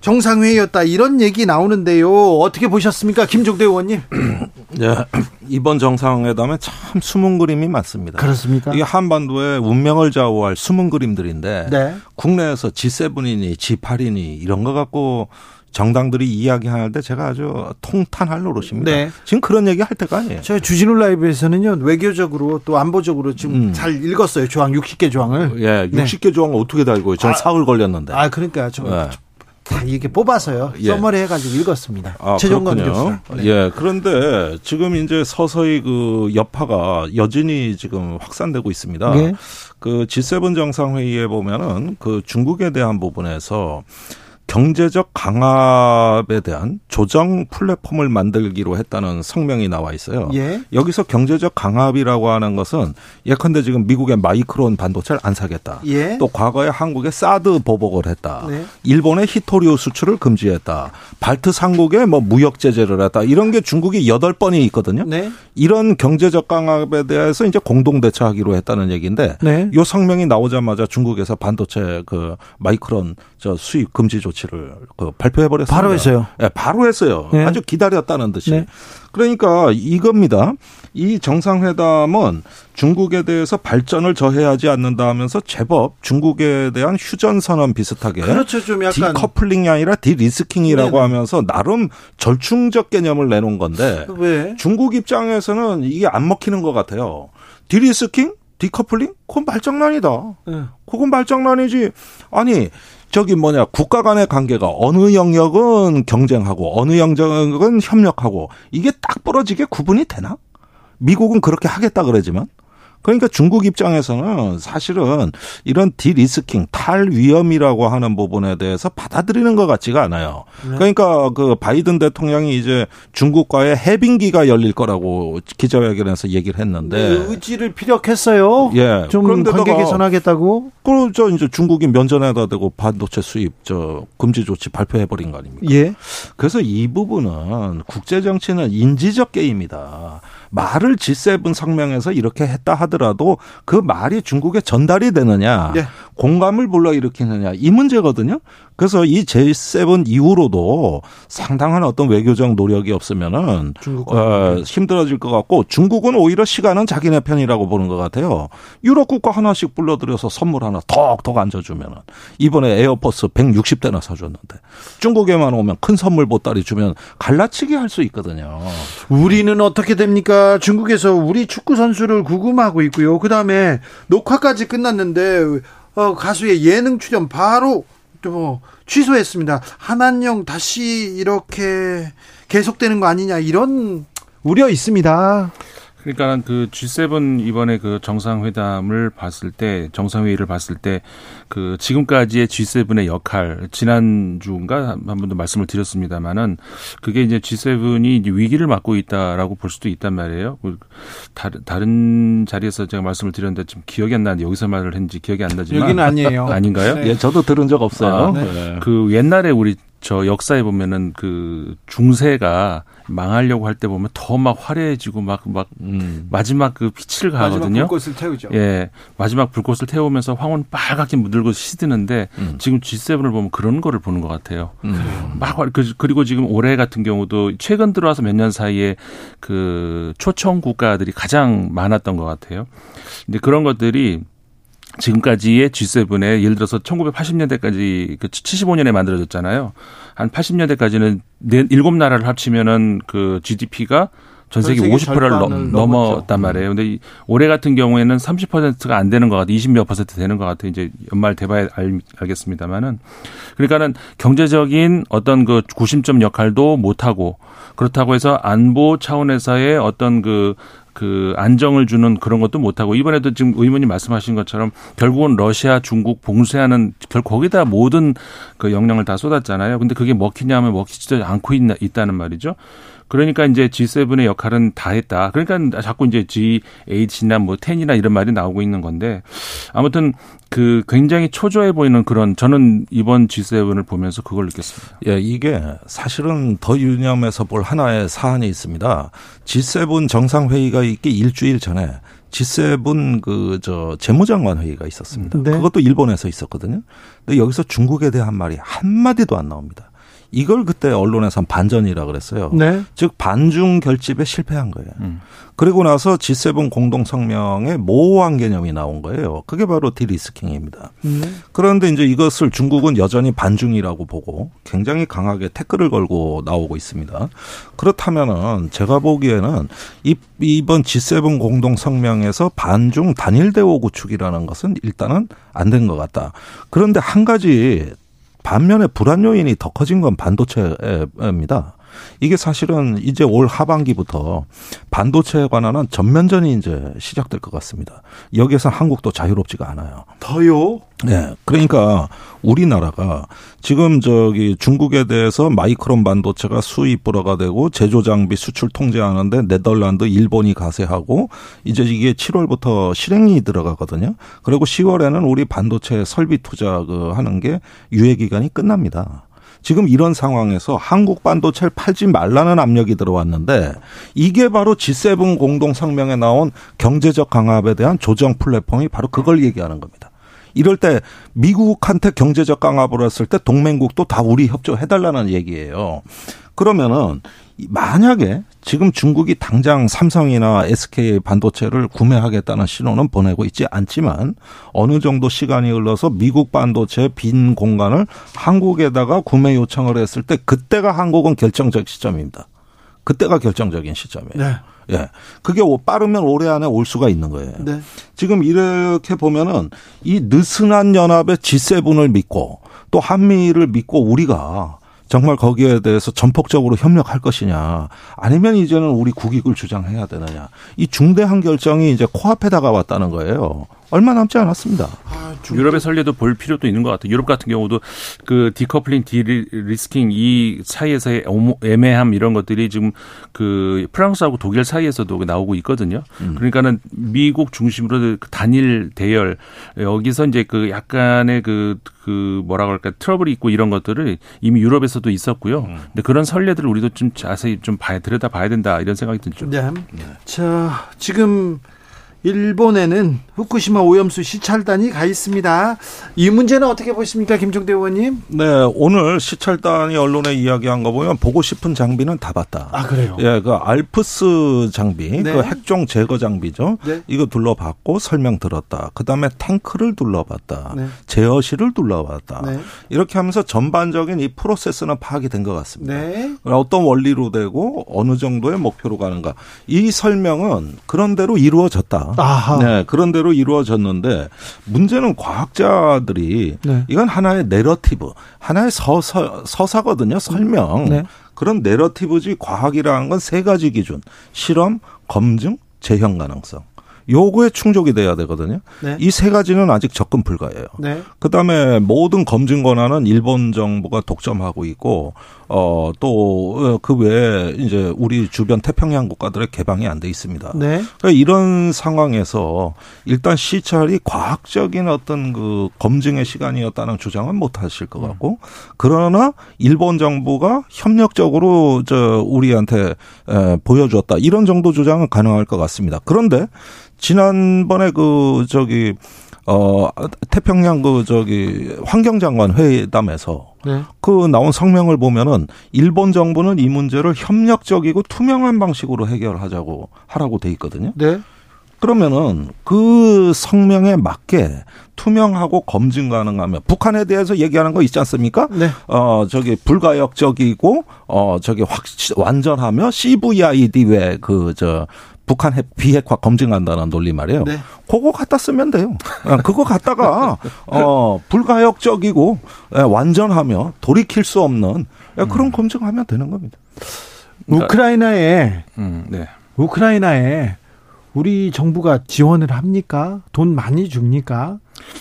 정상회의였다 이런 얘기 나오는데요. 어떻게 보셨습니까, 김종대 의원님? 네, 이번 정상회담에 참 숨은 그림이 많습니다. 그렇습니까? 이게 한반도의 운명을 좌우할 숨은 그림들인데 네. 국내에서 G7이니 G8이니 이런 거 갖고 정당들이 이야기하는데 제가 아주 통탄할 노릇입니다. 네. 지금 그런 얘기 할 때가 아니에요. 저희 주진우 라이브에서는요 외교적으로 또 안보적으로 지금 음. 잘 읽었어요 조항 60개 조항을. 예, 네. 60개 조항을 어떻게 다 읽어요? 전 아, 사흘 걸렸는데. 아 그러니까 좀 예. 다 이렇게 뽑아서요. 예. 써머리 해가지고 읽었습니다. 아, 그렇군요. 교수가. 네. 예. 그런데 지금 이제 서서히 그 여파가 여전히 지금 확산되고 있습니다. 네. 그 G7 정상회의에 보면은 그 중국에 대한 부분에서 경제적 강압에 대한 조정 플랫폼을 만들기로 했다는 성명이 나와 있어요. 예. 여기서 경제적 강압이라고 하는 것은 예컨대 지금 미국의 마이크론 반도체를 안 사겠다. 예. 또 과거에 한국에 사드 보복을 했다. 네. 일본의 히토리오 수출을 금지했다. 발트 삼국에 뭐 무역 제재를 했다. 이런 게 중국이 여덟 번이 있거든요. 네. 이런 경제적 강압에 대해서 이제 공동 대처하기로 했다는 얘기인데 네. 요 성명이 나오자마자 중국에서 반도체 그 마이크론 저 수입 금지 조치를 그 발표해 버렸습니다. 바로 했어요. 예, 바로 했어요. 네. 아주 기다렸다는 듯이. 네. 그러니까 이겁니다. 이 정상회담은 중국에 대해서 발전을 저해하지 않는다 하면서 제법 중국에 대한 휴전 선언 비슷하게 그렇죠. 좀 약간 decoupling이 아니라 de-risking이라고 네네. 하면서 나름 절충적 개념을 내놓은 건데 왜? 중국 입장에서는 이게 안 먹히는 것 같아요. De-risking? Decoupling? 그건 말장난이다. 네. 그건 말장난이지. 아니, 저기 뭐냐, 국가 간의 관계가 어느 영역은 경쟁하고 어느 영역은 협력하고 이게 딱 부러지게 구분이 되나? 미국은 그렇게 하겠다 그러지만. 그러니까 중국 입장에서는 사실은 이런 디리스킹, 탈위험이라고 하는 부분에 대해서 받아들이는 것 같지가 않아요. 그러니까 그 바이든 대통령이 이제 중국과의 해빙기가 열릴 거라고 기자회견에서 얘기를 했는데. 네, 의지를 피력했어요. 예. 좀 그런데다가 관계 개선하겠다고. 그저 이제 중국이 면전에다 대고 반도체 수입 저 금지 조치 발표해 버린 거 아닙니까? 예. 그래서 이 부분은 국제 정치는 인지적 게임이다. 말을 G7 성명에서 이렇게 했다 하더라도 그 말이 중국에 전달이 되느냐, 네. 공감을 불러일으키느냐 이 문제거든요. 그래서 이 J7 이후로도 상당한 어떤 외교적 노력이 없으면은 어, 힘들어질 것 같고 중국은 오히려 시간은 자기네 편이라고 보는 것 같아요. 유럽 국가 하나씩 불러들여서 선물 하나 턱턱 얹어주면은 이번에 에어버스 160대나 사줬는데 중국에만 오면 큰 선물 보따리 주면 갈라치기 할 수 있거든요. 우리는 어떻게 됩니까? 중국에서 우리 축구 선수를 구금하고 있고요. 그 다음에 녹화까지 끝났는데 어, 가수의 예능 출연 바로 뭐 취소했습니다. 한한령 다시 이렇게 계속되는 거 아니냐 이런 우려 있습니다. 그러니까 그 G7 이번에 그 정상회담을 봤을 때 정상회의를 봤을 때 그 지금까지의 G7의 역할 지난 주인가 한 번도 말씀을 드렸습니다마는 그게 이제 G7이 이제 위기를 맞고 있다라고 볼 수도 있단 말이에요. 그 다른 다른 자리에서 제가 말씀을 드렸는데 지금 기억이 안 나는데 여기서 말을 했는지 기억이 안 나지만 여기는 아니에요. 아닌가요? 네. 예, 저도 들은 적 없어요. 아, 네. 그 옛날에 우리 저 역사에 보면은 그 중세가 망하려고 할 때 보면 더 막 화려해지고 막막 음. 마지막 그 빛을 마지막 가거든요. 불꽃을 태우죠. 예, 마지막 불꽃을 태우면서 황혼 빨갛게 물들고 시드는데 음. 지금 G7을 보면 그런 거를 보는 것 같아요. 음. 막 화- 그- 그리고 지금 올해 같은 경우도 최근 들어와서 몇 년 사이에 그 초청 국가들이 가장 많았던 것 같아요. 근데 그런 것들이 지금까지의 G7에 예를 들어서 1980년대까지 그 75년에 만들어졌잖아요. 한 80년대까지는 네 일곱 나라를 합치면은 그 GDP가 전 세계 전 세계 50%를 절반을 넘, 넘었죠. 넘었단 말이에요. 근데 이 올해 같은 경우에는 30%가 안 되는 것 같아요. 20몇 퍼센트 되는 것 같아요. 이제 연말 돼봐야 알, 알겠습니다만은. 그러니까는 경제적인 어떤 그 구심점 역할도 못하고 그렇다고 해서 안보 차원에서의 어떤 그, 그 안정을 주는 그런 것도 못하고 이번에도 지금 의원님 말씀하신 것처럼 결국은 러시아, 중국 봉쇄하는 결 거기다 모든 그 역량을 다 쏟았잖아요. 근데 그게 먹히냐면 먹히지도 않고 있나, 있다는 말이죠. 그러니까 이제 G7의 역할은 다 했다. 그러니까 자꾸 이제 G8이나 뭐 10이나 이런 말이 나오고 있는 건데 아무튼 그 굉장히 초조해 보이는 그런 저는 이번 G7을 보면서 그걸 느꼈습니다. 예, 이게 사실은 더 유념해서 볼 하나의 사안이 있습니다. G7 정상회의가 있기 일주일 전에 G7 그저 재무장관 회의가 있었습니다. 네. 그것도 일본에서 있었거든요. 근데 여기서 중국에 대한 말이 한 마디도 안 나옵니다. 이걸 그때 언론에서 반전이라 그랬어요. 네. 즉 반중 결집에 실패한 거예요. 음. 그리고 나서 G7 공동 성명에 모호한 개념이 나온 거예요. 그게 바로 디리스킹입니다. 네. 그런데 이제 이것을 중국은 여전히 반중이라고 보고 굉장히 강하게 태클을 걸고 나오고 있습니다. 그렇다면은 제가 보기에는 이, 이번 G7 공동 성명에서 반중 단일 대오 구축이라는 것은 일단은 안 된 것 같다. 그런데 한 가지 반면에 불안 요인이 더 커진 건 반도체입니다. 이게 사실은 이제 올 하반기부터 반도체에 관한 전면전이 이제 시작될 것 같습니다. 여기에서 한국도 자유롭지가 않아요. 더요? 네. 그러니까 우리나라가 지금 저기 중국에 대해서 마이크론 반도체가 수입 불허가 되고 제조 장비 수출 통제하는데 네덜란드, 일본이 가세하고 이제 이게 7월부터 실행이 들어가거든요. 그리고 10월에는 우리 반도체 설비 투자 그 하는 게 유예 기간이 끝납니다. 지금 이런 상황에서 한국 반도체를 팔지 말라는 압력이 들어왔는데 이게 바로 G7 공동 성명에 나온 경제적 강압에 대한 조정 플랫폼이 바로 그걸 얘기하는 겁니다. 이럴 때 미국한테 경제적 강압을 했을 때 동맹국도 다 우리 협조해달라는 얘기예요. 그러면은 만약에 지금 중국이 당장 삼성이나 SK 반도체를 구매하겠다는 신호는 보내고 있지 않지만 어느 정도 시간이 흘러서 미국 반도체 빈 공간을 한국에다가 구매 요청을 했을 때 그때가 한국은 결정적 시점입니다. 그때가 결정적인 시점이에요. 네. 예. 그게 빠르면 올해 안에 올 수가 있는 거예요. 네. 지금 이렇게 보면은 이 느슨한 연합의 G7을 믿고 또 한미를 믿고 우리가 정말 거기에 대해서 전폭적으로 협력할 것이냐 아니면 이제는 우리 국익을 주장해야 되느냐 이 중대한 결정이 이제 코앞에 다가왔다는 거예요. 얼마 남지 않았습니다. 아, 유럽의 선례도 볼 필요도 있는 것 같아요. 유럽 같은 경우도 그 decoupling, de-risking 이 사이에서의 애매함 이런 것들이 지금 그 프랑스하고 독일 사이에서도 나오고 있거든요. 음. 그러니까는 미국 중심으로 그 단일 대열 여기서 이제 그 약간의 그, 그 뭐라 그럴까 트러블이 있고 이런 것들을 이미 유럽에서도 있었고요. 음. 근데 그런 선례들을 우리도 좀 자세히 좀 봐야 들여다 봐야 된다 이런 생각이 들죠. 네. 네. 자, 지금 일본에는 후쿠시마 오염수 시찰단이 가 있습니다. 이 문제는 어떻게 보십니까, 김종대 의원님? 네, 오늘 시찰단이 언론에 이야기한 거 보면 보고 싶은 장비는 다 봤다. 아 그래요? 예, 그 알프스 장비, 네. 그 핵종 제거 장비죠. 네. 이거 둘러봤고 설명 들었다. 그 다음에 탱크를 둘러봤다. 네. 제어실을 둘러봤다. 네. 이렇게 하면서 전반적인 이 프로세스는 파악이 된 것 같습니다. 네. 어떤 원리로 되고 어느 정도의 목표로 가는가. 이 설명은 그런 대로 이루어졌다. 아하. 네, 그런 대로 이루어졌는데 문제는 과학자들이 네. 이건 하나의 내러티브, 하나의 서서 서사거든요. 설명. 네. 그런 내러티브지 과학이라는 건 세 가지 기준. 실험, 검증, 재현 가능성. 요거에 충족이 돼야 되거든요. 네. 이세 가지는 아직 접근 불가예요. 네. 그다음에 모든 검증 권한은 일본 정부가 독점하고 있고 어 또 그 외에 이제 우리 주변 태평양 국가들의 개방이 안 돼 있습니다. 네. 그러니까 이런 상황에서 일단 시찰이 과학적인 어떤 그 검증의 시간이었다는 주장은 못 하실 것 같고 그러나 일본 정부가 협력적으로 저 우리한테 에, 보여주었다 이런 정도 주장은 가능할 것 같습니다. 그런데 지난번에 그 저기 어 태평양 그 저기 환경장관 회담에서 네. 그 나온 성명을 보면은 일본 정부는 이 문제를 협력적이고 투명한 방식으로 해결하자고 하라고 돼 있거든요. 네. 그러면은 그 성명에 맞게 투명하고 검증 가능하면 북한에 대해서 얘기하는 거 있지 않습니까? 네. 어 저기 불가역적이고 어 저기 확 완전하며 CVID 외그저 북한 핵 비핵화 검증한다는 논리 말이에요. 네. 그거 갖다 쓰면 돼요. 아, 그거 갖다가 어 불가역적이고 예, 완전하며 돌이킬 수 없는 예, 그런 음. 검증하면 되는 겁니다. 우크라이나에 음, 네. 우크라이나에 우리 정부가 지원을 합니까? 돈 많이 줍니까?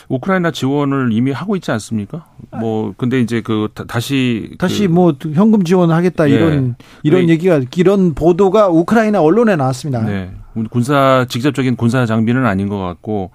우크라이나 지원을 이미 하고 있지 않습니까? 뭐 근데 이제 그 다시 다시 그, 뭐 현금 지원하겠다 이런 예. 이런 네. 얘기가 이런 보도가 우크라이나 언론에 나왔습니다. 네. 군사 직접적인 군사 장비는 아닌 것 같고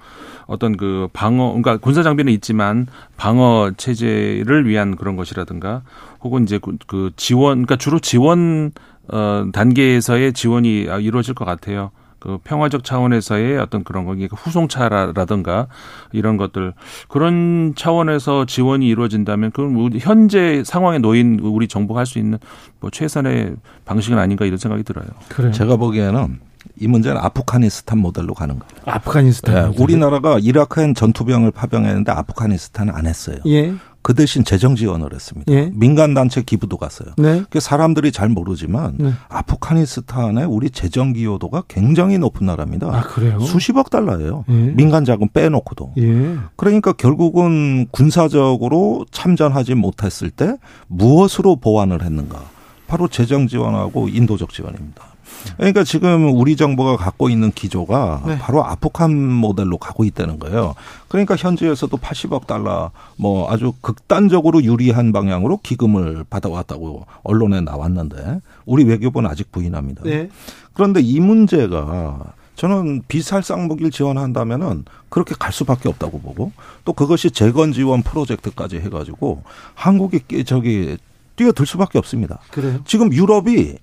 어떤 그 방어 그러니까 군사 장비는 있지만 방어 체제를 위한 그런 것이라든가 혹은 이제 그, 그 지원 그러니까 주로 지원 어 단계에서의 지원이 이루어질 것 같아요. 그 평화적 차원에서의 어떤 그런 거기 후송차라든가 이런 것들 그런 차원에서 지원이 이루어진다면 그건 현재 상황에 놓인 우리 정부가 할 수 있는 뭐 최선의 방식은 아닌가 이런 생각이 들어요. 그래요. 제가 보기에는 이 문제는 아프가니스탄 모델로 가는 거예요. 아프가니스탄. 네, 우리나라가 이라크엔 전투병을 파병했는데 아프가니스탄은 안 했어요. 예. 그 대신 재정 지원을 했습니다. 예. 민간 단체 기부도 갔어요. 네. 그 사람들이 잘 모르지만 네. 아프가니스탄의 우리 재정 기여도가 굉장히 높은 나라입니다. 아, 그래요? 수십억 달러예요. 예. 민간 자금 빼놓고도. 예. 그러니까 결국은 군사적으로 참전하지 못했을 때 무엇으로 보완을 했는가? 바로 재정 지원하고 인도적 지원입니다. 그러니까 지금 우리 정부가 갖고 있는 기조가 네. 바로 아프간 모델로 가고 있다는 거예요. 그러니까 현지에서도 80억 달러 뭐 아주 극단적으로 유리한 방향으로 기금을 받아왔다고 언론에 나왔는데 우리 외교부는 아직 부인합니다. 네. 그런데 이 문제가 저는 비살상 무기를 지원한다면은 그렇게 갈 수밖에 없다고 보고 또 그것이 재건 지원 프로젝트까지 해가지고 한국이 저기 뛰어들 수밖에 없습니다. 그래요? 지금 유럽이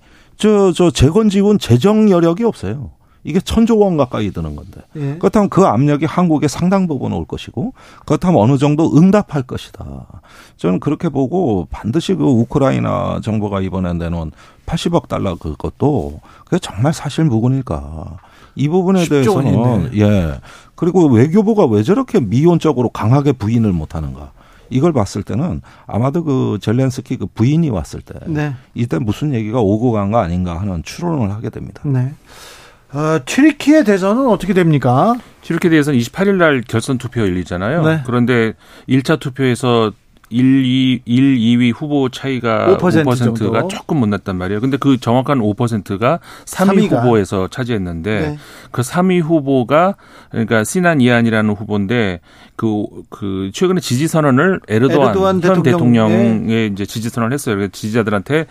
저, 저 재건 지원 재정 여력이 없어요. 이게 천조 원 가까이 드는 건데. 예. 그렇다면 그 압력이 한국에 상당 부분 올 것이고, 그렇다면 어느 정도 응답할 것이다. 저는 그렇게 보고 반드시 그 우크라이나 정부가 이번에 내놓은 80억 달러 그것도 그게 정말 사실 무근일까. 이 부분에 대해서는, 원이네. 예. 그리고 외교부가 왜 저렇게 미온적으로 강하게 부인을 못 하는가. 이걸 봤을 때는 아마도 그 젤렌스키 그 부인이 왔을 때 네. 이때 무슨 얘기가 오고 간 거 아닌가 하는 추론을 하게 됩니다. 네. 어, 튀르키예 대선은 어떻게 됩니까? 튀르키예 대선 28일 날 결선 투표 열리잖아요. 네. 그런데 1차 투표에서 1, 2, 1, 2위 후보 차이가 5%, 5%가 조금 못 났단 말이에요. 근데 그 정확한 5%가 3위 3위가. 후보에서 차지했는데 네. 그 3위 후보가 그러니까 시난 이안이라는 후보인데 그, 그, 최근에 지지 선언을 에르도안, 에르도안 현 대통령, 에 네. 이제 지지 선언을 했어요. 그래서 지지자들한테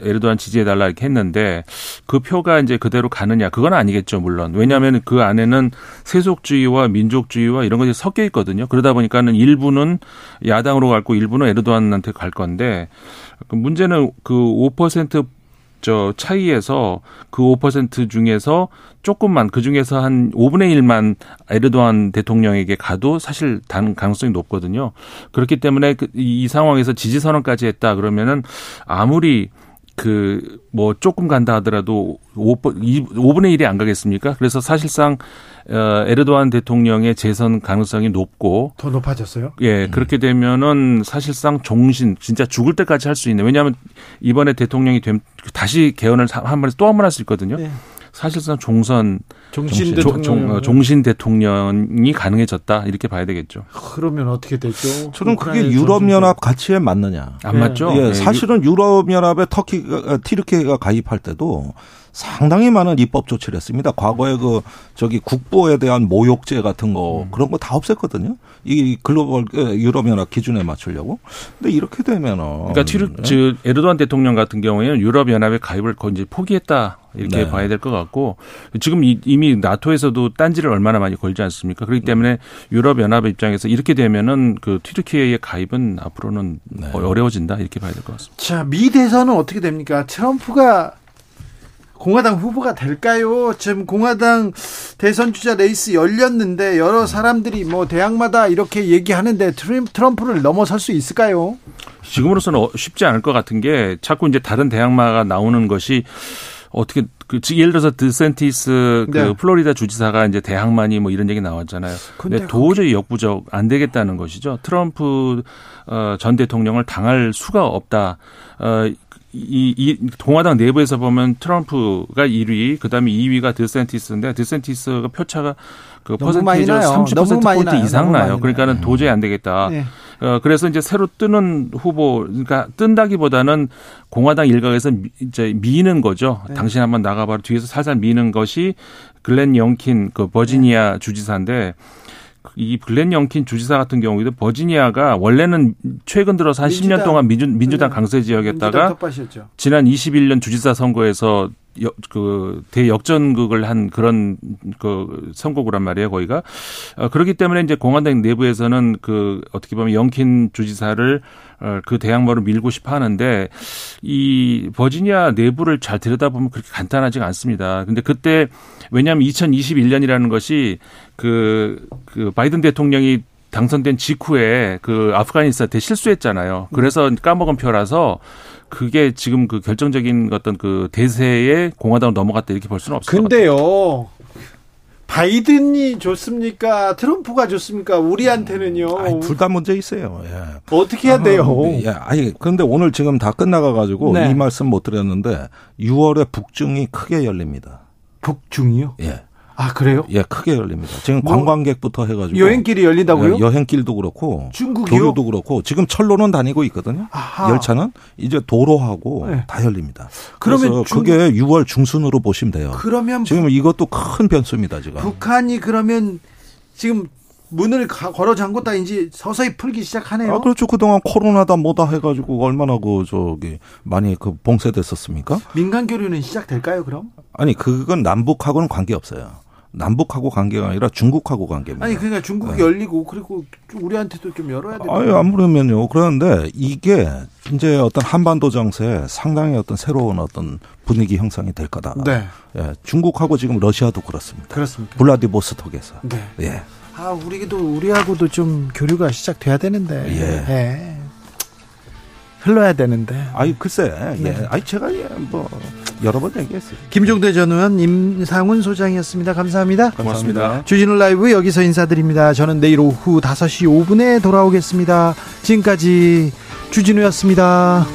에르도안 지지해 달라 이렇게 했는데 그 표가 이제 그대로 가느냐. 그건 아니겠죠, 물론. 왜냐하면 그 안에는 세속주의와 민족주의와 이런 것이 섞여 있거든요. 그러다 보니까는 일부는 야당으로 갈고 일부는 에르도안한테 갈 건데 그 문제는 그 5%저 차이에서 그 5% 중에서 조금만 그 중에서 한 5분의 1만 에르도안 대통령에게 가도 사실 단 가능성이 높거든요. 그렇기 때문에 그이 상황에서 지지 선언까지 했다 그러면은 아무리 그, 뭐, 조금 간다 하더라도 5, 5분의 1이 안 가겠습니까? 그래서 사실상, 어, 에르도안 대통령의 재선 가능성이 높고. 더 높아졌어요? 예, 음. 그렇게 되면은 사실상 종신, 진짜 죽을 때까지 할 수 있는. 왜냐하면 이번에 대통령이 됨, 다시 개헌을 한 번, 또한 번 할 수 있거든요. 네. 사실상 종선 종신 대통령 종, 어, 종신 대통령이 가능해졌다 이렇게 봐야 되겠죠. 그러면 어떻게 되죠? 저는 그게 유럽 연합 가치에 맞느냐? 안 네. 맞죠. 예, 네. 사실은 유럽 연합에 터키가 어, 티르키가 가입할 때도 상당히 많은 입법 조치를 했습니다. 과거에 그 저기 국보에 대한 모욕죄 같은 거 음. 그런 거 다 없앴거든요. 이 글로벌 어, 유럽 연합 기준에 맞추려고. 근데 이렇게 되면은 그러니까 티르 네. 즉 에르도안 대통령 같은 경우에는 유럽 연합에 가입을 거의 이제 포기했다. 이렇게 네. 봐야 될 것 같고 지금 이미 나토에서도 딴지를 얼마나 많이 걸지 않습니까? 그렇기 때문에 유럽 연합 입장에서 이렇게 되면은 그 튀르키예의 가입은 앞으로는 네. 어려워진다 이렇게 봐야 될 것 같습니다. 자, 미 대선은 어떻게 됩니까? 트럼프가 공화당 후보가 될까요? 지금 공화당 대선 주자 레이스 열렸는데 여러 사람들이 뭐 대학마다 이렇게 얘기하는데 트럼프를 넘어설 수 있을까요? 지금으로서는 어, 쉽지 않을 것 같은 게 자꾸 이제 다른 대학마가 나오는 것이 어떻게 그 예를 들어서 드센티스 그 네. 플로리다 주지사가 이제 대학만이 뭐 이런 얘기 나왔잖아요. 근데 도저히 역부족 안 되겠다는 것이죠. 트럼프 어, 전 대통령을 당할 수가 없다. 어, 이, 이 공화당 내부에서 보면 트럼프가 1위, 그다음에 2위가 드센티스인데 드센티스가 표차가 그 퍼센테이지 30% 포인트 이상 나요. 그러니까는 도저히 안 되겠다. 네. 어, 그래서 이제 새로 뜨는 후보, 그러니까 뜬다기보다는 공화당 일각에서 미, 이제 미는 거죠. 네. 당신 한번 나가봐라 뒤에서 살살 미는 것이 글렌 영킨 그 버지니아 네. 주지사인데 이 블렌 영킨 주지사 같은 경우에도 버지니아가 원래는 최근 들어서 한 민주당, 10년 동안 민주, 민주당 네. 강세 지역이었다가 지난 21년 주지사 선거에서 그 대역전극을 한 그런 그 선거구란 말이에요 거기가 어, 그렇기 때문에 이제 공화당 내부에서는 그 어떻게 보면 영킨 주지사를 어, 그 대항마로 밀고 싶어 하는데 이 버지니아 내부를 잘 들여다보면 그렇게 간단하지가 않습니다. 근데 그때 왜냐하면 2021년이라는 것이 그, 그 바이든 대통령이 당선된 직후에 그 아프가니스탄 대 실수했잖아요. 그래서 까먹은 표라서 그게 지금 그 결정적인 어떤 그 대세에 공화당으로 넘어갔다 이렇게 볼 수는 없을 근데요. 것 같아요. 바이든이 좋습니까? 트럼프가 좋습니까? 우리한테는요. 둘 다 문제 있어요. 예. 어떻게 해야 돼요? 예. 아니, 그런데 오늘 지금 다 끝나가 가지고 네. 이 말씀 못 드렸는데 6월에 북중이 크게 열립니다. 북중이요? 예. 아 그래요? 예, 크게 열립니다. 지금 뭐 관광객부터 해가지고 여행길이 열린다고요? 예, 여행길도 그렇고 중국이요? 교류도 그렇고 지금 철로는 다니고 있거든요. 아하. 열차는 이제 도로하고 네. 다 열립니다. 그러면 중... 그게 6월 중순으로 보시면 돼요. 그러면 지금 이것도 큰 변수입니다. 지금 북한이 그러면 지금 문을 걸어 잠궜다 이제 서서히 풀기 시작하네요. 아, 그렇죠. 그동안 코로나다 뭐다 해가지고 얼마나 그 저기 많이 그 봉쇄됐었습니까? 민간 교류는 시작될까요, 그럼? 아니, 그건 남북하고는 관계 없어요. 남북하고 관계가 아니라 중국하고 관계입니다. 아니 그러니까 중국이 네. 열리고 그리고 우리한테도 좀 열어야 되는 아니 아무래면요. 그런데 이게 이제 어떤 한반도 정세에 상당히 어떤 새로운 어떤 분위기 형성이 될 거다. 네. 예, 중국하고 지금 러시아도 그렇습니다. 그렇습니다. 블라디보스톡에서. 네. 예. 아 우리도 우리하고도 좀 교류가 시작돼야 되는데. 예. 예. 흘러야 되는데. 아이 글쎄. 예. 네. 아이 제가 예, 뭐 여러 번 얘기했어요. 김종대 전 의원 임상훈 소장이었습니다. 감사합니다. 고맙습니다. 주진우 라이브 여기서 인사드립니다. 저는 내일 오후 5시 5분에 돌아오겠습니다. 지금까지 주진우였습니다.